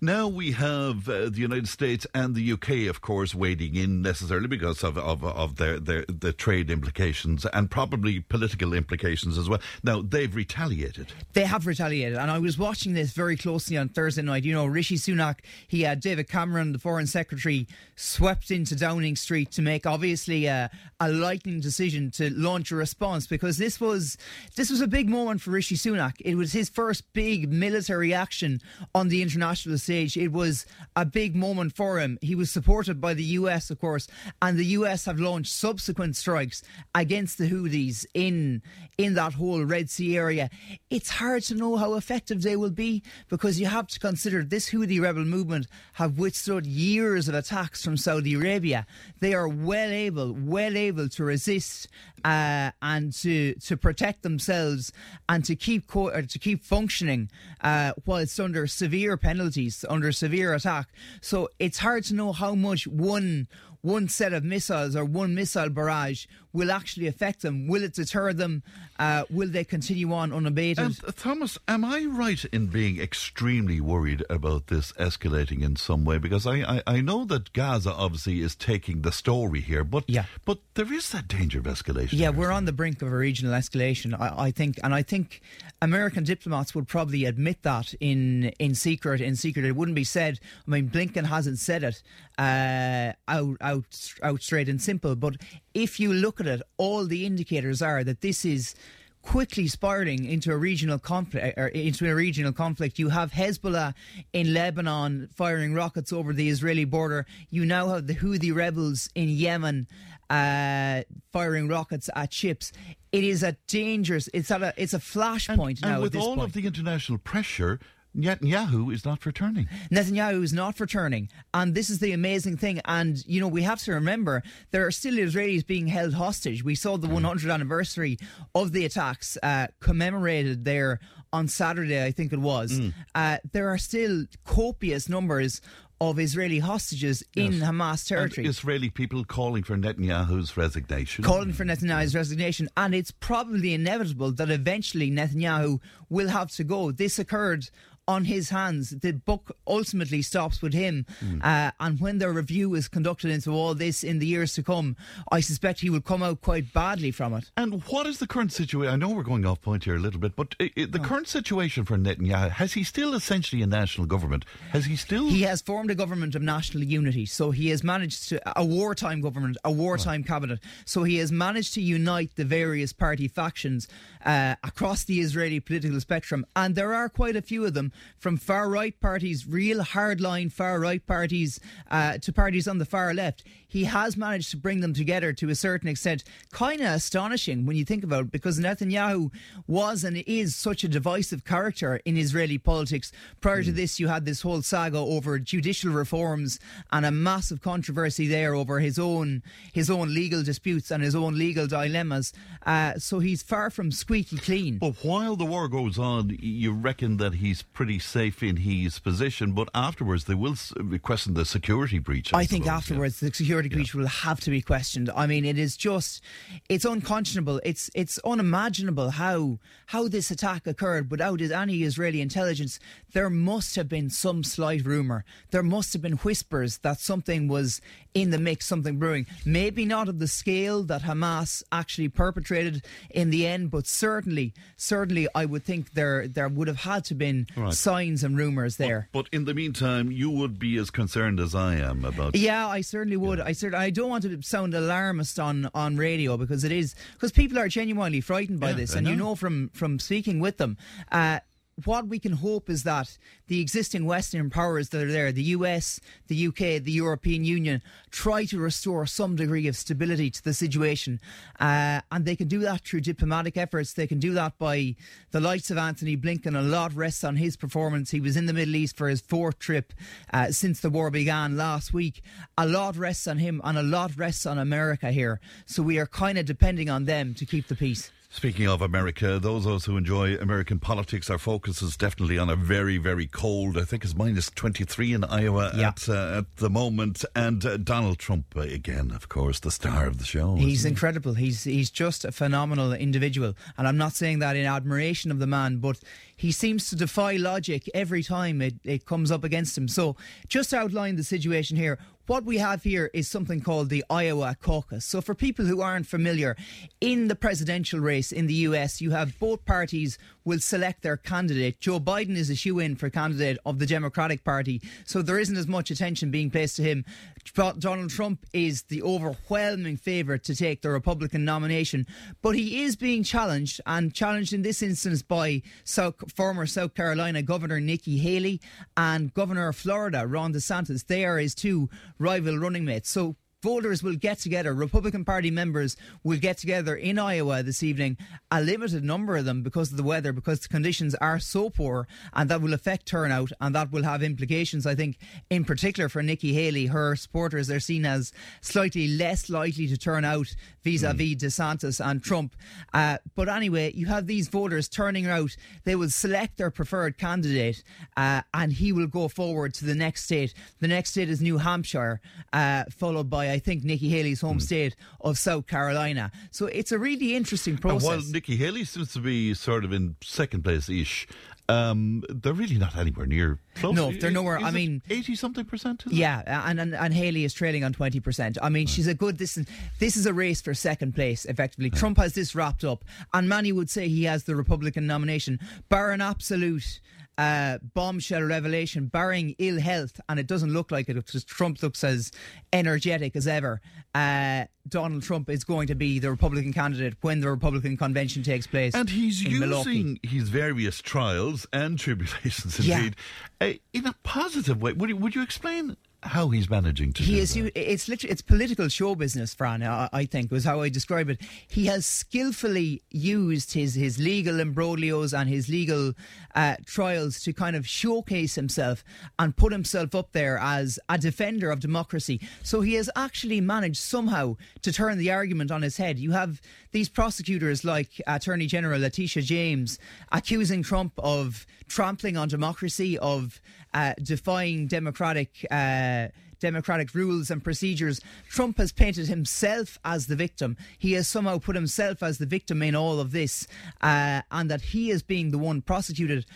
Now we have uh, the United States and the UK, of course, wading in necessarily because of of, of their, their the trade implications and probably political implications as well. Now they've retaliated. They have retaliated, and I was watching this very closely on Thursday night. You know, Rishi Sunak, he had David Cameron, the Foreign Secretary, swept into Downing Street to make obviously a, a lightning decision to launch a response because this was this was a big moment for Rishi Sunak. It was his first big military action on the international stage. It was a big moment for him. He was supported by the US, of course, and the US have launched subsequent strikes against the Houthis in in that whole Red Sea area. It's hard to know how effective they will be because you have to consider this Houthi rebel movement have withstood years of attacks from Saudi Arabia. They are well able, well able to resist uh, and to to protect themselves and to keep co- to keep functioning uh, whilst under severe penalties, under severe attack. So it's hard to know how much one one set of missiles or one missile barrage will actually affect them. Will it deter them? Uh, will they continue on unabated? Uh, Thomas, am I right in being extremely worried about this escalating in some way? Because I, I, I know that Gaza obviously is taking the story here, but Yeah. but there is that danger of escalation. Yeah, we're on the brink of a regional escalation. I, I think, and I think American diplomats would probably admit that in in secret. In secret, it wouldn't be said. I mean, Blinken hasn't said it uh, out out out straight and simple. But if you look at it, all the indicators are that this is quickly spiraling into a regional conflict or into a regional conflict you have Hezbollah in Lebanon firing rockets over the Israeli border you now have the Houthi rebels in Yemen uh, firing rockets at ships it is a dangerous it's at a it's a flashpoint now and with all point. of the international pressure, Netanyahu is not returning. Netanyahu is not returning. And this is the amazing thing. And, you know, we have to remember there are still Israelis being held hostage. We saw the 100th anniversary of the attacks uh, commemorated there on Saturday, I think it was. Uh, there are still copious numbers of Israeli hostages in Yes. Hamas territory. And Israeli people calling for Netanyahu's resignation. calling for Netanyahu's resignation, and it's probably inevitable that eventually Netanyahu will have to go. This occurred on his hands. The book ultimately stops with him, uh, and when their review is conducted into all this in the years to come, I suspect he will come out quite badly from it. And what is the current situation? I know we're going off point here a little bit, but the current situation for Netanyahu has he still essentially a national government? Has he still? He has formed a government of national unity, so he has managed to a wartime government, a wartime cabinet. So he has managed to unite the various party factions uh, across the Israeli political spectrum, and there are quite a few of them from far right parties, real hardline far right parties, uh, to parties on the far left. He has managed to bring them together to a certain extent. Kind of astonishing when you think about it, because Netanyahu was and is such a divisive character in Israeli politics. Prior to this, you had this whole saga over judicial reforms and a massive controversy there over his own his own legal disputes and his own legal dilemmas. Uh, so he's far from squeaky clean. But while the war goes on, you reckon that he's pretty safe in his position, but afterwards they will uh, question the security breach. I, I think suppose, afterwards the security breach will have to be questioned. I mean, it is just it's unconscionable. It's it's unimaginable how how this attack occurred without any Israeli intelligence. There must have been some slight rumor. There must have been whispers that something was in the mix, something brewing. Maybe not of the scale that Hamas actually perpetrated in the end, but certainly, certainly, certainly, I would think there there would have had to been Right. signs and rumors there. But in the meantime, you would be as concerned as I am about. Yeah, I certainly would. I certainly, I don't want to sound alarmist on, on radio because it is because people are genuinely frightened by Yeah, this, and you know. know from from speaking with them. Uh, what we can hope is that the existing Western powers that are there, the US, the UK, the European Union, try to restore some degree of stability to the situation. Uh, and they can do that through diplomatic efforts. They can do that by the likes of Antony Blinken. A lot rests on his performance. He was in the Middle East for his fourth trip uh, since the war began last week. A lot rests on him, and a lot rests on America here. So we are kind of depending on them to keep the peace. Speaking of America, those of us who enjoy American politics, our focus is definitely on a very, very cold, I think it's minus 23 in Iowa Yeah. at, uh, at the moment. And uh, Donald Trump, uh, again, of course, the star of the show. He's isn't he? incredible. He's he's just a phenomenal individual, and I'm not saying that in admiration of the man, but he seems to defy logic every time it, it comes up against him. So, just to outline the situation here. What we have here is something called the Iowa caucus. So, for people who aren't familiar, in the presidential race in the US, you have both parties will select their candidate. Joe Biden is a shoe in for candidate of the Democratic Party, so there isn't as much attention being placed to him. Tr- Donald Trump is the overwhelming favourite to take the Republican nomination, but he is being challenged, and challenged in this instance by South, former South Carolina Governor Nikki Haley and Governor of Florida Ron DeSantis. They are his two rival running mates. So voters will get together, Republican Party members will get together in Iowa this evening, a limited number of them because of the weather, because the conditions are so poor, and that will affect turnout, and that will have implications, I think, in particular for Nikki Haley. Her supporters are seen as slightly less likely to turn out vis a vis DeSantis and Trump. Uh, but anyway, you have these voters turning out, they will select their preferred candidate, uh, and he will go forward to the next state. The next state is New Hampshire, uh, followed by, I think, Nikki Haley's home state of South Carolina. So it's a really interesting And process. while Nikki Haley seems to be sort of in second place ish, um, they're really not anywhere near close. No, they're nowhere. I mean, eighty something percent. Is? Yeah, and, and and Haley is trailing on twenty percent. I mean, she's a good distance. This is a race for second place. Effectively, Trump has this wrapped up, and many would say he has the Republican nomination, bar an absolute. Uh, bombshell revelation, barring ill health, and it doesn't look like it because Trump looks as energetic as ever. Uh, Donald Trump is going to be the Republican candidate when the Republican convention takes place. And he's in Milwaukee. using his various trials and tribulations, Yeah. indeed, uh, in a positive way. Would you, would you explain how he's managing to He do is. that? It's literally it's political show business, Fran. I, I think was how I describe it. He has skillfully used his his legal imbroglios and his legal uh, trials to kind of showcase himself and put himself up there as a defender of democracy. So he has actually managed somehow to turn the argument on his head. You have these prosecutors like Attorney General Letitia James accusing Trump of trampling on democracy, of uh, defying democratic. Uh, democratic rules and procedures. Trump has painted himself as the victim. He has somehow put himself as the victim in all of this, uh, and that he is being the one prosecuted.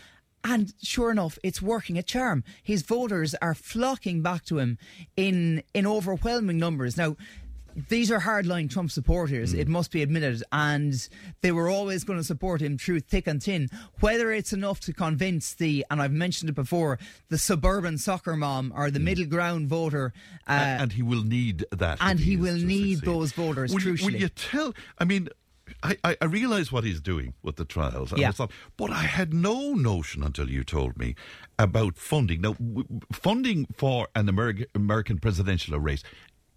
And sure enough, it's working a charm. His voters are flocking back to him in in overwhelming numbers. Now, these are hardline Trump supporters, it must be admitted, and they were always going to support him through thick and thin. Whether it's enough to convince the, and I've mentioned it before, the suburban soccer mom or the middle ground voter, uh, and he will need that. and he will need succeed. those voters, Will you, will you tell? I mean, I, I, I realise what he's doing with the trials, and Yeah. stuff, but I had no notion until you told me about funding. Now, w- funding for an American, American presidential race,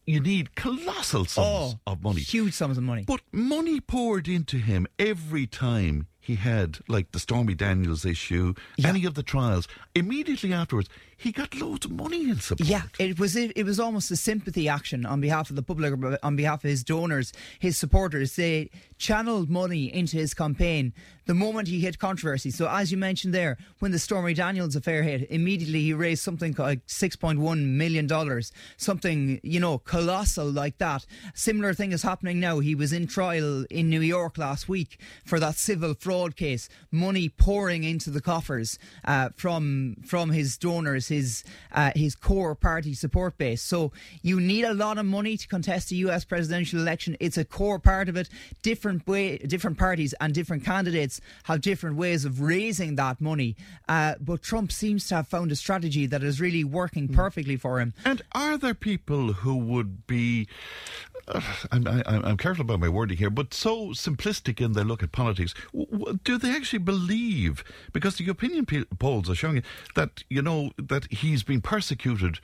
you need colossal sums Oh, of money. Huge sums of money. But money poured into him every time he had, like, the Stormy Daniels issue, any of the trials. Immediately afterwards, he got loads of money in support. Yeah, it was it, it was almost a sympathy action on behalf of the public, on behalf of his donors, his supporters. They channeled money into his campaign the moment he hit controversy. So, as you mentioned there, when the Stormy Daniels affair hit, immediately he raised something like six point one million dollars, something you know colossal like that. Similar thing is happening now. He was in trial in New York last week for that civil fraud case. Money pouring into the coffers uh, from from his donors, his uh, his core party support base. So you need a lot of money to contest a U.S. presidential election. It's a core part of it. Different way, different parties and different candidates have different ways of raising that money. Uh, but Trump seems to have found a strategy that is really working perfectly for him. And are there people who would be, uh, I'm, I, I'm careful about my wording here, but so simplistic in their look at politics? W- do they actually believe? Because the opinion polls are showing that you know that he's been persecuted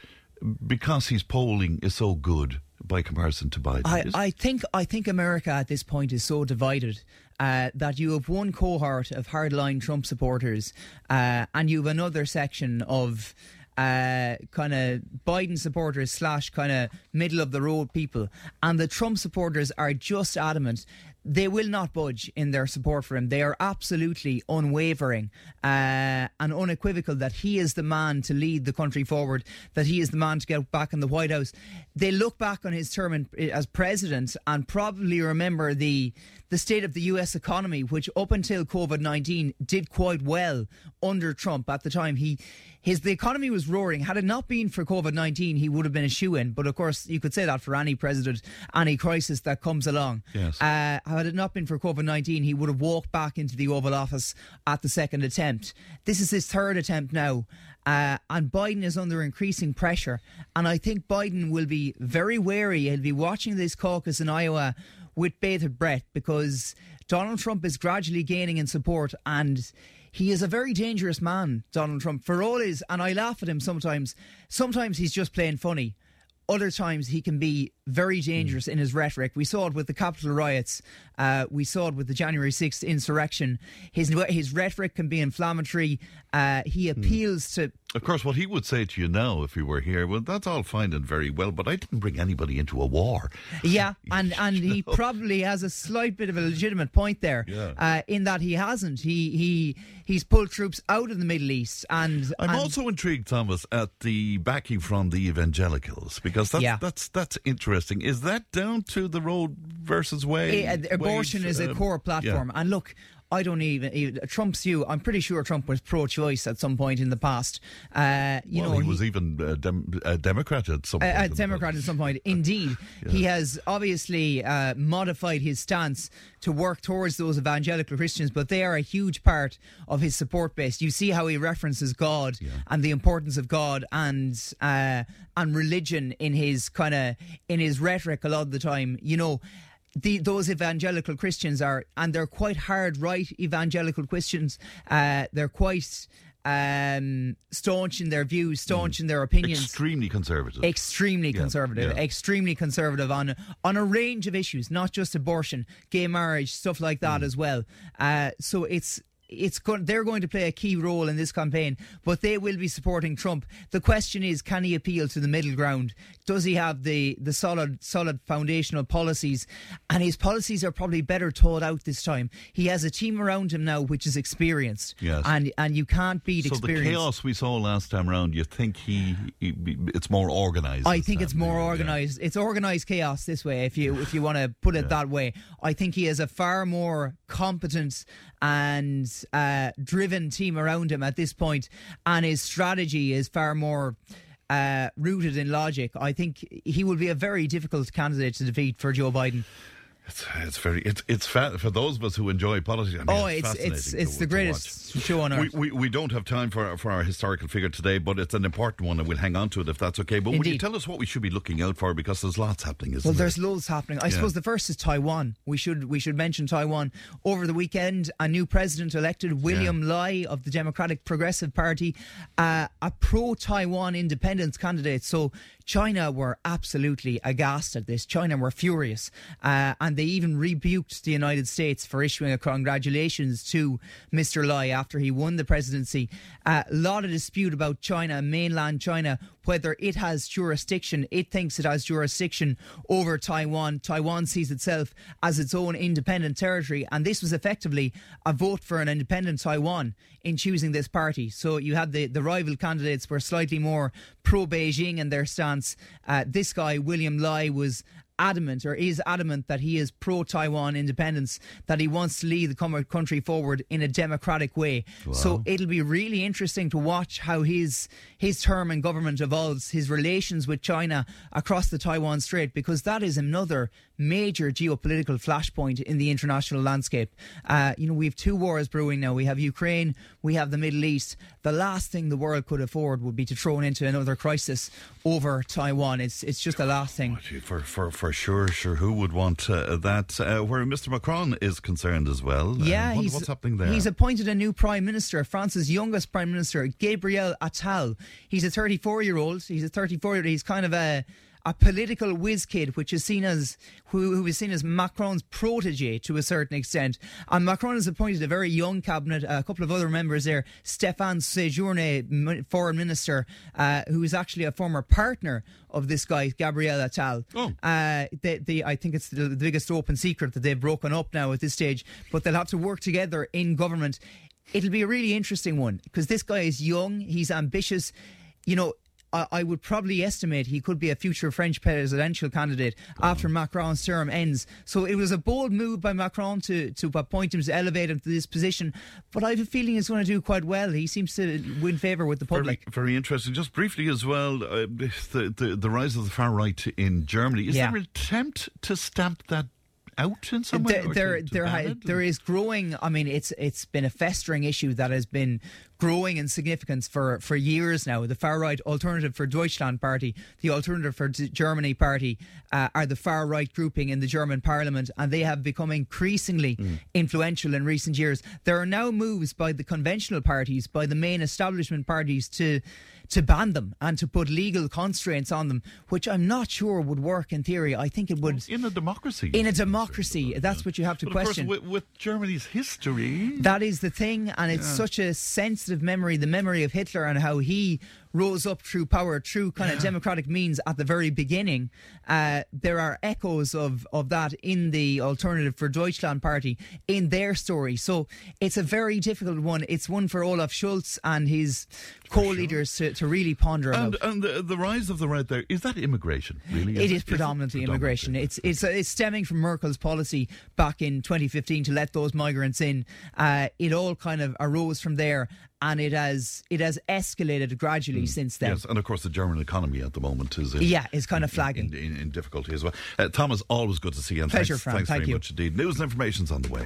because his polling is so good by comparison to Biden. I, I think I think America at this point is so divided uh, that you have one cohort of hardline Trump supporters, uh, and you have another section of uh, kind of Biden supporters slash kind of middle of the road people, and the Trump supporters are just adamant. They will not budge in their support for him. They are absolutely unwavering uh, and unequivocal that he is the man to lead the country forward, that he is the man to get back in the White House. They look back on his term in, as president and probably remember the the state of the U.S. economy, which up until COVID nineteen did quite well under Trump at the time. He his the economy was roaring. Had it not been for COVID nineteen, he would have been a shoe in. But of course, you could say that for any president, any crisis that comes along. Yes. Uh, had it not been for COVID 19, he would have walked back into the Oval Office at the second attempt. This is his third attempt now. Uh, and Biden is under increasing pressure. And I think Biden will be very wary. He'll be watching this caucus in Iowa with bated breath because Donald Trump is gradually gaining in support and he is a very dangerous man, Donald Trump, for all his, and I laugh at him sometimes. Sometimes he's just playing funny. Other times he can be very dangerous in his rhetoric. We saw it with the Capitol riots. Uh, we saw it with the January 6th insurrection. His his rhetoric can be inflammatory. Uh, he appeals to Of course, what he would say to you now if he were here, well, that's all fine and very well, but I didn't bring anybody into a war. Yeah, and and he probably has a slight bit of a legitimate point there, Yeah. uh, in that he hasn't. He he he's pulled troops out of the Middle East, and I'm and- also intrigued, Thomas, at the backing from the evangelicals because that's Yeah. that's that's interesting. Is that down to the Roe versus Wade? Eh, uh, abortion Wade, is a um, core platform. yeah. And look, I don't even, even Trump's view. I'm pretty sure Trump was pro-choice at some point in the past. Uh, you well, know, he, was even a, dem- a Democrat at some point. a Democrat at some point. Indeed, he has obviously uh, modified his stance to work towards those evangelical Christians, but they are a huge part of his support base. You see how he references God and the importance of God and uh, and religion in his kind of in his rhetoric a lot of the time. You know. The, those evangelical Christians are, and they're quite hard right evangelical Christians. Uh, they're quite um, staunch in their views, staunch in their opinions Extremely conservative. extremely Yeah, conservative, yeah. extremely conservative on on a range of issues, not just abortion, gay marriage, stuff like Mm. that as well. Uh, so it's. It's going, they're going to play a key role in this campaign, but they will be supporting Trump. The question is, can he appeal to the middle ground? Does he have the, the solid solid foundational policies? And his policies are probably better thought out this time. He has a team around him now which is experienced, Yes. and and you can't beat so experience. the chaos we saw last time around, you think he, he it's more organised? I think it's more yeah. organised. It's organised chaos this way, if you if you want to put it that way. I think he has a far more competent and uh, driven team around him at this point, and his strategy is far more. Uh, rooted in logic, I think he will be a very difficult candidate to defeat for Joe Biden. It's, it's very it's it's fa- for those of us who enjoy politics. I mean, oh, it's it's it's, it's to- the greatest show on earth. We, we, we don't have time for for our historical figure today, but it's an important one, and we'll hang on to it if that's okay. But would you tell us what we should be looking out for because there's lots happening, isn't Well, there? there's loads happening. I Yeah. suppose the first is Taiwan. We should we should mention Taiwan. Over the weekend, a new president elected, William Lai of the Democratic Progressive Party, uh, a pro-Taiwan independence candidate. So China were absolutely aghast at this. China were furious, uh, and they even rebuked the United States for issuing a congratulations to Mr. Lai after he won the presidency. A lot of dispute about China, mainland China, whether it has jurisdiction. It thinks it has jurisdiction over Taiwan. Taiwan sees itself as its own independent territory, and this was effectively a vote for an independent Taiwan in choosing this party. So you had the, the rival candidates were slightly more pro Beijing in their stance. Uh, this guy, William Lai, was adamant or is adamant that he is pro Taiwan independence, that he wants to lead the country forward in a democratic way. So it'll be really interesting to watch how his his term in government evolves, his relations with China across the Taiwan Strait, because that is another major geopolitical flashpoint in the international landscape. Uh, you know, we have two wars brewing now. We have Ukraine, we have the Middle East. The last thing the world could afford would be to throw into another crisis over Taiwan. It's it's just the last thing. For, for, for sure, sure. Who would want uh, that? Uh, where Mr. Macron is concerned as well. Uh, Yeah, he's, what's happening there? He's appointed a new prime minister, France's youngest prime minister, Gabriel Attal. He's a 34 year old. He's a 34 year old. He's kind of a a political whiz kid, which is seen as who, who is seen as Macron's protege to a certain extent. And Macron has appointed a very young cabinet, a couple of other members there. Stéphane Séjourné, foreign minister, uh, who is actually a former partner of this guy, Gabriel Attal. Oh. Uh, they, they, I think it's the, the biggest open secret that they've broken up now at this stage, but they'll have to work together in government. It'll be a really interesting one because this guy is young, he's ambitious. You know, I, I would probably estimate he could be a future French presidential candidate after Macron's term ends. So it was a bold move by Macron to, to appoint him, to elevate him to this position. But I have a feeling he's going to do quite well. He seems to win favour with the public. Very, very interesting. Just briefly as well, uh, the, the the rise of the far right in Germany. Is Yeah. there an attempt to stamp that out in some way? there, there, there, ban ha- it? there is growing. I mean, it's it's been a festering issue that has been growing in significance for, for years now. The far right Alternative for Deutschland party, the Alternative for D- Germany party, uh, are the far right grouping in the German parliament, and they have become increasingly influential in recent years. There are now moves by the conventional parties, by the main establishment parties, to to ban them and to put legal constraints on them, which I'm not sure would work in theory. I think it would in a democracy. In a democracy, that's what you have to But of course, question. with, with Germany's history, That is the thing, and it's Yeah. such a sensitive memory the memory of Hitler and how he rose up through power, through kind of democratic means at the very beginning. Uh, there are echoes of, of that in the Alternative for Deutschland party in their story. So it's a very difficult one. It's one for Olaf Scholz and his co leaders to, to really ponder about. and, and the, the rise of the right there is that immigration really? It is predominantly immigration. It's it's it's stemming from Merkel's policy back in 2015 to let those migrants in. Uh, it all kind of arose from there, and it has it has escalated gradually since then. Yes, and of course the German economy at the moment is in, Yeah, it's kind of flagging. in, in, in difficulty as well. Uh, Thomas, always good to see you. And Pleasure, thanks, Fran. Thanks Thank very you. much indeed. News and information's on the way.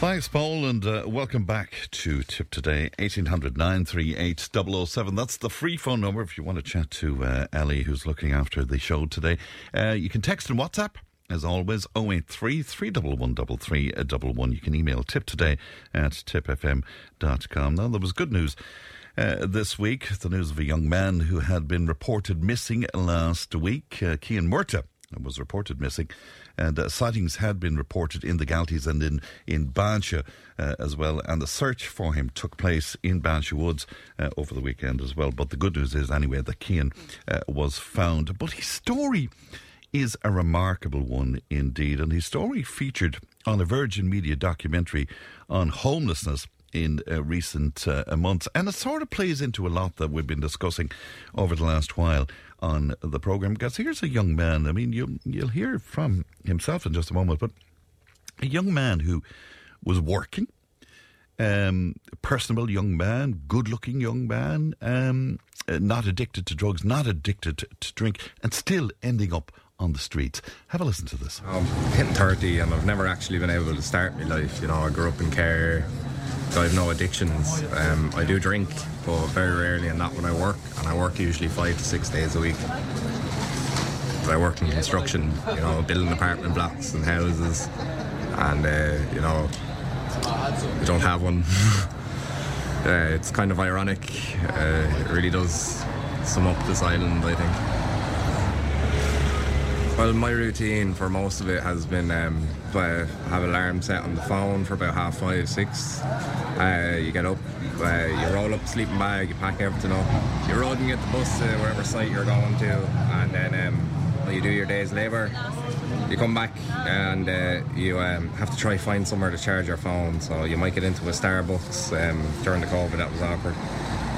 Thanks, Paul, and uh, welcome back to Tipp Today, 1800 938 007. That's the free phone number if you want to chat to uh, Ellie, who's looking after the show today. Uh, you can text and WhatsApp. As always, 083 311 You can email tip today at tippfm.com. Now, there was good news uh, this week the news of a young man who had been reported missing last week. Uh, Cian Murta was reported missing, and uh, sightings had been reported in the Galtees and in in Bansha uh, as well. And the search for him took place in Bansha Woods uh, over the weekend as well. But the good news is, anyway, that Cian uh, was found. But his story is a remarkable one indeed, and his story featured on a Virgin Media documentary on homelessness in uh, recent uh, months. And it sort of plays into a lot that we've been discussing over the last while on the programme. Because here's a young man, I mean, you, you'll hear from himself in just a moment, but a young man who was working, um, personable young man, good looking young man, um, uh, not addicted to drugs, not addicted to, to drink, and still ending up on the streets. Have a listen to this. I'm hitting 30 and I've never actually been able to start my life. You know, I grew up in care, I have no addictions. Um, I do drink, but very rarely, and not when I work. And I work usually five to six days a week. But I work in construction, you know, building apartment blocks and houses, and uh, you know, we don't have one. uh, it's kind of ironic. Uh, it really does sum up this island, I think. Well, my routine for most of it has been um, uh, have alarm set on the phone for about half five, six. Uh, you get up, uh, you roll up sleeping bag, you pack everything up, you road and get the bus to wherever site you're going to, and then um, you do your day's labour. You come back and uh, you um, have to try find somewhere to charge your phone. So you might get into a Starbucks um, during the COVID. That was awkward.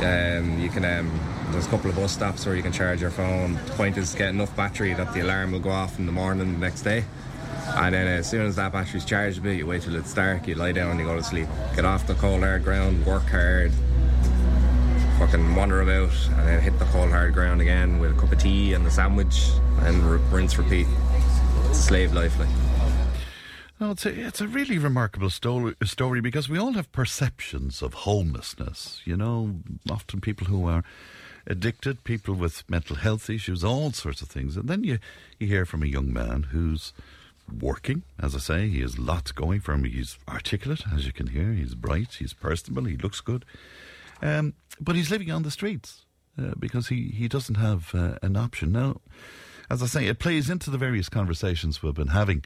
Um, you can um, there's a couple of bus stops where you can charge your phone. The point is get enough battery that the alarm will go off in the morning the next day. And then uh, as soon as that battery's charged a bit, you wait till it's dark, you lie down, you go to sleep. Get off the cold hard ground, work hard, fucking wander about, and then hit the cold hard ground again with a cup of tea and a sandwich, and rinse, repeat. Slave life, like. No, it's a, it's a really remarkable story, story because we all have perceptions of homelessness. You know, often people who are addicted, people with mental health issues, all sorts of things. And then you, you hear from a young man who's working, as I say, he has lots going for him. He's articulate, as you can hear. He's bright, he's personable, he looks good. Um, but he's living on the streets uh, because he, he doesn't have uh, an option. Now, as I say, it plays into the various conversations we've been having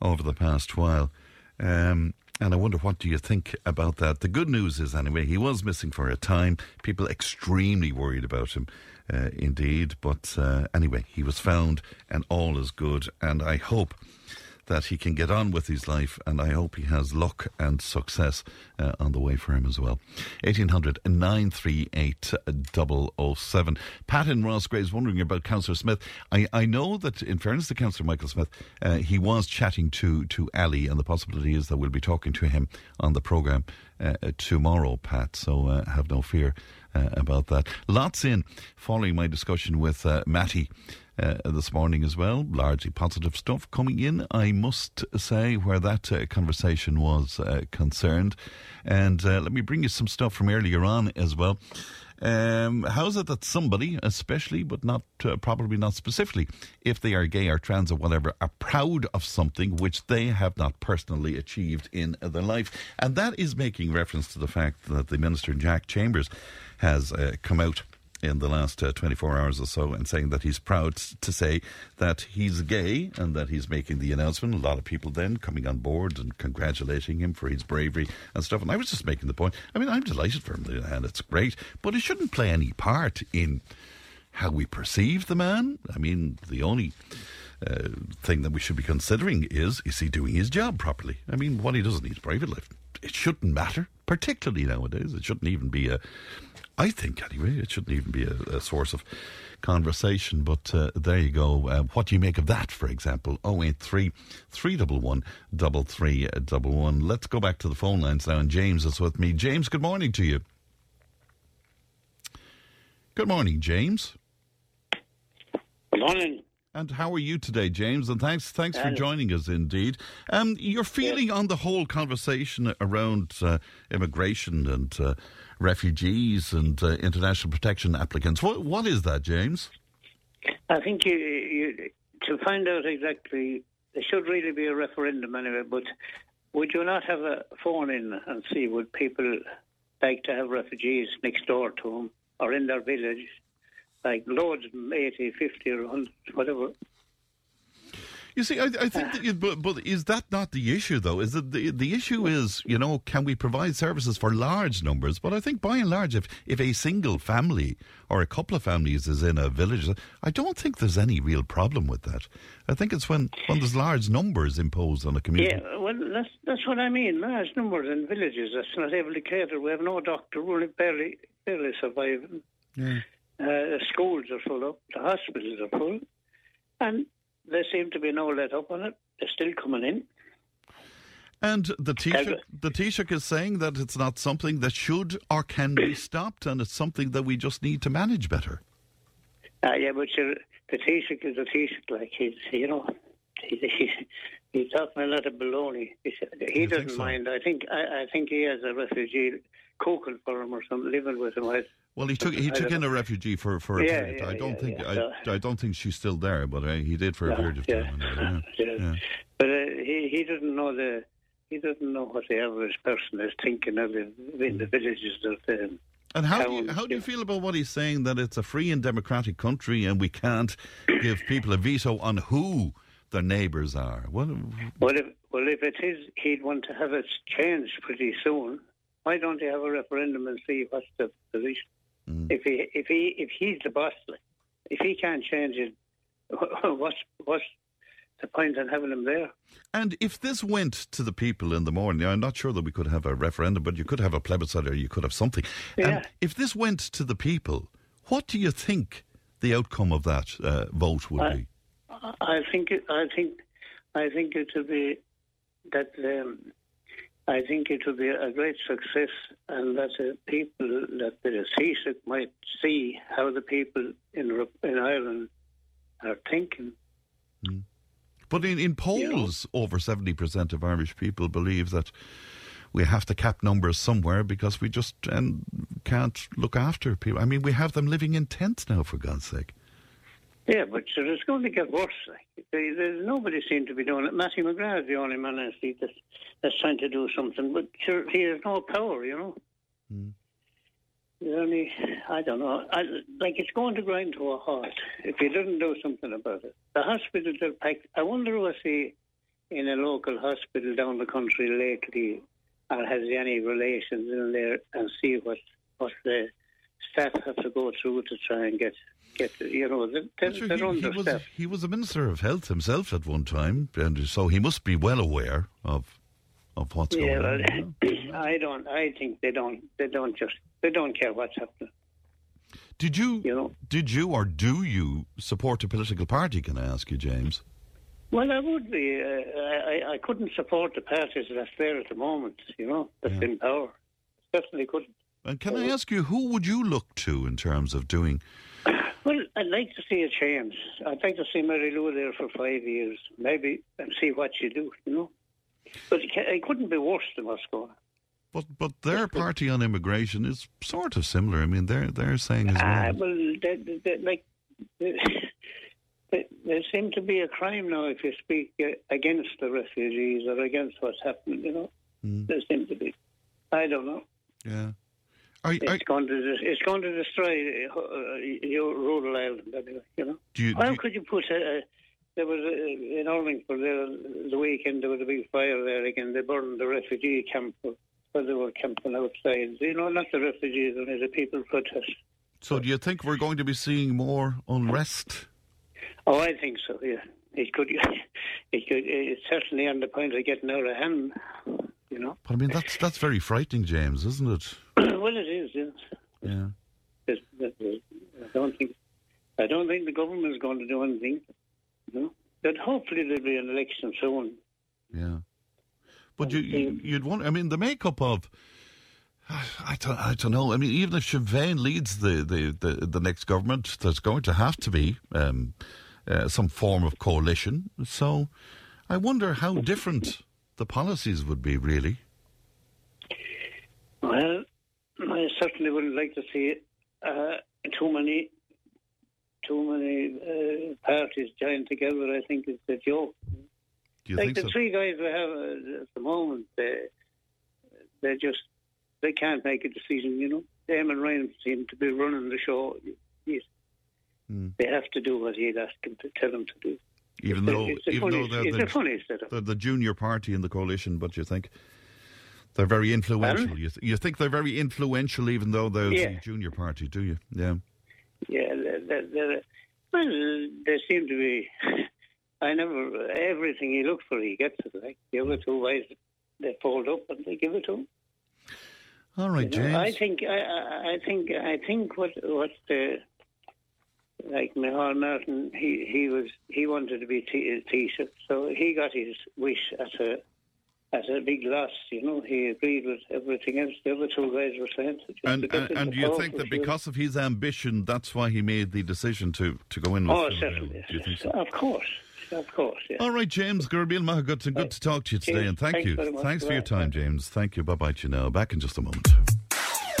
over the past while. Um, and I wonder what do you think about that? The good news is, anyway, he was missing for a time. People extremely worried about him, uh, indeed. But uh, anyway, he was found, and all is good. And I hope that he can get on with his life, and I hope he has luck and success uh, on the way for him as well. 1800 938 007. Pat in is wondering about Councillor Smith. I, I know that, in fairness to Councillor Michael Smith, uh, he was chatting to, to Ali, and the possibility is that we'll be talking to him on the programme uh, tomorrow, Pat, so uh, have no fear. Uh, about that. Lots in following my discussion with uh, Mattie uh, this morning as well. Largely positive stuff coming in, I must say, where that uh, conversation was uh, concerned. And uh, let me bring you some stuff from earlier on as well. Um, how is it that somebody, especially, but not uh, probably not specifically, if they are gay or trans or whatever, are proud of something which they have not personally achieved in their life? And that is making reference to the fact that the Minister, Jack Chambers, has uh, come out in the last uh, 24 hours or so and saying that he's proud to say that he's gay and that he's making the announcement. A lot of people then coming on board and congratulating him for his bravery and stuff. And I was just making the point. I mean, I'm delighted for him and it's great, but it shouldn't play any part in how we perceive the man. I mean, the only. Uh, thing that we should be considering is is he doing his job properly? I mean, what he does in his private life, it shouldn't matter, particularly nowadays. It shouldn't even be a, I think anyway, it shouldn't even be a, a source of conversation. But uh, there you go. Uh, what do you make of that, for example? 083 311 3311. Let's go back to the phone lines now, and James is with me. James, good morning to you. Good morning, James. Good morning. And how are you today, James? And thanks, thanks for joining us. Indeed, um, your feeling on the whole conversation around uh, immigration and uh, refugees and uh, international protection applicants. What, what is that, James? I think you, you to find out exactly. There should really be a referendum anyway. But would you not have a phone in and see would people like to have refugees next door to them or in their village? Like loads, 80, 50 or 100, whatever. You see, I, I think, that you, but, but is that not the issue, though? Is that the the issue is, you know, can we provide services for large numbers? But I think by and large, if if a single family or a couple of families is in a village, I don't think there's any real problem with that. I think it's when when there's large numbers imposed on a community. Yeah, well, that's that's what I mean. Large numbers in villages that's not able to cater. We have no doctor. We're only barely barely surviving. Yeah. Uh, the schools are full up. The hospitals are full, and there seem to be no let up on it. They're still coming in. And the Taoiseach, the Taoiseach is saying that it's not something that should or can be stopped, and it's something that we just need to manage better. Uh, yeah, but the Taoiseach is a Taoiseach. Like he's, you know, he's, he's, he's talking a lot of baloney. He's, he doesn't mind. I think I, I think he has a refugee cooking for him or something, living with him. I, Well, he took he took in a refugee for for a Yeah, period. yeah, I don't yeah, think. I, I don't think she's still there, but uh, he did for a period of time. Yeah. yeah. But uh, he he doesn't know the he doesn't know what the average person is thinking of in, in the villages that. Um, And how do you, how do you feel about what he's saying that it's a free and democratic country and we can't give people a veto on who their neighbours are? What, Well, if well if it is, he'd want to have it changed pretty soon. Why don't he have a referendum and see what's the position? If he if he if he's the boss, like, if he can't change it, what's what's the point in having him there? And if this went to the people in the morning, I'm not sure that we could have a referendum, but you could have a plebiscite or you could have something. Yeah. And if this went to the people, what do you think the outcome of that uh, vote would I- be? I think it, I think I think it will be that um, I think it will be a great success, and that the people that the Taoiseach might see how the people in in Ireland are thinking. But in, in polls, over 70% of Irish people believe that we have to cap numbers somewhere because we just um, can't look after people. I mean, we have them living in tents now, for God's sake. Yeah, but sure, it's going to get worse. Like there, there's nobody seems to be doing it. Matthew McGrath is the only man I see that's, that's trying to do something, but sure, he has no power, you know. Hmm. There's only, I don't know. I, like it's going to grind to a halt if he doesn't do something about it. The hospitals are packed. I wonder was he in a local hospital down the country lately, or has he any relations in there, and see what what the staff have to go through to try and get get you know they're, they're, Sure, he, he was, he was a Minister of Health himself at one time, and so he must be well aware of of what's Yeah, going on. I don't. I think they don't. They don't just. They don't care what's happening. Did you, you know? did you or do you support a political party, can I ask you, James? Well, I would be. Uh, I, I couldn't support the parties that's there at the moment. You know, that's in power. Definitely couldn't. And can I ask you, who would you look to in terms of doing Well, I'd like to see a change. I'd like to see Mary Lou there for five years, maybe, and see what she do. You know, but it, couldn't be worse than what's going on. But but their party on immigration is sort of similar. I mean, they're they're saying as well. well, they, they, they, like there, seems to be a crime now if you speak uh, against the refugees or against what's happening. You know, Hmm. there seems to be. I don't know. Yeah. Are, it's going to it's going to destroy uh, your rural Ireland. Anyway, you know. Do you, How do could you put a, a there was a, in Urlingford there the weekend there was a big fire there again. They burned the refugee camp where they were camping outside. You know, not the refugees, only the people protest. so do you think we're going to be seeing more unrest? Oh, I think so. Yeah, it could. It could. It's certainly on the point of getting out of hand. You know. But I mean, that's that's very frightening, James, isn't it? well, it is. Yes. Yeah. It's- it's- I don't think. I don't think the government is going to do anything. You know. But hopefully there'll be an election soon. Yeah. But you, you you'd want. I mean, the makeup of. I don't, I don't know. I mean, even if Féin leads the, the, the, the next government, there's going to have to be um, uh, some form of coalition. So I wonder how different the policies would be, really. Well, I certainly wouldn't like to see uh, too many, too many uh, parties join together. I think it's a joke. Do you like think the so? three guys we have uh, at the moment, they they just they can't make a decision. You know, Eamon Ryan seem to be running the show. Yes. Hmm. They have to do what he'd ask them to tell them to do. Even though, it's a even funny, though they're it's the, a funny setup. they're the junior party in the coalition, but you think they're very influential. You, th- you think they're very influential, even though they're Yeah. the junior party, do you? Yeah. Yeah, they're, they're, well, they seem to be. I never everything he looks for, he gets it. Like the other two guys, they fold up and they give it to him. All right, You know, James. I think I, I I think I think what what the like Micheál Martin he he was he wanted to be a teacher, so he got his wish at a at a big loss. You know, he agreed with everything else the other two guys were saying. And and, and you think that because of his ambition, that's why he made the decision to, to go in with Oh, certainly. Do you think so? Of course, of course. Yeah. All right, James Gurbil Mahagut, good to talk to you today, Cheers. and thank Thanks you. very. Thanks for your time, James. Thank you. Bye bye now. Back in just a moment.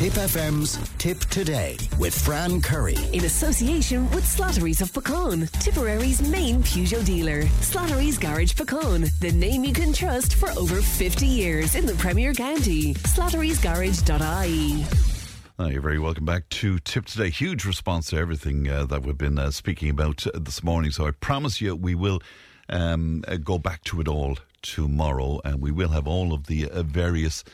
Tipp FM's Tipp Today with Fran Curry. In association with Slattery's of Puckane, Tipperary's main Peugeot dealer. Slattery's Garage Puckane, the name you can trust for over 50 years in the Premier County. Slattery'sGarage.ie. Uh, you're very welcome back to Tip Today. Huge response to everything uh, that we've been uh, speaking about uh, this morning. So I promise you we will um, uh, go back to it all tomorrow and we will have all of the uh, various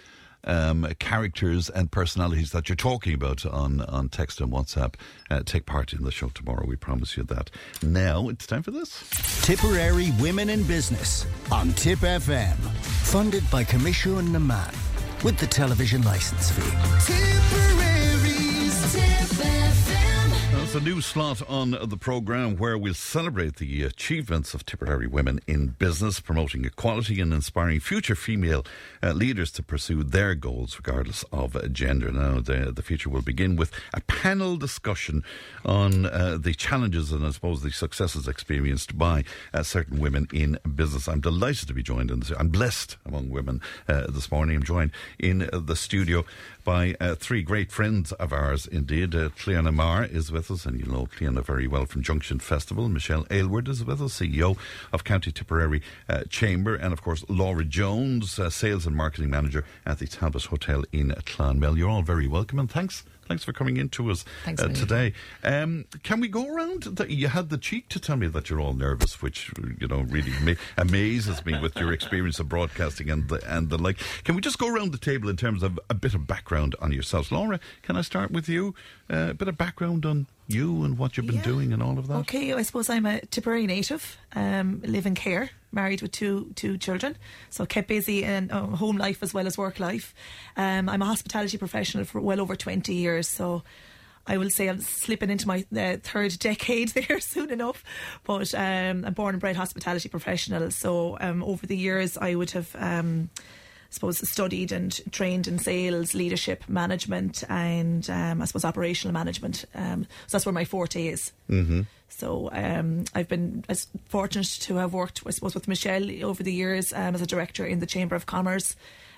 um, characters and personalities that you're talking about on, on text and WhatsApp uh, take part in the show tomorrow. We promise you that. Now it's time for this. Tipperary Women in Business on Tipp FM. Funded by Coimisiún na Meán with the television licence fee. That's a new slot on the programme where we'll celebrate the achievements of Tipperary women in business, promoting equality and inspiring future female uh, leaders to pursue their goals regardless of gender. Now, the, the feature will begin with a panel discussion on uh, the challenges and I suppose the successes experienced by uh, certain women in business. I'm delighted to be joined in this. I'm blessed among women uh, this morning. I'm joined in the studio by uh, three great friends of ours indeed. Uh, Cliona Maher is with us, and you know Cleona very well from Junction Festival. Michelle Aylward is with us, CEO of County Tipperary uh, Chamber, and of course Laura Jones, uh, Sales and Marketing Manager at the Talbot Hotel in Clonmel. You're all very welcome, and thanks. Thanks for coming in to us Thanks, uh, today. Um, can we go around? The, you had the cheek to tell me that you're all nervous, which you know really ma- amazes me with your experience of broadcasting and the, and the like. Can we just go around the table in terms of a bit of background on yourselves? Laura, can I start with you? Uh, a bit of background on you and what you've been doing and all of that. Okay, I suppose I'm a Tipperary native, um, live in Cahir, married with two two children, so kept busy in uh, home life as well as work life. Um, I'm a hospitality professional for well over 20 years, so I will say I'm slipping into my uh, third decade there soon enough. But um, I'm born and bred hospitality professional, so um, over the years I would have. I suppose studied and trained in sales, leadership, management, and um, I suppose operational management. Um, so that's where my forte is. Mm-hmm. So um, I've been as fortunate to have worked, I suppose, with Michelle over the years um, as a director in the Chamber of Commerce.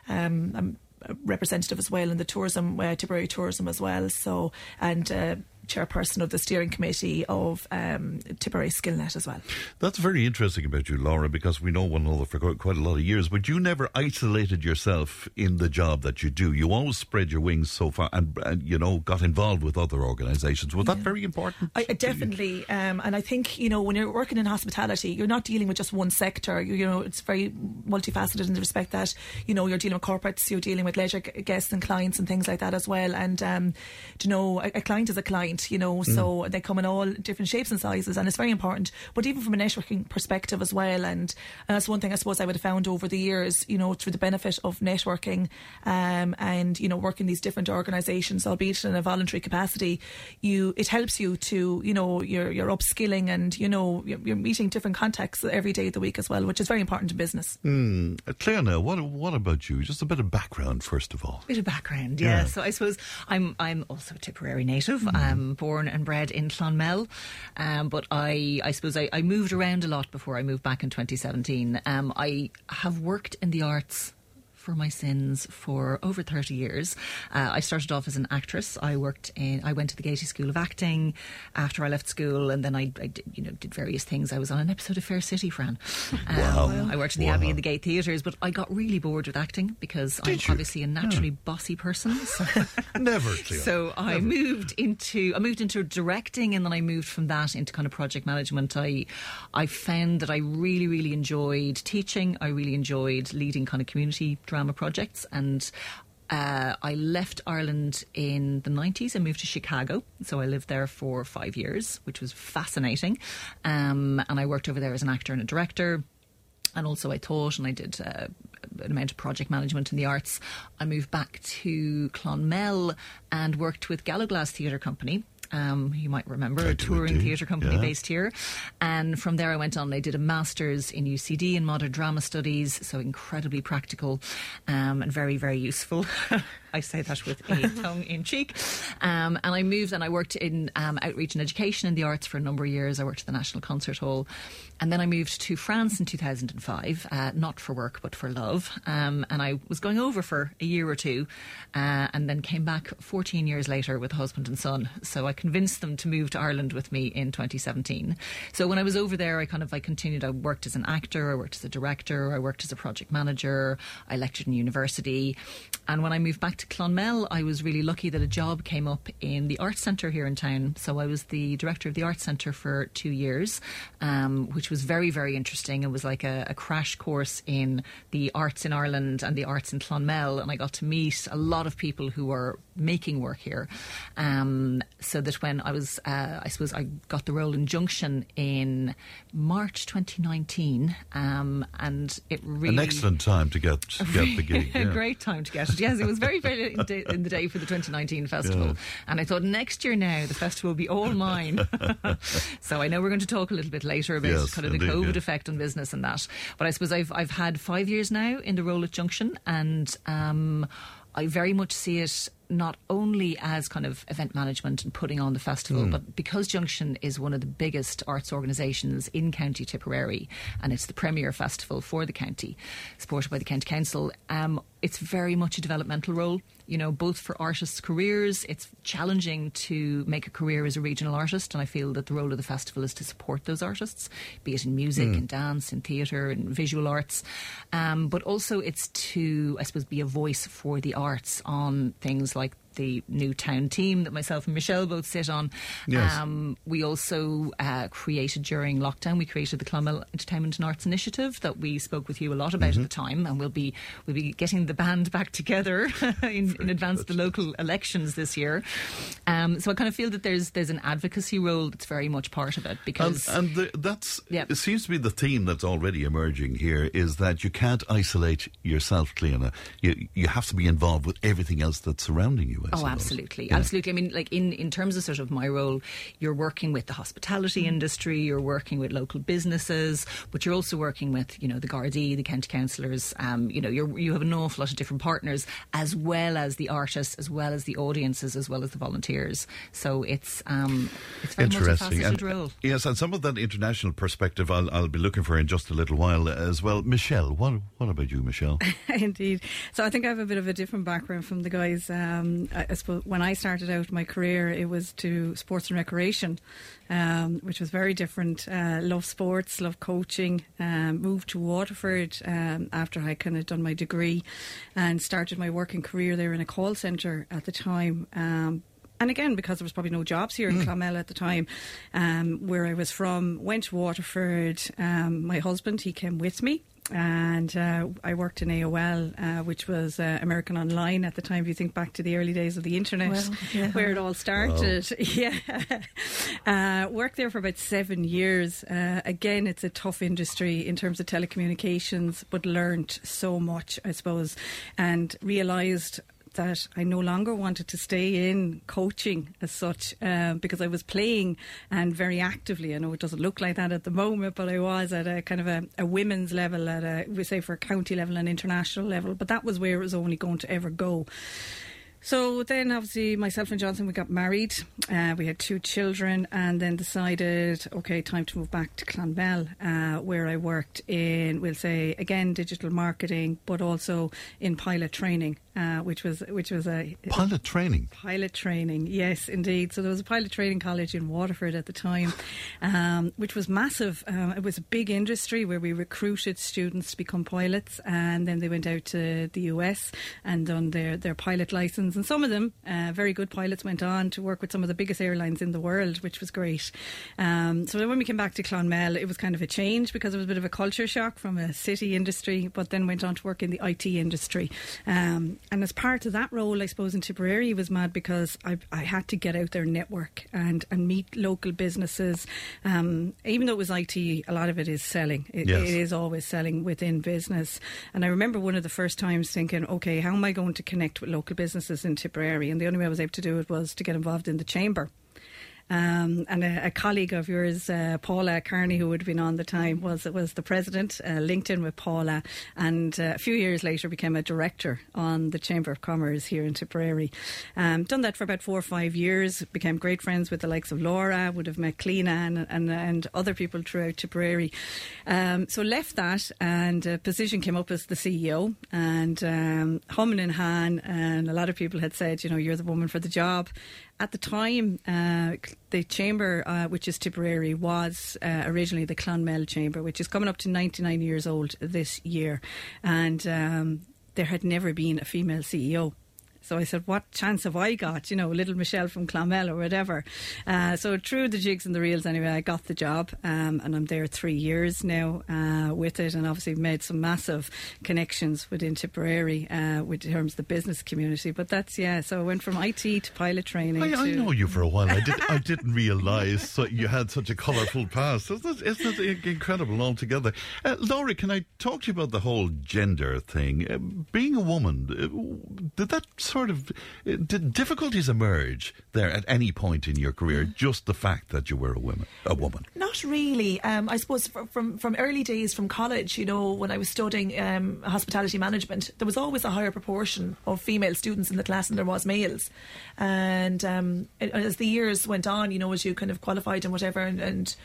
Um, I'm a representative as well in the tourism, uh, Tipperary tourism as well. So and. Uh, chairperson of the steering committee of um, Tipperary Skillnet as well. That's very interesting about you, Laura, because we know one another for quite, a lot of years, but you never isolated yourself in the job that you do. You always spread your wings so far and, and you know, got involved with other organisations. Was that very important? I, I definitely, um, and I think you know when you're working in hospitality, you're not dealing with just one sector. You, you know, it's very multifaceted in the respect that you know you're dealing with corporates, you're dealing with leisure guests and clients and things like that as well. And um, you know, a, a client is a client, you know, so they come in all different shapes and sizes, and it's very important. But even from a networking perspective as well, and, and that's one thing I suppose I would have found over the years, you know, through the benefit of networking um, and you know working these different organisations, albeit in a voluntary capacity, you it helps you to you know you're you're upskilling and you know you're, you're meeting different contacts every day of the week as well, which is very important in business. Mm. Uh, Cliona, what, what about you? Just a bit of background, first of all. Bit of background, yeah. Yeah. So I suppose I'm I'm also a Tipperary native. Born and bred in Clonmel, um, but I I suppose I, I moved around a lot before I moved back in 2017. Um, I have worked in the arts for my sins for over 30 years. Uh, I started off as an actress. I worked in, I went to the Gaiety School of Acting after I left school, and then I, I did, you know, did various things. I was on an episode of Fair City, Fran. Um, Wow. I worked in the Wow. Abbey and the Gate Theatres, but I got really bored with acting because I'm obviously a naturally bossy person. So Never, so I Never. moved into I moved into directing, and then I moved from that into kind of project management. I I found that I really really enjoyed teaching. I really enjoyed leading kind of community drama projects, and. Uh, I left Ireland in the 90s and moved to Chicago. So I lived there for five years, which was fascinating. Um, and I worked over there as an actor and a director and also I taught and I did uh, an amount of project management in the arts. I moved back to Clonmel and worked with Gallowglass Theatre Company. Um, you might remember a touring theatre company yeah. based here. And from there, I went on I did a master's in UCD in modern drama studies, so incredibly practical um, and very, very useful. I say that with a tongue in cheek. Um, and I moved and I worked in um, outreach and education in the arts for a number of years. I worked at the National Concert Hall. And then I moved to France in 2005, uh, not for work, but for love. Um, and I was going over for a year or two uh, and then came back 14 years later with a husband and son. So I convinced them to move to Ireland with me in 2017. So when I was over there, I kind of I continued. I worked as an actor, I worked as a director, I worked as a project manager, I lectured in university. And when I moved back to Clonmel, I was really lucky that a job came up in the Arts Centre here in town. So I was the director of the Arts Centre for two years, um, which was very, very interesting. It was like a, a crash course in the arts in Ireland and the arts in Clonmel. And I got to meet a lot of people who were making work here. Um, so that when I was, uh, I suppose I got the role in Junction in March 2019. Um, and it really. An excellent time to get, get the gig. a yeah. great time to get it. Yes, it was very, very in, day, in the day for the 2019 festival. Yeah. And I thought next year now, the festival will be all mine. so I know we're going to talk a little bit later about Yes, kind of the COVID yeah. effect on business and that. But I suppose I've, I've had five years now in the role at Junction and um, I very much see it not only as kind of event management and putting on the festival, Hmm. but because Junction is one of the biggest arts organisations in County Tipperary and it's the premier festival for the county, supported by the County Council, um, it's very much a developmental role. You know, both for artists' careers, it's challenging to make a career as a regional artist, and I feel that the role of the festival is to support those artists, be it in music, Hmm. in dance, in theatre, in visual arts, um, but also it's to, I suppose, be a voice for the arts on things like the new town team that myself and Michelle both sit on. Yes. Um, we also uh, created during lockdown. We created the Clonmel Entertainment and Arts Initiative that we spoke with you a lot about Mm-hmm. at the time, and we'll be we'll be getting the band back together in, in advance of the local elections this year. Um, so I kind of feel that there's there's an advocacy role that's very much part of it And, because and the, that's Yeah. it seems to be the theme that's already emerging here is that you can't isolate yourself, Cliona. You you have to be involved with everything else that's surrounding you. I Oh, suppose. absolutely, Yeah. absolutely. I mean, like in in terms of sort of my role, you're working with the hospitality industry, you're working with local businesses, but you're also working with you know the Gardaí, the county councillors. Um, you know, you're you have an awful lot of different partners, as well as the artists, as well as the audiences, as well as the volunteers. So it's um, it's very Interesting. multifaceted And, role. yes, and some of that international perspective I'll, I'll be looking for in just a little while as well. Michelle, what, what about you, Michelle? Indeed. So I think I have a bit of a different background from the guys. Um, I, suppose when I started out my career, it was to sports and recreation, um, which was very different. Uh, love sports, love coaching. Um, moved to Waterford um, after I kind of done my degree, and started my working career there in a call centre at the time. Um, and again, because there was probably no jobs here in Clonmel at the time, um, where I was from, went to Waterford. Um, my husband, he came with me. And uh, I worked in AOL, uh, which was uh, American Online at the time. If you think back to the early days of the internet, Well, yeah. where it all started, yeah, uh, worked there for about seven years. Uh, again, it's a tough industry in terms of telecommunications, but learned so much, I suppose, and realised that I no longer wanted to stay in coaching as such um, because I was playing and very actively. I know it doesn't look like that at the moment, but I was at a kind of a, a women's level, at a we say for a county level and international level. But that was where it was only going to ever go. So then, obviously, myself and Johnson we got married. Uh, we had two children, and then decided, okay, time to move back to Clonmel, uh, where I worked in, we'll say again, digital marketing, but also in pilot training, uh, which was which was a pilot training. Pilot training, yes, indeed. So there was a pilot training college in Waterford at the time, um, which was massive. Um, it was a big industry where we recruited students to become pilots, and then they went out to the US and done their their pilot license and some of them, uh, very good pilots, went on to work with some of the biggest airlines in the world, which was great. Um, so when we came back to Clonmel, it was kind of a change because it was a bit of a culture shock from a city industry, but then went on to work in the IT industry. And as part of that role, I suppose in Tipperary was mad because I, I had to get out there, network, and, and meet local businesses. Um, even though it was IT, a lot of it is selling. It, yes. it is always selling within business. And I remember one of the first times thinking, okay, how am I going to connect with local businesses in Tipperary? And the only way I was able to do it was to get involved in the chamber. Um, and a, a, colleague of yours, uh, Paula Carney, who would have been on the time, was was the president, uh, linked in with Paula, and uh, a few years later became a director on the Chamber of Commerce here in Tipperary. Um, done that for about four or five years. Became great friends with the likes of Laura. Would have met Cliona and and, and other people throughout Tipperary. Um, so left that, and a position came up as the CEO, and um, humming in hand, and a lot of people had said, you know, you're the woman for the job at the time, uh, the chamber, uh, which is Tipperary, was uh, originally the Clonmel Chamber, which is coming up to 99 years old this year. And um, there had never been a female CEO so I said, what chance have I got? You know, little Michelle from Clonmel or whatever. Uh, so through the jigs and the reels, anyway, I got the job, um, and I'm there three years now uh, with it, and obviously made some massive connections within Tipperary uh, with terms of the business community. But that's yeah. So I went from IT to pilot training. I, to I know you for a while. I did. I didn't realise so you had such a colourful past. Isn't it, isn't it incredible altogether? Uh, Laurie, can I talk to you about the whole gender thing? Uh, being a woman, uh, did that sort sort of uh, did difficulties emerge there at any point in your career? Just the fact that you were a woman, a woman. Not really. Um, I suppose from from early days from college, you know, when I was studying um, hospitality management, there was always a higher proportion of female students in the class than there was males. And um, as the years went on, you know, as you kind of qualified and whatever, and, and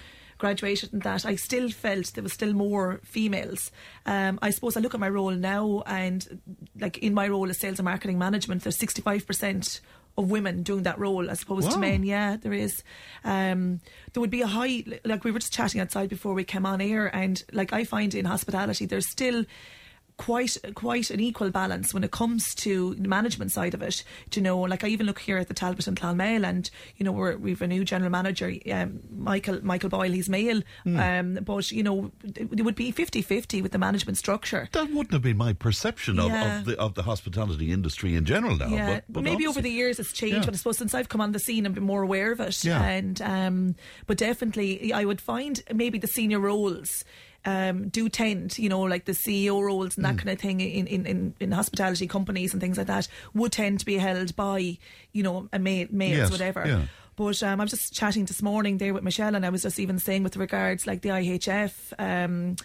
graduated and that, I still felt there was still more females. Um, I suppose I look at my role now, and like in my role as sales and marketing management, there's 65% of women doing that role as opposed wow. to men. Yeah, there is. Um, there would be a high, like we were just chatting outside before we came on air, and like I find in hospitality, there's still quite quite an equal balance when it comes to the management side of it. Do you know, like I even look here at the Talbot and Clonmel, and you know we're, we've a new general manager, um, Michael Michael Boyle. He's male, mm. um, but you know it would be 50-50 with the management structure. That wouldn't have been my perception of, yeah. of the of the hospitality industry in general now. Yeah, but, but maybe over the years it's changed. Yeah. But I suppose since I've come on the scene, I've been more aware of it. Yeah. And um, but definitely, I would find maybe the senior roles um, do tend, you know, like the CEO roles and that mm. kind of thing in, in, in, in, hospitality companies and things like that would tend to be held by, you know, a male, males, yes, whatever. Yeah. But um, I was just chatting this morning there with Michelle, and I was just even saying with regards like the IHF, um,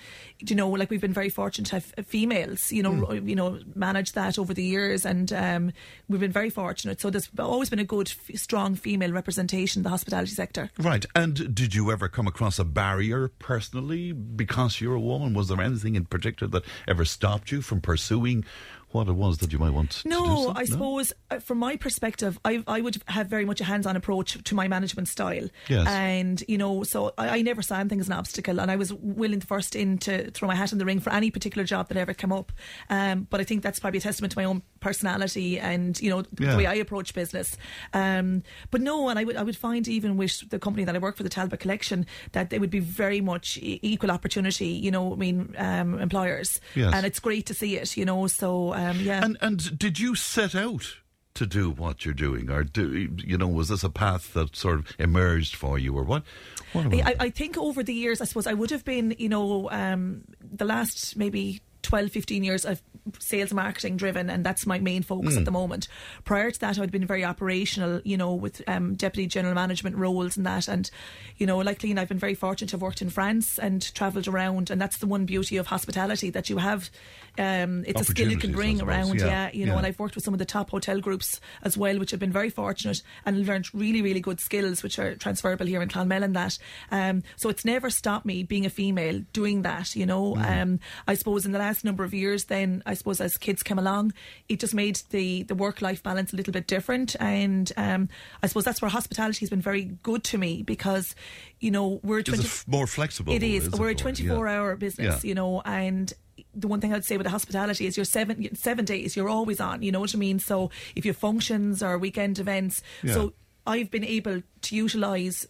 you know, like we've been very fortunate to have females, you know, mm. you know, manage that over the years, and um, we've been very fortunate. So there's always been a good, strong female representation in the hospitality sector. Right. And did you ever come across a barrier personally because you're a woman? Was there anything in particular that ever stopped you from pursuing what it was that you might want to do? no, I suppose uh, from my perspective, I, I would have very much a hands on approach to my management style. Yes. And, you know, so I, I, never saw anything as an obstacle and I was willing first in to throw my hat in the ring for any particular job that ever came up. Um, but I think that's probably a testament to my own personality and, you know, yeah. the way I approach business. Um, but no, and I would, I would find even with the company that I work for, the Talbot Collection, that they would be very much equal opportunity, you know, I mean, um, employers. Yes. And it's great to see it, you know, so um, yeah. And and did you set out to do what you're doing, or do you know? Was this a path that sort of emerged for you, or what? what I, I, think over the years, I suppose I would have been, you know, um, the last maybe 12, 15 years of sales marketing driven, and that's my main focus Mm. at the moment. Prior to that, I'd been very operational, you know, with um, deputy general management roles and that. And, you know, like Lean, I've been very fortunate to have worked in France and travelled around. And that's the one beauty of hospitality that you have. Um, it's a skill you can bring around, Yeah, yeah. You know, yeah. and I've worked with some of the top hotel groups as well, which have been very fortunate and learned really, really good skills, which are transferable here in Clonmel and that. Um, so it's never stopped me being a female doing that, you know. Mm. Um, I suppose in the last number of years, then I suppose as kids came along, it just made the, the work life balance a little bit different. And um, I suppose that's where hospitality has been very good to me because, you know, we're 20 it f- more flexible? it is. We're a 24 Yeah. hour business, you know, and the one thing I'd say with the hospitality is you're seven seven days, you're always on, you know what I mean? So if you have functions or weekend events, Yeah. so I've been able to utilise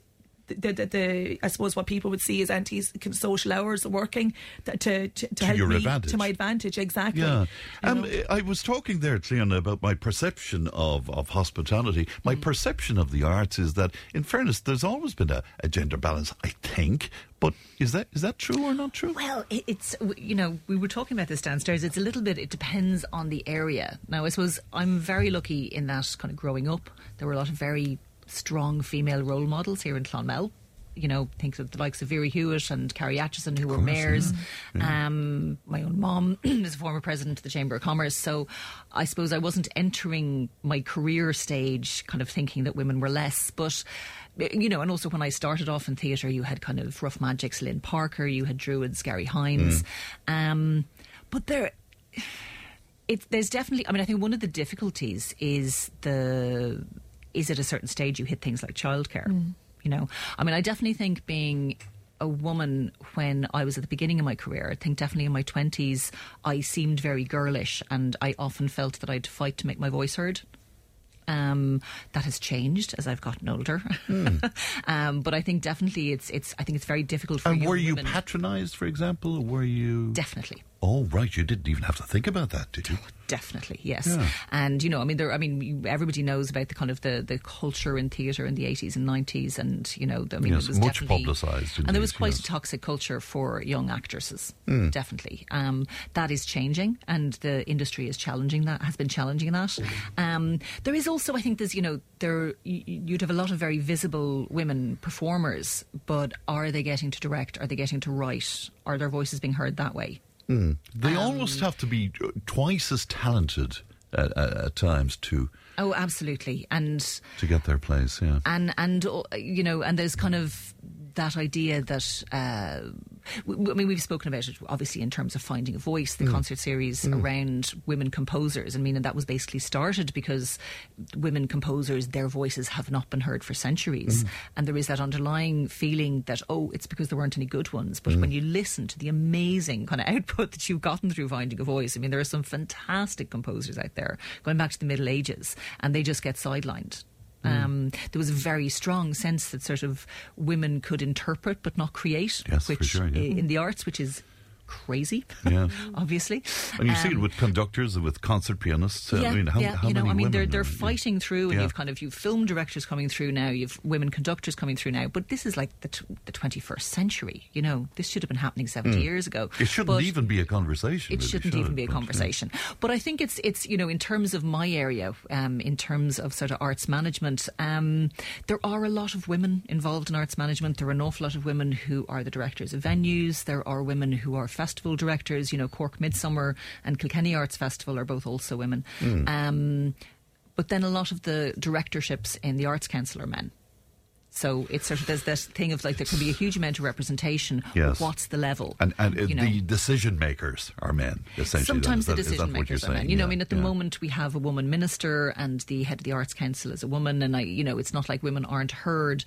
the, the, the, the I suppose what people would see as anti social hours working to to, to, To help your me advantage. to my advantage exactly. Yeah. Um. I was talking there, Leon, about my perception of, of hospitality. My Mm. perception of the arts is that, in fairness, there's always been a, a gender balance, I think. But is that is that true or not true? Well, it, it's you know we were talking about this downstairs. It's a little bit. It depends on the area. Now, I suppose I'm very lucky in that kind of growing up, there were a lot of very strong female role models here in Clonmel. You know, think of the likes of Vera Hewitt and Carrie Atchison, who were mayors. yeah. Um, my own mom is a former president of the Chamber of Commerce. So I suppose I wasn't entering my career stage kind of thinking that women were less. But, you know, and also when I started off in theatre, you had kind of Rough Magic's Lynn Parker, you had Druid's, Garry Hynes. Um, but there. It, there's definitely. I mean, I think one of the difficulties is the is at a certain stage you hit things like childcare. Mm. You know, I mean, I definitely think being a woman when I was at the beginning of my career, I think definitely in my twenties, I seemed very girlish, and I often felt that I'd fight to make my voice heard. Um, that has changed as I've gotten older, um, but I think definitely it's it's. I think it's very difficult for And were you women. patronised, for example? Or were you. Definitely. Oh, right. You didn't even have to think about that, did you? Definitely, yes. Yeah. And you know, I mean, there. I mean, everybody knows about the kind of the, the culture in theatre in the eighties and nineties, and you know, I mean, Yes, it was much publicised and there was quite yes. a toxic culture for young actresses. Mm. Definitely, um, that is changing, and the industry is challenging that. Has been challenging that. Um, there is also, I think, there's you know, there you'd have a lot of very visible women performers, but are they getting to direct? Are they getting to write? Are their voices being heard that way? Mm. They Um, almost have to be uh, twice as talented at, at, at times to Oh, absolutely, and to get their place. Yeah. and and uh, you know, and there's kind of that idea that uh, w- w- I mean, we've spoken about it obviously in terms of finding a voice, the Mm. concert series Mm. around women composers. I mean, and that was basically started because women composers, their voices have not been heard for centuries, Mm. and there is that underlying feeling that oh, it's because there weren't any good ones. But when you listen to the amazing kind of output that you've gotten through finding a voice, I mean, there are some fantastic composers out there going back to the Middle Ages, and they just get sidelined. Mm. Um, there was a very strong sense that sort of women could interpret but not create, Yes, which sure, yeah. in the arts, which is crazy, Yeah. obviously. And you see it Um, with conductors and with concert pianists. Yeah, I mean, how, yeah, how you know, I mean, they're they're fighting through, and Yeah. you've kind of you've film directors coming through now, you've women conductors coming through now. But this is like the t- the twenty first century. You know, this should have been happening seventy Mm. years ago. It shouldn't But- even be a conversation. it really, shouldn't should even it? be a But, yeah. conversation. But I think it's it's you know in terms of my area, um, in terms of sort of arts management, um, there are a lot of women involved in arts management. There are an awful lot of women who are the directors of venues. There are women who are festival directors. You know, Cork Midsummer and Kilkenny Arts Festival are both also women. Mm. Um, but then a lot of the directorships in the Arts Council are men. So it's sort of there's this thing of like there can be a huge amount of representation. Yes. What's the level? And, and you know? the decision makers are men, essentially. Sometimes then. the Is that decision what you're makers are men. saying? You know, I mean, at the yeah. moment we have a woman minister, and the head of the Arts Council is a woman, and I, you know, it's not like women aren't heard.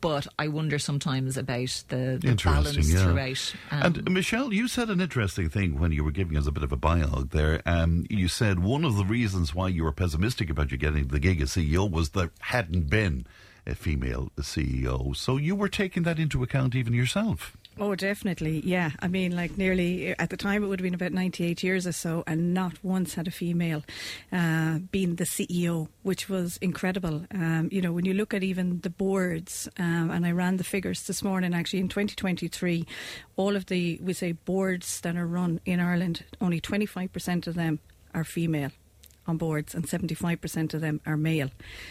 But I wonder sometimes about the, the balance yeah. throughout. Um, and Michelle, you said an interesting thing when you were giving us a bit of a biog there. Um, you said one of the reasons why you were pessimistic about you getting the gig as CEO was there hadn't been a female CEO. So you were taking that into account even yourself. Oh, definitely. Yeah. I mean, like nearly at the time, it would have been about 98 years or so, and not once had a female uh, been the CEO, which was incredible. Um, you know, when you look at even the boards, um, and I ran the figures this morning actually in 2023, all of the, we say, boards that are run in Ireland, only 25% of them are female on boards, and 75% of them are male.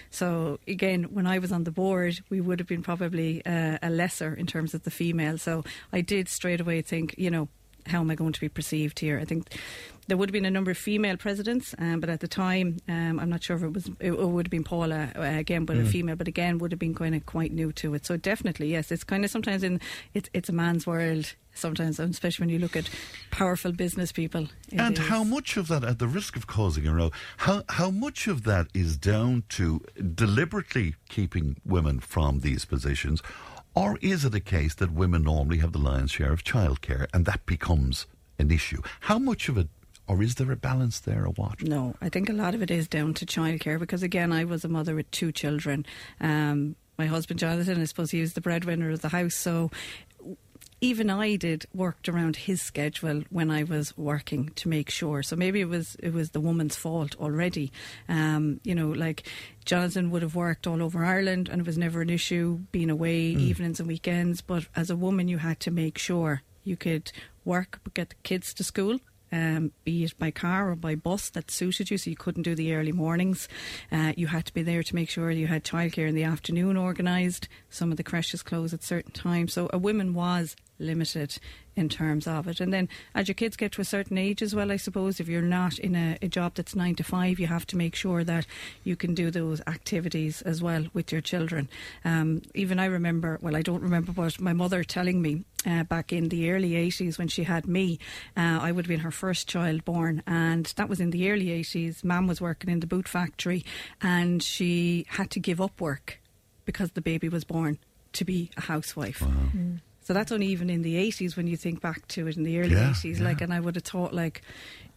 So, again, when I was on the board, we would have been probably uh, a lesser in terms of the female. So, I did straight away think, you know, how am I going to be perceived here? I think there would have been a number of female presidents, um, but at the time, um, I'm not sure if it was it, would have been Paula uh, again, but mm. a female, but again would have been kind of quite new to it. So definitely, yes, it's kind of sometimes in it's it's a man's world. Sometimes, especially when you look at powerful business people. And is. how much of that, at the risk of causing a row, how how much of that is down to deliberately keeping women from these positions? Or is it a case that women normally have the lion's share of childcare and that becomes an issue? How much of it or is there a balance there or what? No, I think a lot of it is down to childcare because, again, I was a mother with two children. Um, my husband, Jonathan, I suppose he was the breadwinner of the house. So even I did worked around his schedule when I was working to make sure. So maybe it was it was the woman's fault already. Um, you know, like Jonathan would have worked all over Ireland and it was never an issue being away mm. evenings and weekends. But as a woman, you had to make sure you could work, get the kids to school, um, be it by car or by bus that suited you, so you couldn't do the early mornings. Uh, you had to be there to make sure you had childcare in the afternoon organised. Some of the creches close at certain times, so a woman was limited in terms of it. And then as your kids get to a certain age as well, I suppose, if you're not in a, a, job that's nine to five, you have to make sure that you can do those activities as well with your children. Um, even I remember, well, I don't remember, but my mother telling me uh, back in the early 80s when she had me, uh, I would have been her first child born, and that was in the early 80s. Mum was working in the boot factory, and she had to give up work because the baby was born to be a housewife. Wow. Mm. So that's only even in the 80s when you think back to it in the early yeah, 80s. Yeah. Like, and I would have thought, like,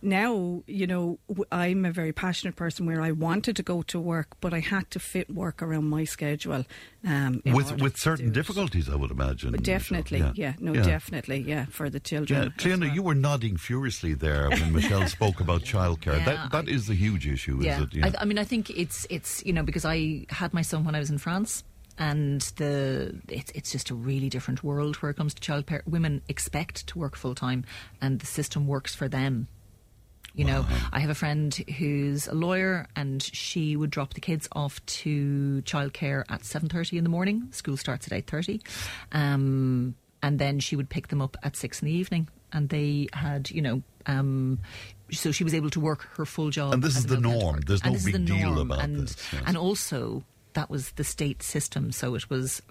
now, you know, I'm a very passionate person where I wanted to go to work, but I had to fit work around my schedule. Um, with with certain difficulties, I would imagine. But definitely, yeah. yeah. no, yeah. definitely, yeah, for the children. Yeah, Cliona, well. you were nodding furiously there when Michelle spoke about childcare. Yeah, that that I, is a huge issue, yeah. is it? Yeah. I, I mean, I think it's it's you know because I had my son when I was in France and the it's it's just a really different world where it comes to child childcare. Women expect to work full time, and the system works for them. You wow. know, I have a friend who's a lawyer, and she would drop the kids off to childcare at seven thirty in the morning. School starts at eight thirty, um, and then she would pick them up at six in the evening. And they had, you know, um, so she was able to work her full job. And this is the norm. There's no big deal about and, this. Yes. And also, that was the state system, so it was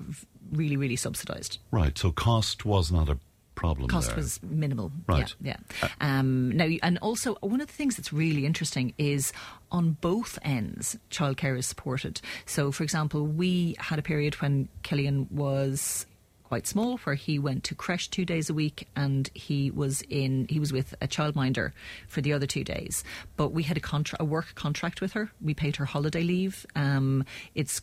really, really subsidised. Right. So cost was not a problem. Cost there. was minimal. Right. Yeah. yeah. Uh, um, now, and also one of the things that's really interesting is on both ends, childcare is supported. So, for example, we had a period when Killian was quite small, where he went to creche two days a week, and he was in he was with a childminder for the other two days. But we had a contract, a work contract with her. We paid her holiday leave. Um, it's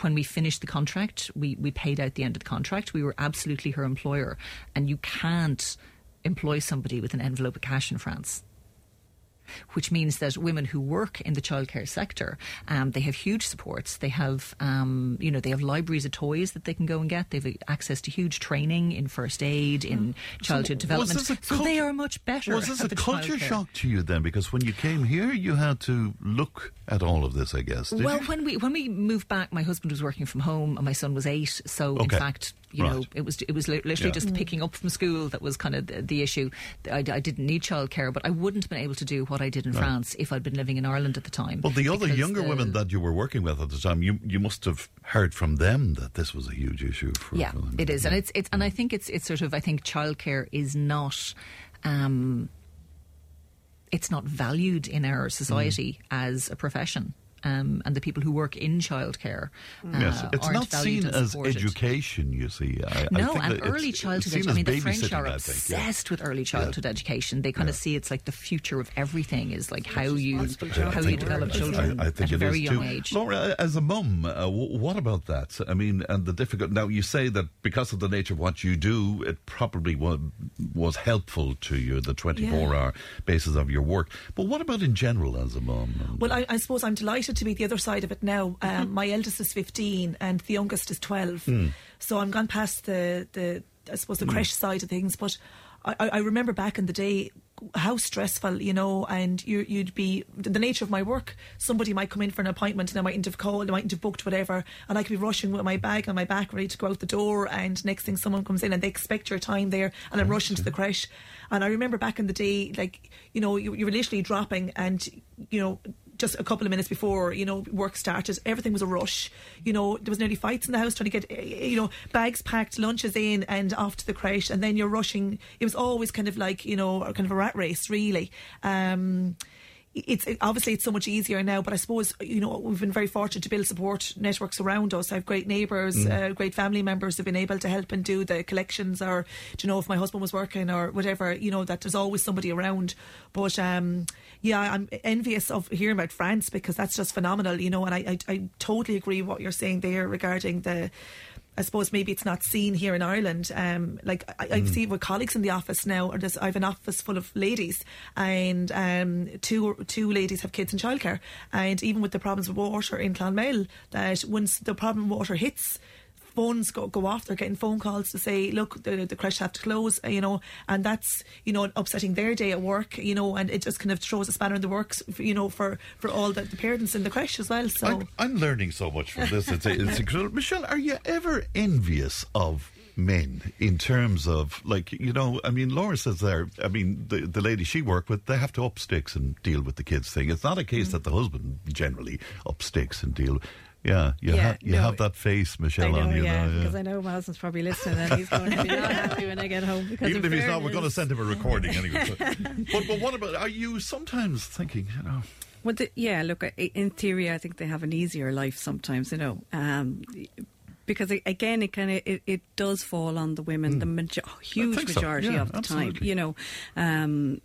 when we finished the contract, we we paid out the end of the contract. We were absolutely her employer, and you can't employ somebody with an envelope of cash in France which means that women who work in the childcare sector, um, they have huge supports. They have, um, you know, they have libraries of toys that they can go and get. They have access to huge training in first aid, in hmm. childhood so development. so culture, they are much better. Was this a culture childcare. shock to you then? Because when you came here, you had to look at all of this, I guess. well, you? when we when we moved back, my husband was working from home, and my son was eight. So okay. in fact, you right. know, it was it was literally yeah. just mm. picking up from school that was kind of the, the issue. I, I, didn't need childcare, but I wouldn't have been able to do what I did in right. France if I'd been living in Ireland at the time. But the other younger the, women that you were working with at the time, you you must have heard from them that this was a huge issue. For, yeah, for them. it is, and it's it's and I think it's it's sort of I think childcare is not. Um, it's not valued in our society mm. as a profession um, and the people who work in childcare. Uh, yes, it's aren't not seen as supported. education. You see, I, No, I think and that early childhood seen education. I mean, the French are I think, yeah. obsessed with early childhood education. They kind of see it's like the future of everything is like how you how you develop children I, I think at a very young too. age. Laura, as a mum, uh, w- what about that? I mean, and the difficult. Now, you say that because of the nature of what you do, it probably was, was helpful to you, the 24 Yeah. hour basis of your work. But what about in general as a mum? Well, I, I suppose I'm delighted to be the other side of it now. Um, my eldest is 15 and the youngest is 12. Hmm. So I'm gone past the, the I suppose, the creche side of things. But I, I I remember back in the day how stressful, you know, and you, you'd be, the nature of my work, somebody might come in for an appointment and I mightn't have called, I mightn't have booked whatever, and I could be rushing with my bag on my back ready to go out the door, and next thing someone comes in and they expect your time there, and I'm rushing to the creche. And I remember back in the day, like, you know, you, you were literally dropping and, you know, just a couple of minutes before you know work started, everything was a rush. You know there was nearly fights in the house trying to get eh, you know bags packed, lunches in, and off to the creche, and then you're rushing. It was always kind of like you know kind of a rat race, really. Um, it's it, obviously it's so much easier now, but I suppose you know we've been very fortunate to build support networks around us. I have great neighbours, Mm. uh, great family members who've been able to help and do the collections, or you know if my husband was working or whatever, you know that there's always somebody around. But um, yeah, I'm envious of hearing about France because that's just phenomenal, you know. And I I, I totally agree with what you're saying there regarding the. I suppose maybe it's not seen here in Ireland. Um, like I, I Mm. see with colleagues in the office now, or there's, I have an office full of ladies, and um, two two ladies have kids in childcare, and even with the problems with water in Clonmel, that once the problem with water hits. Phones go, go off. They're getting phone calls to say, "Look, the the creche have to close," you know, and that's you know upsetting their day at work, you know, and it just kind of throws a spanner in the works, you know, for for all the, the parents in the creche as well. So I'm, I'm learning so much from this. It's, it's incredible. Michelle, are you ever envious of men in terms of, like, you know, I mean, Laura says there, I mean, the, the lady she worked with, they have to up sticks and deal with the kids thing. It's not a case mm. that the husband generally up sticks and deal. Yeah, you, Yeah, ha- you no. have that face, Michelle, I know, on you yeah, now. yeah. because I know my husband's probably listening and he's going to be not happy when I get home. Because Even if he's not, we're going to send him a recording anyway. So- but, but what about, are you sometimes thinking, you know, Well, the, yeah, look, in theory, I think they have an easier life sometimes, you know. Um, because again, it kind of it, it does fall on the women, the majo- huge think so. majority Yeah, of the time. You know, um,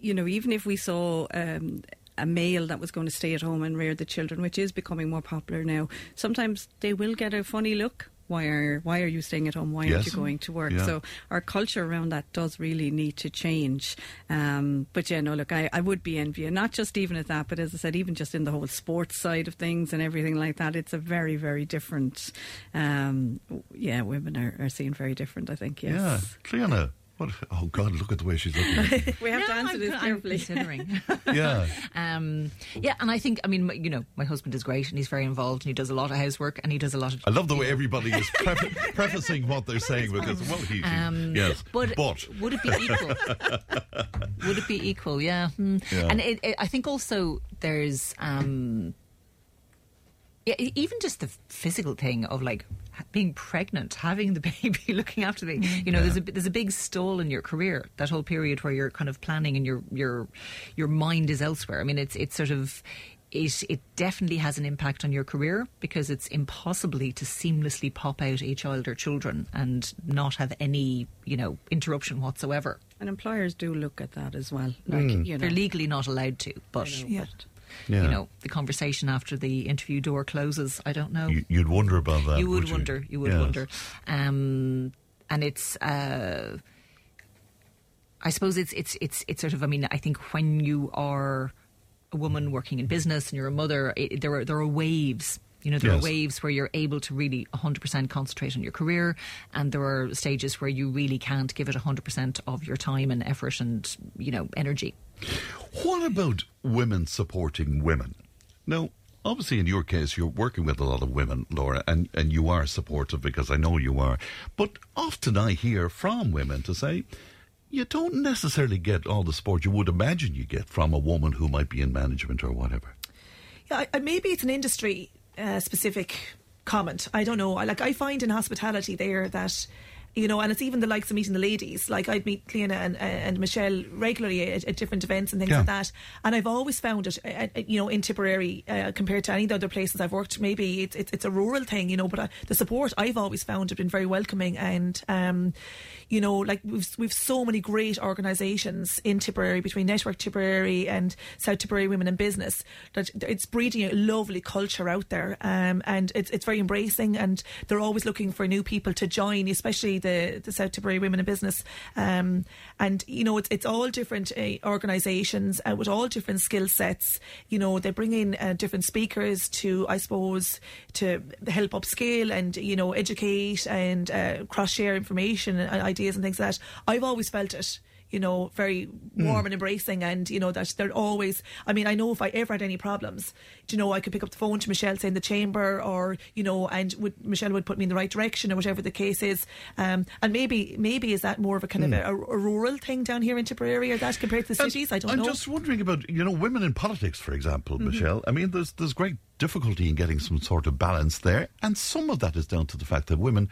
you know, even if we saw um, a male that was going to stay at home and rear the children, which is becoming more popular now, sometimes they will get a funny look. Why are why are you staying at home? Why aren't you going to work? Yeah. So our culture around that does really need to change. Um, but yeah, no, look, I, I would be envious, not just even at that, but as I said, even just in the whole sports side of things and everything like that, it's a very, very different. Um, yeah, women are, are seen very different. I think. Yes. yeah, Cliona, what, oh God, look at the way she's looking we have to answer I'm, this I'm carefully. considering. Yeah. um, yeah, and I think, I mean, you know, my husband is great and he's very involved and he does a lot of housework and he does a lot of. I love the way everybody is prefa- prefacing what they're saying because, well, he, Um, yes, but, but, would it be equal? would it be equal? Yeah, Hmm. Yeah. and it, it, I think also there's um, yeah, even just the physical thing of like ha- being pregnant, having the baby, looking after the, you know, there's a there's a big stall in your career. That whole period where you're kind of planning and your your your mind is elsewhere. I mean, it's it's sort of. It, it definitely has an impact on your career because it's impossibly to seamlessly pop out a child or children and not have any, you know, interruption whatsoever. And employers do look at that as well. Like. Mm. you know. They're legally not allowed to, but Yeah. Yeah. you know, the conversation after the interview door closes, I don't know. you, you'd wonder about that. you would would wonder. You would Yes. wonder. Um, and it's. Uh, I suppose it's it's it's it's sort of. I mean, I think when you are a woman working in business and you're a mother, it, there are there are waves. You know, there Yes. are waves where you're able to really 100% concentrate on your career, and there are stages where you really can't give it 100% of your time and effort and you know energy. What about women supporting women? Now, obviously, in your case, you're working with a lot of women, Laura, and, and you are supportive because I know you are. But often I hear from women to say, you don't necessarily get all the support you would imagine you get from a woman who might be in management or whatever. Yeah, I, I- maybe it's an industry uh, specific comment. I don't know. I- Like I find in hospitality there that you know, and it's even the likes of meeting the ladies. Like I'd meet Cliona and, and Michelle regularly at, at different events and things Yeah. like that. And I've always found it, uh, uh, you know, in Tipperary uh, compared to any of the other places I've worked. Maybe it's it's, it's a rural thing, you know, but uh, the support I've always found have been very welcoming. And um, you know, like we've we've so many great organisations in Tipperary between Network Tipperary and South Tipperary Women in Business that it's breeding a lovely culture out there. Um, and it's it's very embracing, and they're always looking for new people to join, especially the the South Tipperary Women in Business. Um, and you know, it's it's all different uh, organisations uh, with all different skill sets. You know, they bring in uh, different speakers to, I suppose, to help upscale and you know educate and uh, cross share information and ideas and things like that. I've always felt it. You know, very warm and embracing, and you know that they're always. I mean, I know if I ever had any problems, you know, I could pick up the phone to Michelle, say in the chamber, or you know, and would Michelle would put me in the right direction, or whatever the case is. Um, and maybe, maybe is that more of a kind of a, a rural thing down here in Tipperary, or that compared to the cities? I don't know. I'm just wondering about you know women in politics, for example, Mhm. Michelle. I mean, there's there's great difficulty in getting some sort of balance there, and some of that is down to the fact that women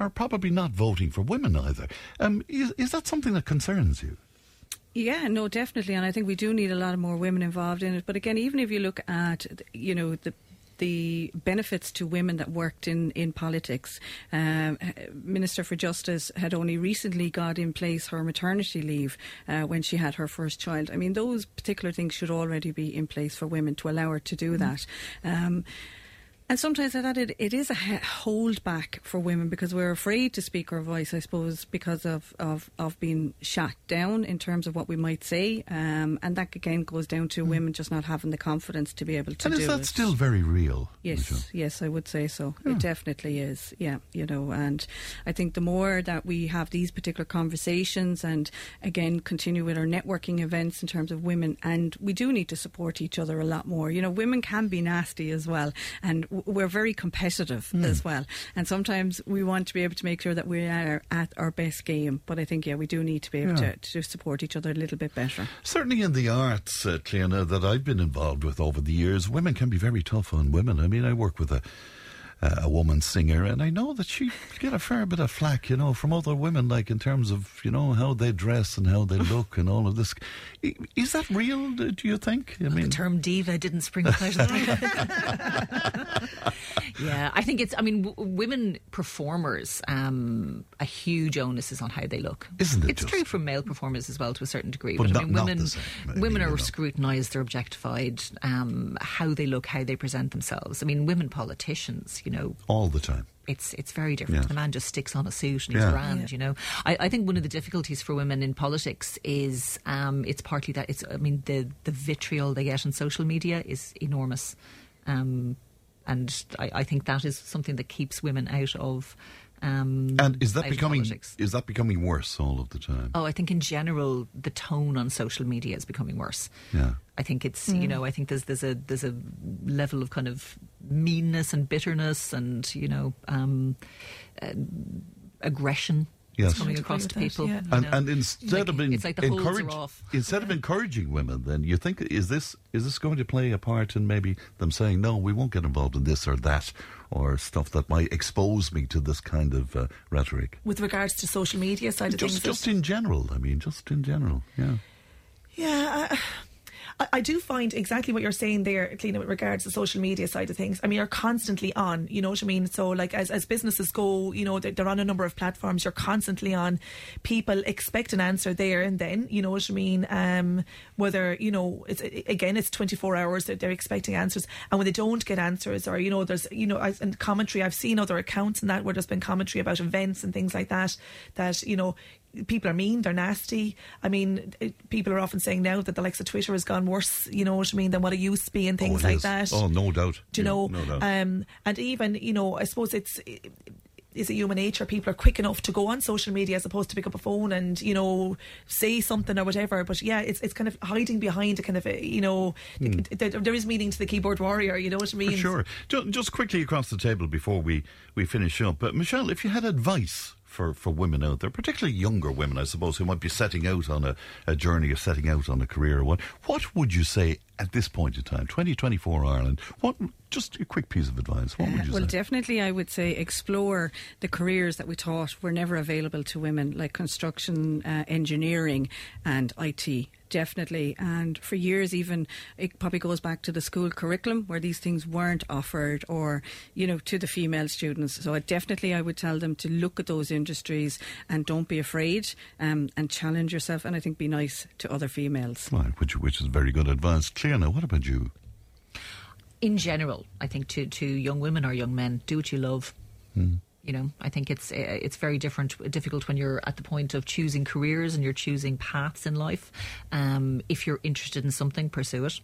are probably not voting for women either. Um, is, is that something that concerns you? Yeah, no, definitely, and I think we do need a lot more women involved in it. But again, even if you look at, you know, the the benefits to women that worked in, in politics. Um, Minister for Justice had only recently got in place her maternity leave uh, when she had her first child. I mean, those particular things should already be in place for women to allow her to do that. Um, and sometimes I thought it, it is a hold back for women because we're afraid to speak our voice, I suppose, because of, of, of being shot down in terms of what we might say. Um, and that again goes down to women just not having the confidence to be able to and do is that it. still very real? Yes, Michelle? yes, I would say so. It definitely is. Yeah, you know, and I think the more that we have these particular conversations and again continue with our networking events in terms of women, and we do need to support each other a lot more. You know, women can be nasty as well, and we're very competitive Mm. as well. And sometimes we want to be able to make sure that we are at our best game. But I think, yeah, we do need to be able Yeah. to, to support each other a little bit better. Certainly in the arts, uh, that I've been involved with over the years, women can be very tough on women. I mean, I work with a a woman singer, and I know that she get a fair bit of flack, you know, from other women, like in terms of you know how they dress and how they look and all of this. Is that real? Do you think? I mean, the term diva didn't spring up out yeah, I think it's. I mean, w- women performers, um, a huge onus is on how they look. Isn't it It's true for male performers as well to a certain degree. But But, not- I mean, women. Women are scrutinised, they're objectified. Um, how they look, how they present themselves. I mean, women politicians, you know, all the time. it's it's very different. Yes. The man just sticks on a suit and he's Yeah. grand, Yeah. you know. I, I think one of the difficulties for women in politics is um, it's partly that it's I mean the the vitriol they get on social media is enormous, um, and I, I think that is something that keeps women out of. Um, and is that becoming politics. is that becoming worse all of the time? Oh, I think in general the tone on social media is becoming worse. Yeah. I think it's you Mm. know I think there's there's a there's a level of kind of meanness and bitterness and you know um, uh, aggression Yes. coming across to people. you And, and instead Like, of en- it's like the holds encourage- instead of encouraging women, then you think is this is this going to play a part in maybe them saying no, we won't get involved in this or that or stuff that might expose me to this kind of uh, rhetoric. with regards to social media side of Just things. just in general, I mean, just in general, yeah. Yeah, I, I, I do find exactly what you're saying there, Cliona, with regards to the social media side of things. I mean, you're constantly on, you know what I mean? So, like, as, as businesses go, you know, they're, they're on a number of platforms, you're constantly on. People expect an answer there and then, you know what I mean? Um, whether, you know, it's, again, it's 24 hours that they're expecting answers. And when they don't get answers, or, you know, there's, you know, I- and commentary, I've seen other accounts and that where there's been commentary about events and things like that, that, you know, people are mean, they're nasty. I mean, it, people are often saying now that the likes of Twitter has gone worse, you know what I mean, than what it used to be and things oh, like is. that. Oh, no doubt. Do you Yeah, know? No. Um, and even, you know, I suppose it's. Is it human nature? People are quick enough to go on social media as opposed to pick up a phone and you know say something or whatever. But yeah, it's it's kind of hiding behind a kind of a, you know Hmm. there, there is meaning to the keyboard warrior. You know what I mean? For sure. Just, just quickly across the table before we, we finish up. but Michelle, if you had advice for, for women out there, particularly younger women, I suppose, who might be setting out on a, a journey or setting out on a career? What what would you say at this point in time, 2024 Ireland? What just a quick piece of advice? What would you Uh, well, say? definitely, I would say explore the careers that we thought were never available to women, like construction, uh, engineering, and IT. Definitely, and for years, even it probably goes back to the school curriculum where these things weren't offered, or you know, to the female students. So, I definitely, I would tell them to look at those industries and don't be afraid, um, and challenge yourself. And I think be nice to other females. Right, which which is very good advice. Cliona, what about you? in general, I think to, to young women or young men, do what you love. Hmm. You know, I think it's uh, it's very different, difficult when you're at the point of choosing careers and you're choosing paths in life. Um, if you're interested in something, pursue it,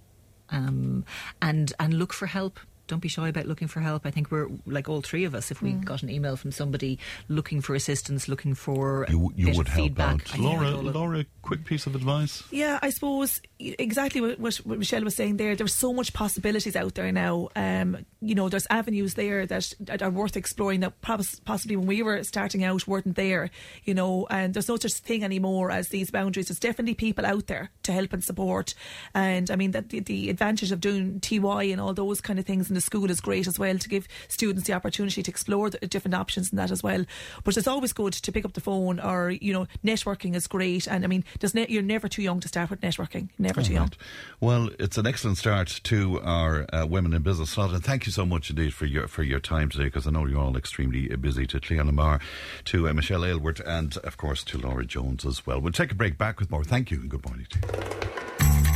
um, and and look for help. Don't be shy about looking for help. I think we're like all three of us. If we Mm. got an email from somebody looking for assistance, looking for You, a you bit would of help feedback, out. Laura, all Laura, quick piece of advice. Yeah, I suppose exactly what, what, Michelle was saying there. There's so much possibilities out there now. Um, you know, there's avenues there that, that are worth exploring that possibly when we were starting out weren't there. You know, and there's no such thing anymore as these boundaries. There's definitely people out there to help and support. And I mean that the, the advantage of doing TY and all those kind of things in the school is great as well to give students the opportunity to explore the different options and that as well. But it's always good to pick up the phone or you know networking is great. And I mean, there's ne- you're never too young to start with networking. Never too All young. Well, it's an excellent start to our uh, Women in Business slot, and thank you so much indeed for your for your time today, because I know you're all extremely uh, busy. To Cliona Maher, to uh, Michelle Aylward, and of course to Laura Jones as well. We'll take a break. Back with more. Thank you, and good morning to you.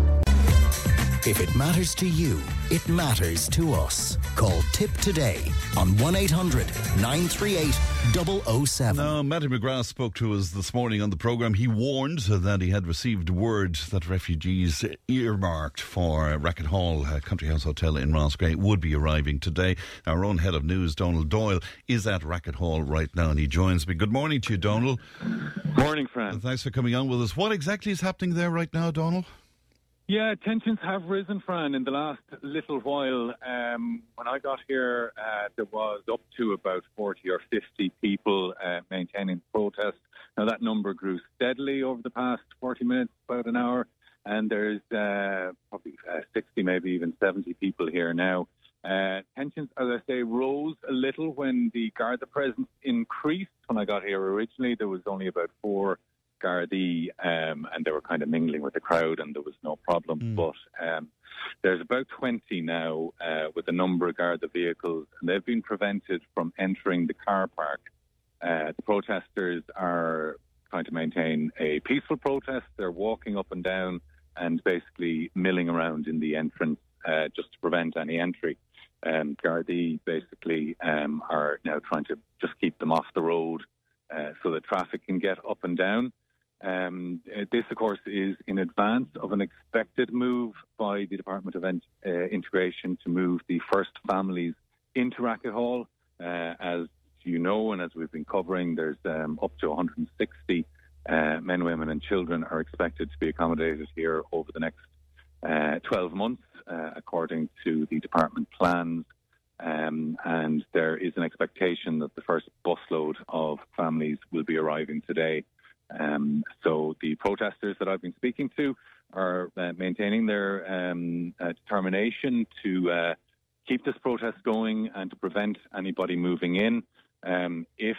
If it matters to you, it matters to us. Call Tipp today on 1 800 938 007. Now, Mattie McGrath spoke to us this morning on the programme. He warned that he had received word that refugees earmarked for Racket Hall Country House Hotel in Roscrea would be arriving today. Our own head of news, Domhnall Doyle, is at Racket Hall right now and he joins me. Good morning to you, Domhnall. Morning, Fran. Thanks for coming on with us. What exactly is happening there right now, Domhnall? Yeah, tensions have risen, Fran, in the last little while. Um, when I got here, uh, there was up to about 40 or 50 people uh, maintaining protest. Now, that number grew steadily over the past 40 minutes, about an hour, and there's uh, probably uh, 60, maybe even 70 people here now. Uh, tensions, as I say, rose a little when the Garda presence increased. When I got here originally, there was only about four Gardaí, um, and they were kind of mingling with the crowd, and there was no problem. But um, there's about 20 now uh, with a number of Garda vehicles, and they've been prevented from entering the car park. Uh, the protesters are trying to maintain a peaceful protest. They're walking up and down and basically milling around in the entrance uh, just to prevent any entry. Um, Gardaí basically um, are now trying to just keep them off the road uh, so that traffic can get up and down. Um, uh, this, of course, is in advance of an expected move by the Department of Ent- uh, Integration to move the first families into Racket Hall. Uh, as you know, and as we've been covering, there's um, up to 160 uh, men, women, and children are expected to be accommodated here over the next uh, 12 months, uh, according to the department plans. Um, and there is an expectation that the first busload of families will be arriving today. Um, so the protesters that I've been speaking to are uh, maintaining their um, uh, determination to uh, keep this protest going and to prevent anybody moving in. Um, if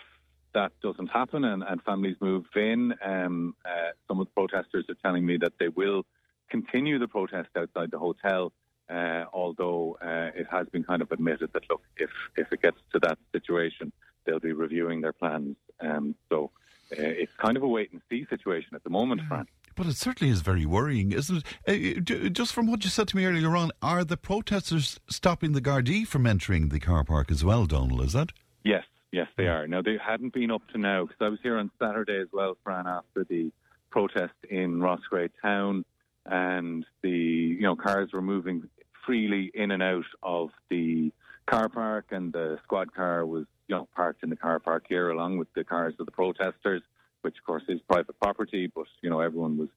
that doesn't happen and, and families move in, um, uh, some of the protesters are telling me that they will continue the protest outside the hotel. Uh, although uh, it has been kind of admitted that look, if if it gets to that situation, they'll be reviewing their plans. Um, so it's kind of a wait and see situation at the moment, Fran. But it certainly is very worrying, isn't it? Uh, just from what you said to me earlier on, are the protesters stopping the Gardaí from entering the car park as well, Domhnall? Is that? Yes, yes, they are. Now they hadn't been up to now because I was here on Saturday as well, Fran, after the protest in Roscrea town, and the you know cars were moving freely in and out of the car park, and the squad car was you know parked in the car park here along with the cars of the protesters, which of course is private property, but you know everyone was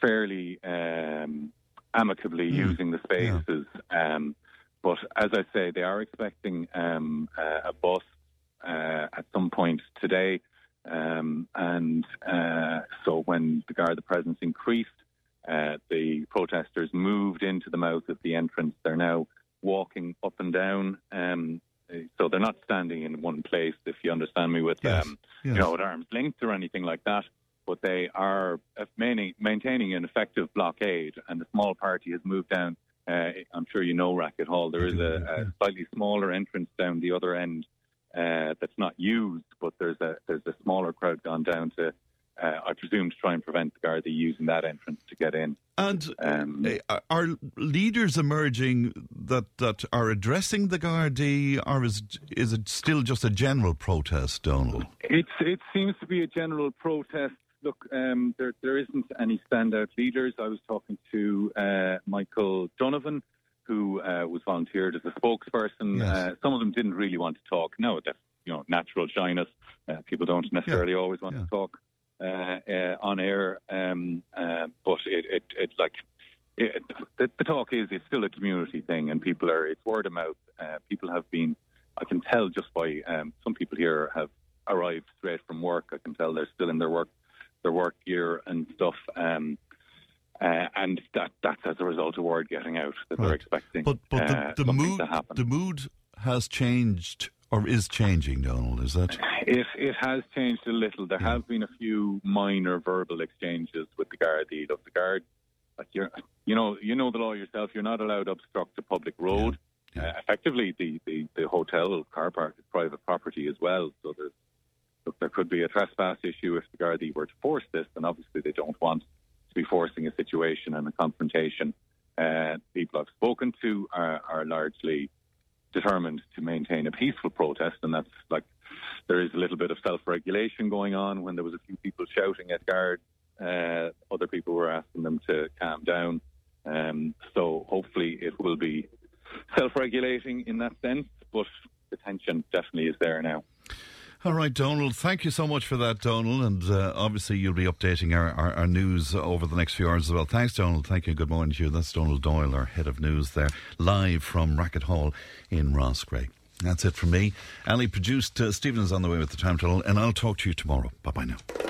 fairly um, amicably using the spaces. Um, but as I say, they are expecting um, uh, a bus uh, at some point today. Um, and uh, so when the Garda presence increased, uh, the protesters moved into the mouth of the entrance. They're now walking up and down. Um, so they're not standing in one place, if you understand me, with Yes, um, yes. you know, at arm's length or anything like that. But they are uh, maintaining, maintaining an effective blockade, and the small party has moved down. Uh, I'm sure you know Racket Hall. There is a, a slightly smaller entrance down the other end uh, that's not used, but there's a there's a smaller crowd gone down to, uh, I presume, to try and prevent the Garda using that entrance to get in. And Um, uh, are leaders emerging that, that are addressing the Gardaí, or is is it still just a general protest, Domhnall? It's it seems to be a general protest. Look, um, there there isn't any standout leaders. I was talking to uh, Michael Donovan, who uh, was volunteered as a spokesperson. Uh, some of them didn't really want to talk. No, that's you know natural shyness. Uh, people don't necessarily always want to talk on air. Um, uh, but it, it, it like it, the, the talk is it's still a community thing, and people are it's word of mouth. Uh, people have been, I can tell just by um, some people here have arrived straight from work. I can tell they're still in their work, their work gear and stuff. Um, uh, and that that's as a result of word getting out that they're expecting But but uh, the, the something mood the mood has changed or is changing, Domhnall. Is that? It it has changed a little. There have been a few minor verbal exchanges with the Gardaí. Look, the guard, like you're, you know, you know the law yourself. You're not allowed to obstruct a public road. Uh, effectively, the, the the hotel car park is private property as well. So there's look, there could be a trespass issue if the Gardaí were to force this, and obviously they don't want to be forcing a situation and a confrontation. Uh, people I've spoken to are, are largely determined to maintain a peaceful protest, and that's like there is a little bit of self-regulation going on. When there was a few people shouting at guards, uh, other people were asking them to calm down. Um, so hopefully it will be self-regulating in that sense, but the tension definitely is there now. All right, Domhnall. Thank you so much for that, Domhnall. And uh, obviously, you'll be updating our, our, our news over the next few hours as well. Thanks, Domhnall. Thank you. Good morning to you. That's Domhnall Doyle, our head of news there, live from Racket Hall in Roscrea. That's it from me. Ali produced. Uh, is on the way with the time total, and I'll talk to you tomorrow. Bye bye now.